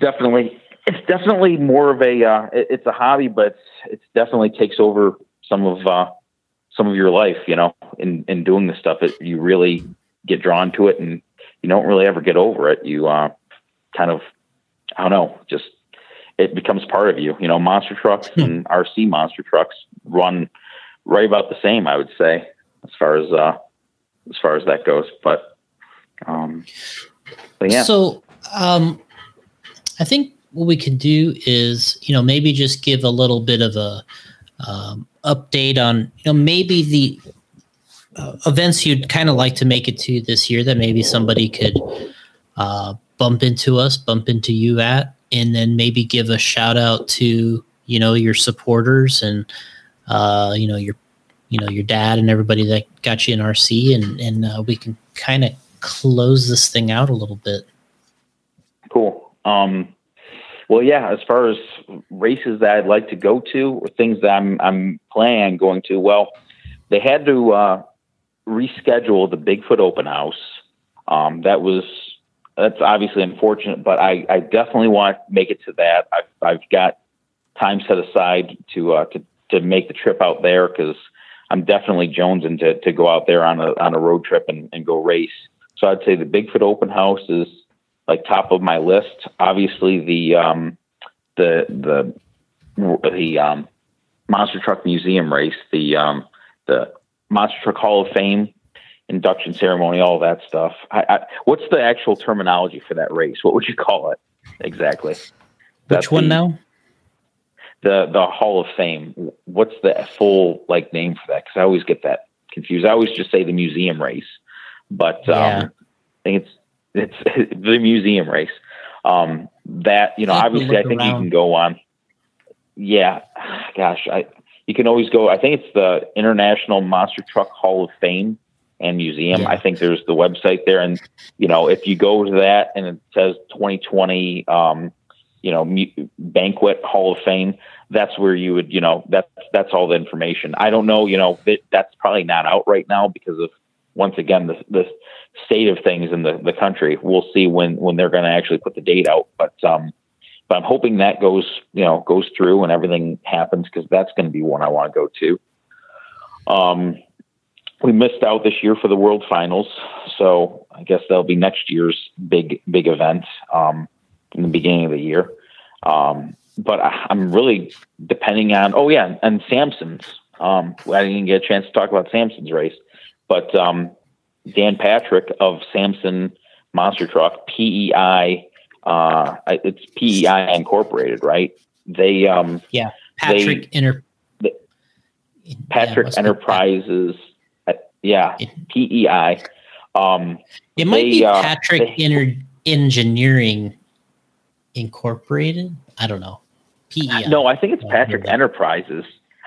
definitely it's definitely more of a uh it, it's a hobby but it's, it's definitely takes over some of uh some of your life you know in in doing this stuff it you really get drawn to it and you don't really ever get over it you uh kind of I don't know, just it becomes part of you. You know, monster trucks and RC monster trucks run right about the same, I would say, as far as uh as far as that goes. But um but yeah. So, um, I think what we could do is, you know, maybe just give a little bit of a um, update on, you know, maybe the uh, events you'd kind of like to make it to this year that maybe somebody could uh, bump into us, bump into you at, and then maybe give a shout out to, you know, your supporters and, uh, you know, your, you know, your dad and everybody that got you in RC, and and uh, we can kind of close this thing out a little bit. Cool. Um, well, yeah. As far as races that I'd like to go to, or things that I'm I'm planning going to, well, they had to uh, reschedule the Bigfoot Open House. Um, that was that's obviously unfortunate, but I, I definitely want to make it to that. I've I've got time set aside to uh, to to make the trip out there because I'm definitely jonesing to to go out there on a on a road trip and, and go race. So I'd say the Bigfoot Open House is like top of my list. Obviously the um, the the the um, Monster Truck Museum race, the um, the Monster Truck Hall of Fame induction ceremony, all that stuff. I, I, what's the actual terminology for that race? What would you call it exactly? Which That's one the- now? The the Hall of Fame. What's the full like name for that? Because I always get that confused. I always just say the museum race, but Yeah. um, I think it's it's the museum race. Um, that you know, obviously, I think you can go on. Yeah, gosh, I you can always go. I think it's the International Monster Truck Hall of Fame and Museum. Yeah. I think there's the website there, and you know, if you go to that and it says 2020, um, you know, banquet Hall of Fame, that's where you would, you know, that's that's all the information. I don't know, you know, that, that's probably not out right now because of once again the the state of things in the, the country. We'll see when when they're going to actually put the date out, but um, but I'm hoping that goes you know goes through and everything happens because that's going to be one I want to go to. Um, we missed out this year for the World Finals, so I guess that'll be next year's big big event um, in the beginning of the year. Um, but I, am really depending on. Oh yeah, and Samson's. Um, I didn't get a chance to talk about Samson's race, but um, Dan Patrick of Samson Monster Truck PEI. Uh, it's PEI Incorporated, right? They um, yeah, Patrick they, Inter- Patrick yeah, Enterprises. Uh, yeah, PEI. Um, it might they, be uh, Patrick uh, they, Inter- Engineering Incorporated. I don't know. PEI. No, I think it's Patrick Enterprises.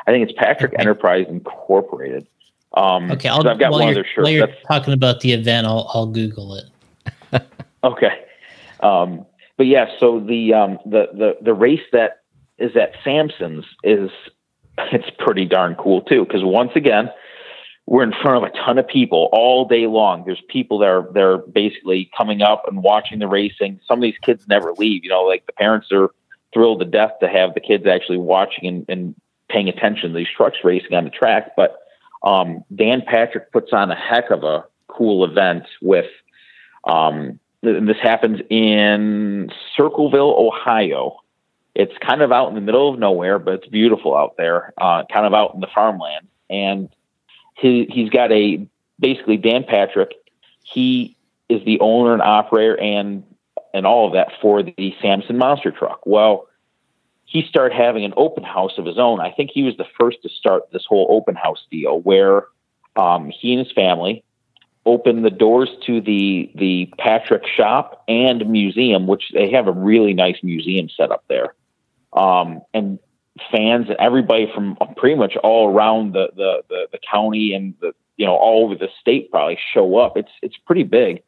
I think it's Patrick okay. Enterprise Incorporated. Um, okay, I'll, I've got one of their shirts. While you're That's, talking about the event, I'll, I'll Google it. okay, um, but yeah, so the um, the the the race that is at Samson's is it's pretty darn cool too because once again we're in front of a ton of people all day long. There's people that are they're basically coming up and watching the racing. Some of these kids never leave. You know, like the parents are thrilled to death to have the kids actually watching and, and paying attention to these trucks racing on the track. But um, Dan Patrick puts on a heck of a cool event with. Um, this happens in Circleville, Ohio. It's kind of out in the middle of nowhere, but it's beautiful out there, uh, kind of out in the farmland. And he, he's got a basically Dan Patrick. He is the owner and operator and and all of that for the Samson monster truck. Well, he started having an open house of his own. I think he was the first to start this whole open house deal where um, he and his family opened the doors to the the Patrick shop and museum, which they have a really nice museum set up there. Um, and fans and everybody from pretty much all around the, the, the, the county and the, you know, all over the state probably show up. It's, it's pretty big.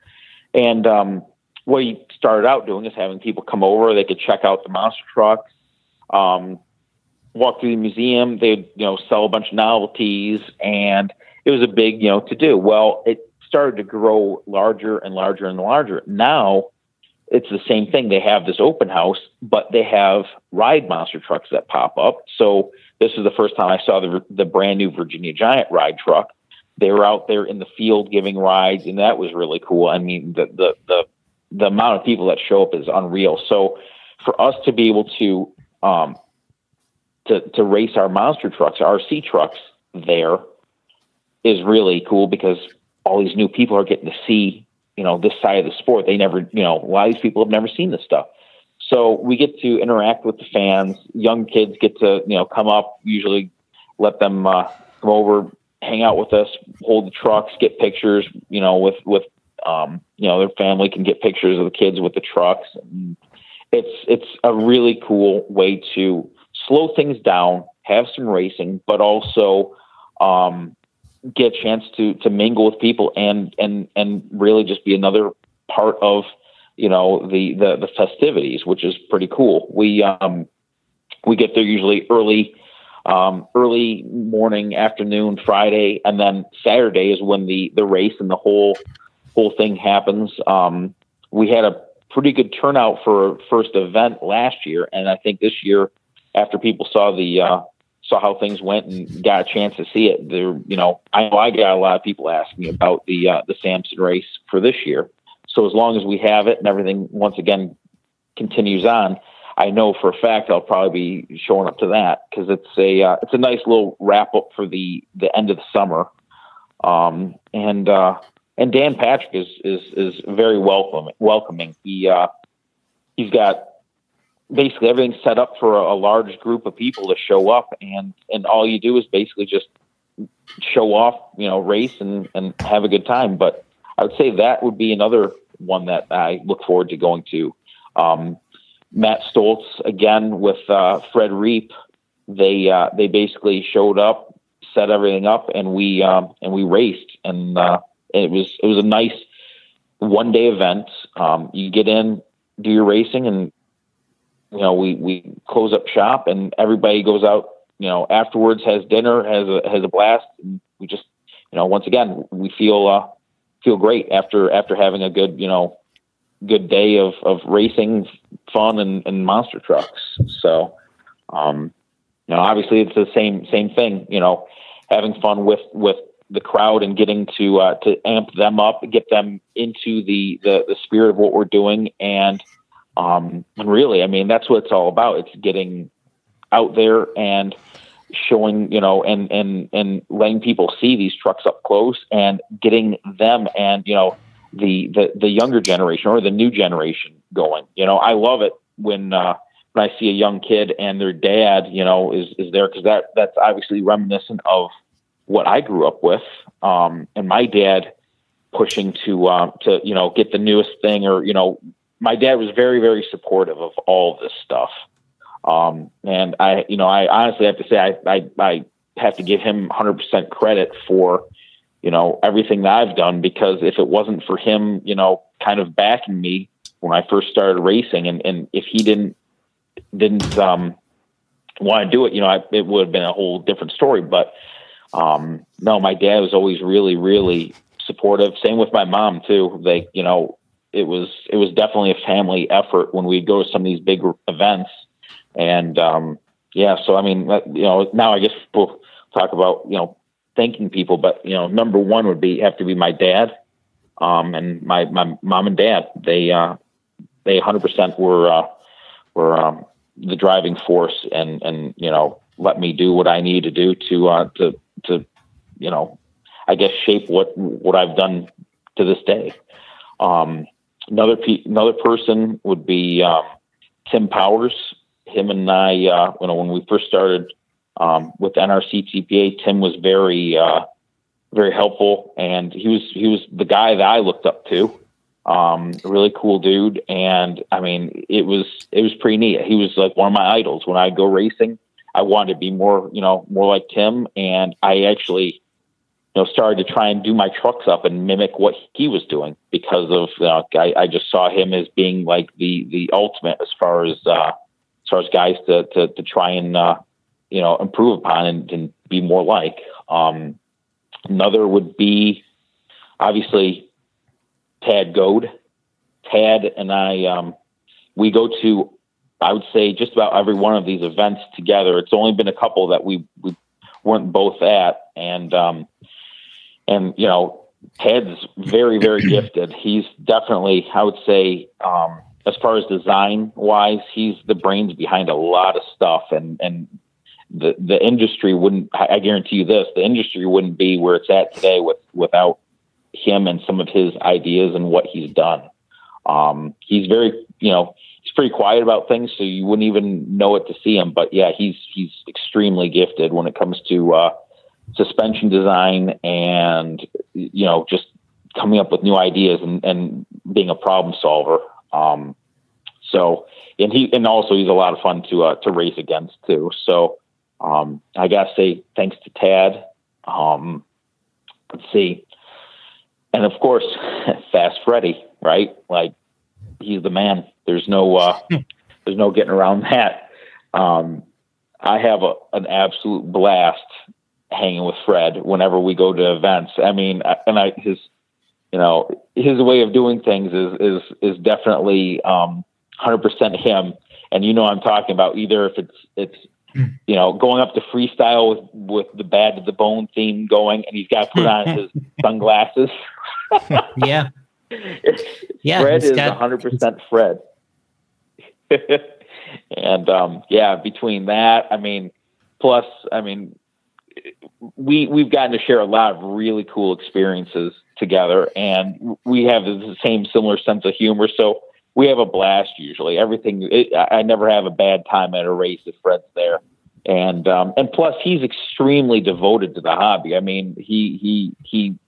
And, um, what he started out doing is having people come over. They could check out the monster trucks, um, walk through the museum. They'd you know sell a bunch of novelties, and it was a big you know to do. Well, it started to grow larger and larger and larger. Now it's the same thing. They have this open house, but they have ride monster trucks that pop up. So this is the first time I saw the the brand new Virginia Giant ride truck. They were out there in the field giving rides, and that was really cool. I mean, the the the the amount of people that show up is unreal. So for us to be able to um, to to race our monster trucks, our RC trucks there is really cool because all these new people are getting to see you know this side of the sport. They never you know a lot of these people have never seen this stuff. So we get to interact with the fans. Young kids get to you know come up. Usually let them uh, come over, hang out with us, hold the trucks, get pictures. You know with with um, you know, their family can get pictures of the kids with the trucks. It's it's a really cool way to slow things down, have some racing, but also um, get a chance to to mingle with people and and and really just be another part of you know the the, the festivities, which is pretty cool. We um, we get there usually early um, early morning, afternoon, Friday, and then Saturday is when the the race and the whole whole thing happens. Um, we had a pretty good turnout for first event last year, and I think this year, after people saw the uh, saw how things went and got a chance to see it, there, you know, I know I got a lot of people asking about the uh, the Samson race for this year. So as long as we have it and everything once again continues on, I know for a fact I'll probably be showing up to that because it's a uh, it's a nice little wrap up for the the end of the summer. Um, and uh, and Dan Patrick is is is very welcoming. Welcoming. He uh, he's got basically everything set up for a, a, large group of people to show up, and and all you do is basically just show off, you know, race and and have a good time. But I would say that would be another one that I look forward to going to. Um, Matt Stoltz again with uh, Fred Reap. They uh, they basically showed up, set everything up, and we um, and we raced and. Uh, it was it was a nice one day event. Um, you get in, do your racing, and you know we we close up shop, and everybody goes out. You know, afterwards has dinner, has a has a blast. We just you know, once again, we feel uh, feel great after after having a good you know good day of of racing, fun, and, and monster trucks. So, um, you know, obviously it's the same same thing. You know, having fun with with the crowd and getting to uh, to amp them up, get them into the, the the spirit of what we're doing, and um, and really, I mean, that's what it's all about. It's getting out there and showing, you know, and and and letting people see these trucks up close and getting them and you know the the the younger generation or the new generation going. You know, I love it when uh, when I see a young kid and their dad, you know, is is there because that that's obviously reminiscent of what I grew up with, um, and my dad pushing to uh, to you know get the newest thing or you know my dad was very very supportive of all this stuff um, and I, you know, I honestly have to say I, I, I have to give him 100% credit for, you know, everything that I've done because if it wasn't for him, you know, kind of backing me when I first started racing, and and if he didn't didn't um, want to do it, you know, I, it would have been a whole different story. But um, no, my dad was always really, really supportive. Same with my mom too. They, you know, it was it was definitely a family effort when we go to some of these big events and um, yeah, so I mean, you know, now I guess we'll talk about you know thanking people, but you know, number one would be have to be my dad, um, and my my mom and dad. They uh, they 100% were uh, were um, the driving force, and and you know, let me do what I need to do to uh, to to you know, I guess shape what what I've done to this day. Um, another pe- another person would be um, Tim Powers him and I, uh, you know, when we first started um, with NRC TPA, Tim was very, uh, very helpful, and he was he was the guy that I looked up to. Um, really cool dude, and I mean, it was it was pretty neat. He was like one of my idols when I go racing. I wanted to be more, you know, more like Tim, and I actually, you know, started to try and do my trucks up and mimic what he was doing because of, know, I, I just saw him as being like the the ultimate as far as uh, far as guys to to, to try and uh, you know improve upon and, and be more like. Um, another would be obviously Tad Goad. Tad and I, um, we go to, I would say, just about every one of these events together. It's only been a couple that we, we weren't both at, and um, and you know, Ted's very very gifted. He's definitely, I would say, um, as far as design wise, he's the brains behind a lot of stuff, and and the the industry wouldn't. I guarantee you this: the industry wouldn't be where it's at today with without him and some of his ideas and what he's done. Um, he's very, you know, he's pretty quiet about things, so you wouldn't even know it to see him. But yeah, he's he's extremely gifted when it comes to uh, suspension design and you know just coming up with new ideas and, and being a problem solver. Um, so, and he, and also he's a lot of fun to, uh, to race against too. So, um, I gotta say thanks to Tad. Um, let's see. And of course, Fast Freddy, right? Like he's the man. There's no, uh, there's no getting around that. Um, I have a, an absolute blast hanging with Fred whenever we go to events. I mean, and I, his, you know, his way of doing things is is is definitely um, 100% him. And you know, I'm talking about either if it's it's hmm. you know going up to freestyle with with the bad to the bone theme going, and he's got to put on his sunglasses. yeah, yeah. Fred is 100% Fred. and um, yeah, between that, I mean, plus, I mean, we we've gotten to share a lot of really cool experiences together, and we have the same similar sense of humor. So we have a blast usually. Everything it, I never have a bad time at a race if Fred's there, and um, and plus he's extremely devoted to the hobby. I mean, he he he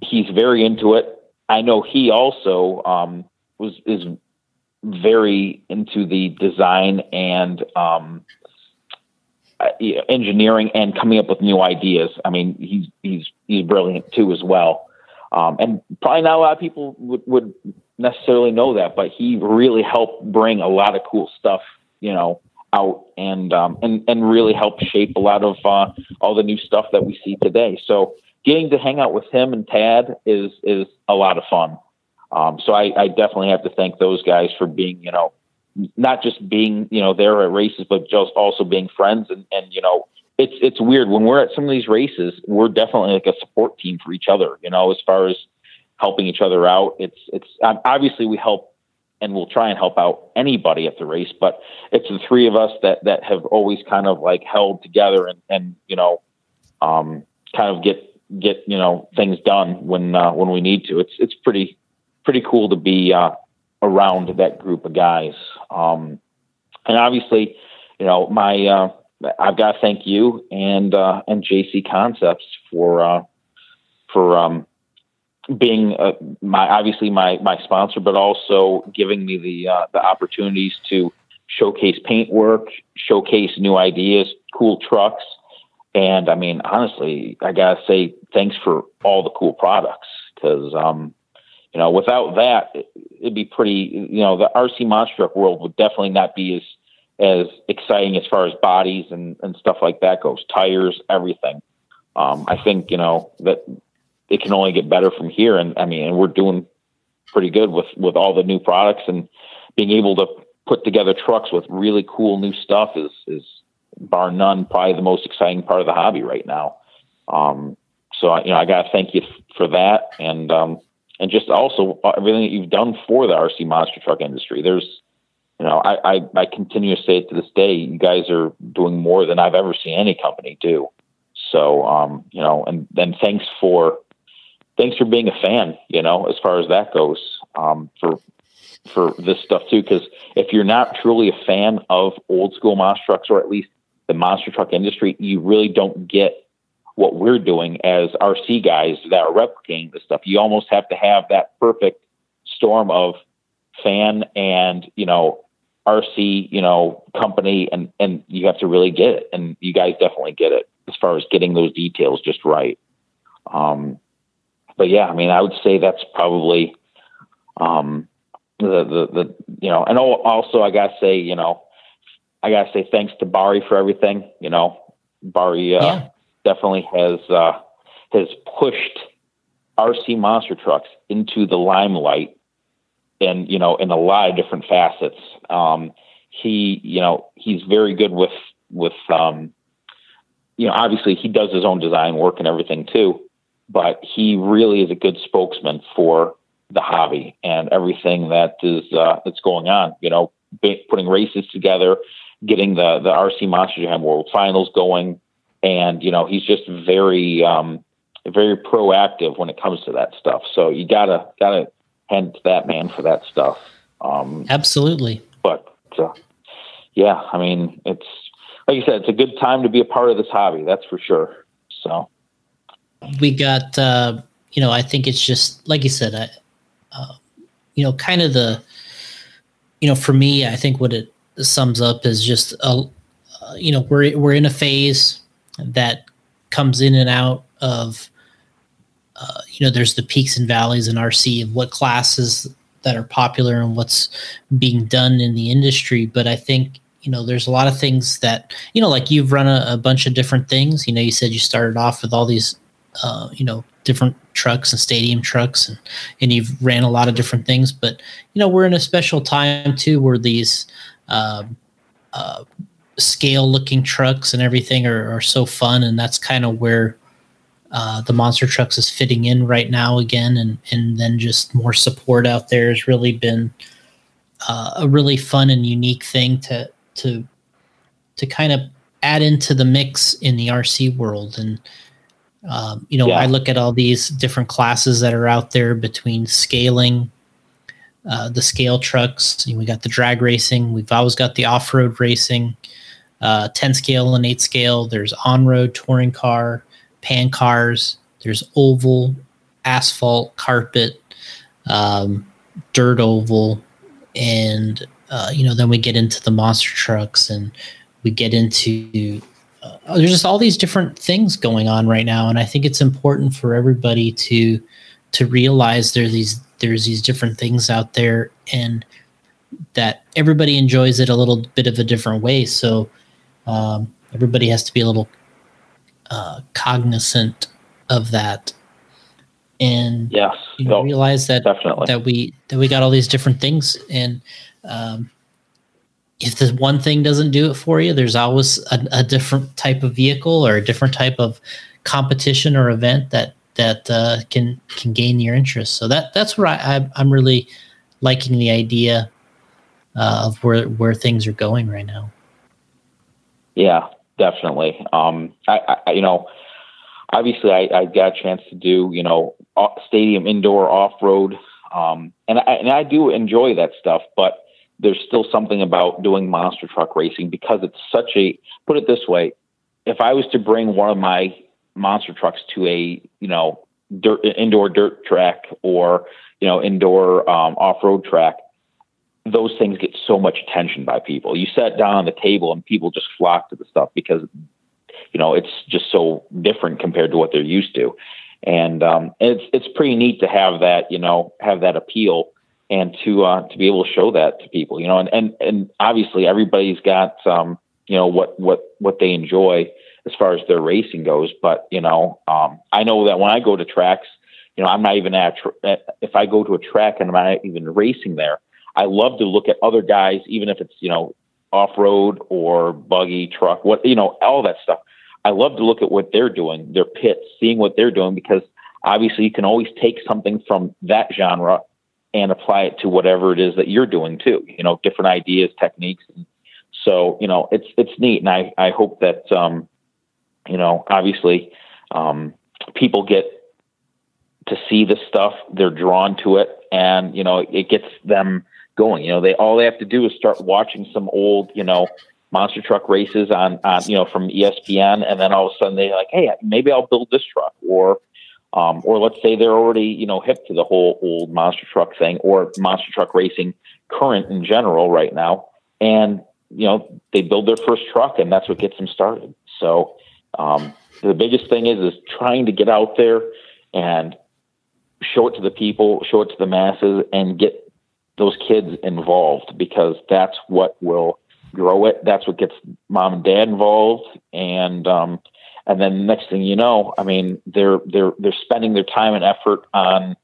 he's very into it. I know he also um, was is very into the design and um, uh, engineering and coming up with new ideas. I mean, he's he's he's brilliant too as well. Um, and probably not a lot of people would, would necessarily know that, but he really helped bring a lot of cool stuff, you know, out and um, and and really helped shape a lot of uh, all the new stuff that we see today. So getting to hang out with him and Tad is is a lot of fun. Um, so I, I definitely have to thank those guys for being, you know, not just being, you know, there at races, but just also being friends. And, and, you know, it's, it's weird when we're at some of these races, we're definitely like a support team for each other, you know, as far as helping each other out. It's, it's obviously we help and we'll try and help out anybody at the race, but it's the three of us that, that have always kind of like held together and, and, you know, um, kind of get, get, you know, things done when, uh, when we need to. It's, it's pretty, pretty cool to be uh, around that group of guys. Um, and obviously, you know, my uh, I've got to thank you and uh, and JC Concepts for uh, for um, being uh, my obviously my my sponsor, but also giving me the uh, the opportunities to showcase paint work, showcase new ideas, cool trucks, and I mean honestly, I gotta say thanks for all the cool products because um, you know, without that, it'd be pretty. You know, the RC monster truck world would definitely not be as as exciting as far as bodies and and stuff like that goes. Tires, everything. Um, I think you know that it can only get better from here, and I mean, and we're doing pretty good with with all the new products and being able to put together trucks with really cool new stuff is is bar none probably the most exciting part of the hobby right now. Um, so you know, I got to thank you for that, and um, and just also uh, everything that you've done for the RC monster truck industry. There's, you know, I, I, I continue to say it to this day, you guys are doing more than I've ever seen any company do. So, um, you know, and then thanks for, thanks for being a fan, you know, as far as that goes, um, for, for this stuff too. Cause if you're not truly a fan of old school monster trucks, or at least the monster truck industry, you really don't get what we're doing as RC guys that are replicating this stuff. You almost have to have that perfect storm of fan and, you know, RC, you know, company and, and you have to really get it. And you guys definitely get it as far as getting those details just right. Um, but yeah, I mean, I would say that's probably, um, the, the, the, you know, and also I gotta say, you know, I gotta say thanks to Barry for everything, you know, Barry, uh, yeah definitely has uh, has pushed RC monster trucks into the limelight, and you know, in a lot of different facets. Um, he, you know, he's very good with with um, you know, obviously he does his own design work and everything too, but he really is a good spokesman for the hobby and everything that is uh, that's going on. You know, putting races together, getting the the RC Monster Jam World Finals going, and you know he's just very um, very proactive when it comes to that stuff. So you gotta gotta hand that man for that stuff. Um, Absolutely. But uh, yeah, I mean it's like you said, it's a good time to be a part of this hobby. That's for sure. So we got uh, you know I think it's just like you said, I, uh, you know, kind of the you know for me, I think what it sums up is just a uh, you know we're we're in a phase that comes in and out of uh, you know there's the peaks and valleys in rc of what classes that are popular and what's being done in the industry. But i think you know there's a lot of things that you know like you've run a, a bunch of different things. You know you said you started off with all these uh, you know different trucks and stadium trucks and and you've ran a lot of different things. But you know we're in a special time too where these uh, uh, scale looking trucks and everything are, are so fun and that's kind of where uh, the monster trucks is fitting in right now again and and then just more support out there has really been uh, a really fun and unique thing to to to kind of add into the mix in the RC world and um, you know yeah. I look at all these different classes that are out there between scaling uh, the scale trucks we got the drag racing we've always got the off-road racing uh, 10 scale and 8 scale. There's on road touring car, pan cars. There's oval, asphalt, carpet, um, dirt oval. And, uh, you know, then we get into the monster trucks and we get into. Uh, there's just all these different things going on right now, and I think it's important for everybody to to realize there's these there's these different things out there, and that everybody enjoys it a little bit of a different way. So um, everybody has to be a little uh, cognizant of that. And yes you know, realize that definitely. that we that we got all these different things and um, if the one thing doesn't do it for you there's always a, a, different type of vehicle or a different type of competition or event that that uh, can can gain your interest. So that that's where I, I i'm really liking the idea uh, of where where things are going right now yeah definitely um i, I you know obviously I, I got a chance to do, you know, stadium indoor off road. Um, and I, and I do enjoy that stuff, but there's still something about doing monster truck racing because it's such a, put it this way. If I was to bring one of my monster trucks to a, you know, dirt, indoor dirt track or, you know, indoor um, off road track, those things get so much attention by people. You sat down on the table and people just flock to the stuff because you know, it's just so different compared to what they're used to. And um, it's it's pretty neat to have that, you know, have that appeal and to uh, to be able to show that to people, you know, and and and obviously everybody's got um, you know what what what they enjoy as far as their racing goes. But you know, um, I know that when I go to tracks, you know, I'm not even at if I go to a track and I'm not even racing there. I love to look at other guys, even if it's you know off road or buggy truck, what you know, all that stuff. I love to look at what they're doing, their pits, seeing what they're doing, because obviously you can always take something from that genre and apply it to whatever it is that you're doing too. You know, different ideas, techniques. So you know, it's it's neat, and I I hope that um, you know, obviously, um, people get to see the stuff, they're drawn to it, and you know, it gets them going. You know, they all they have to do is start watching some old, you know, monster truck races on, on you know from ESPN, and then all of a sudden they're like, hey, maybe I'll build this truck, or um, or let's say they're already you know hip to the whole old monster truck thing or monster truck racing current in general right now, and you know they build their first truck, and that's what gets them started. So um, the biggest thing is is trying to get out there and show it to the people, show it to the masses, and get those kids involved because that's what will grow it. That's what gets mom and dad involved, and um, and then next thing you know, I mean, they're they're they're spending their time and effort on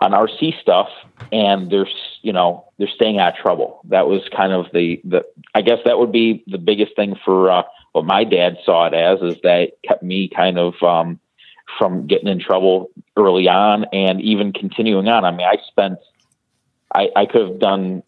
on RC stuff, and they're you know they're staying out of trouble. That was kind of the the I guess that would be the biggest thing for uh, what my dad saw it as is that it kept me kind of um, from getting in trouble early on, and even continuing on. I mean, I spent I, I could have done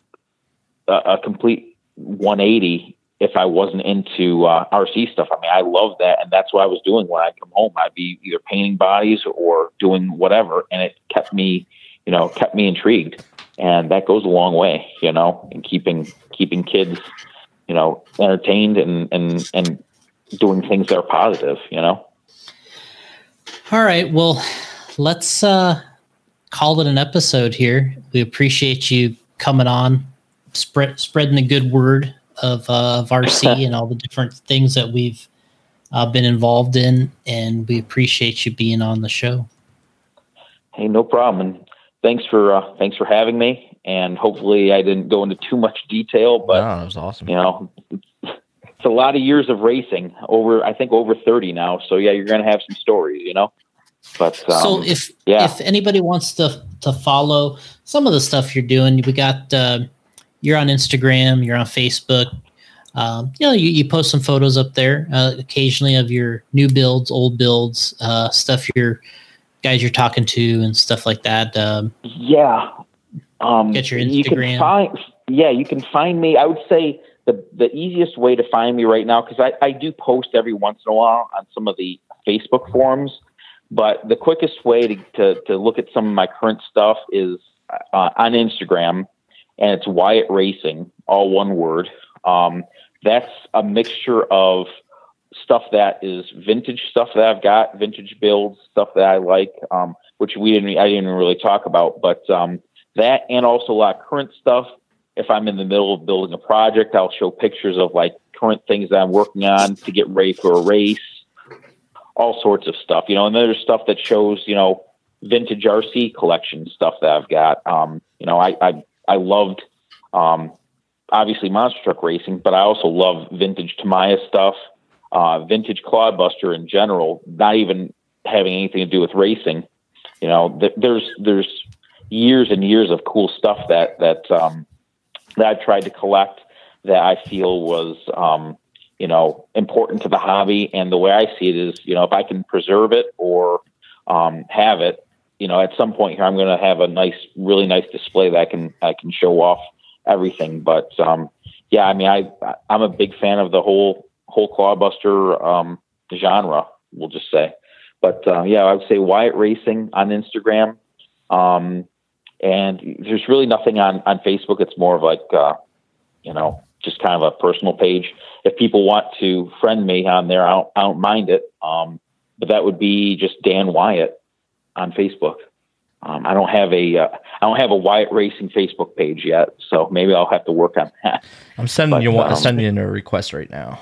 a, a complete 180 if I wasn't into uh, RC stuff. I mean, I love that, and that's what I was doing when I come home. I'd be either painting bodies or doing whatever, and it kept me, you know, kept me intrigued, and that goes a long way, you know, in keeping keeping kids, you know, entertained and and and doing things that are positive, you know. All right, well, let's uh, call it an episode here. We appreciate you coming on spread spreading the good word of uh, of RC and all the different things that we've uh, been involved in, and we appreciate you being on the show. Hey, no problem, and thanks for uh, thanks for having me. And hopefully, I didn't go into too much detail, but no, that was awesome. You know, it's a lot of years of racing over. I think over thirty now. So yeah, you're going to have some stories. You know. But um, so if yeah. if anybody wants to to follow some of the stuff you're doing, we got uh, you're on Instagram, you're on Facebook. Um, you know, you, you post some photos up there uh, occasionally of your new builds, old builds, uh, stuff your guys you're talking to, and stuff like that. Um, yeah, um, get your Instagram. You find, yeah, you can find me. I would say the the easiest way to find me right now because I, I do post every once in a while on some of the Facebook forums, but the quickest way to to, to look at some of my current stuff is uh, on Instagram and it's Wyatt Racing, all one word. Um, that's a mixture of stuff that is vintage stuff that I've got, vintage builds, stuff that I like, um, which we didn't, I didn't really talk about, but um, that and also a lot of current stuff. If I'm in the middle of building a project, I'll show pictures of like current things that I'm working on to get ready for a race, all sorts of stuff, you know, and there's stuff that shows, you know, vintage RC collection stuff that I've got. Um, you know, I, I I loved um, obviously monster truck racing, but I also love vintage Tamiya stuff, uh, vintage Clodbuster in general. Not even having anything to do with racing. You know, th- there's there's years and years of cool stuff that that um, that I've tried to collect that I feel was um, you know important to the hobby. And the way I see it is, you know, if I can preserve it or um, have it, you know, at some point here, I'm going to have a nice, really nice display that I can I can show off everything. But um, yeah, I mean, I I'm a big fan of the whole whole Clodbuster um, genre. We'll just say, but uh, yeah, I would say Wyatt Racing on Instagram. Um, and there's really nothing on on Facebook. It's more of like uh, you know just kind of a personal page. If people want to friend me on there, I don't, I don't mind it. Um, but that would be just Dan Wyatt on Facebook. Um, I don't have a uh, I don't have a Wyatt Racing Facebook page yet, so maybe I'll have to work on that. I'm sending but, you one, um, sending you a request right now,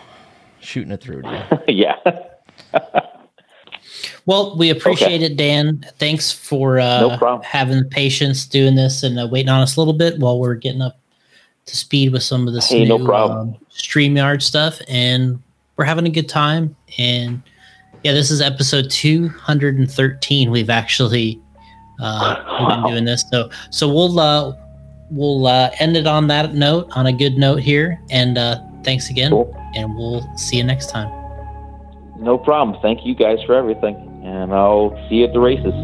shooting it through to you. yeah. well, we appreciate okay. it, Dan. Thanks for uh, no having the patience doing this and uh, waiting on us a little bit while we're getting up to speed with some of this hey, new no um, StreamYard stuff, and we're having a good time. And yeah, this is episode 213. We've actually uh, we've been doing this, so so we'll uh, we'll uh, end it on that note, on a good note here. And uh, thanks again, cool. and we'll see you next time. No problem. Thank you guys for everything, and I'll see you at the races.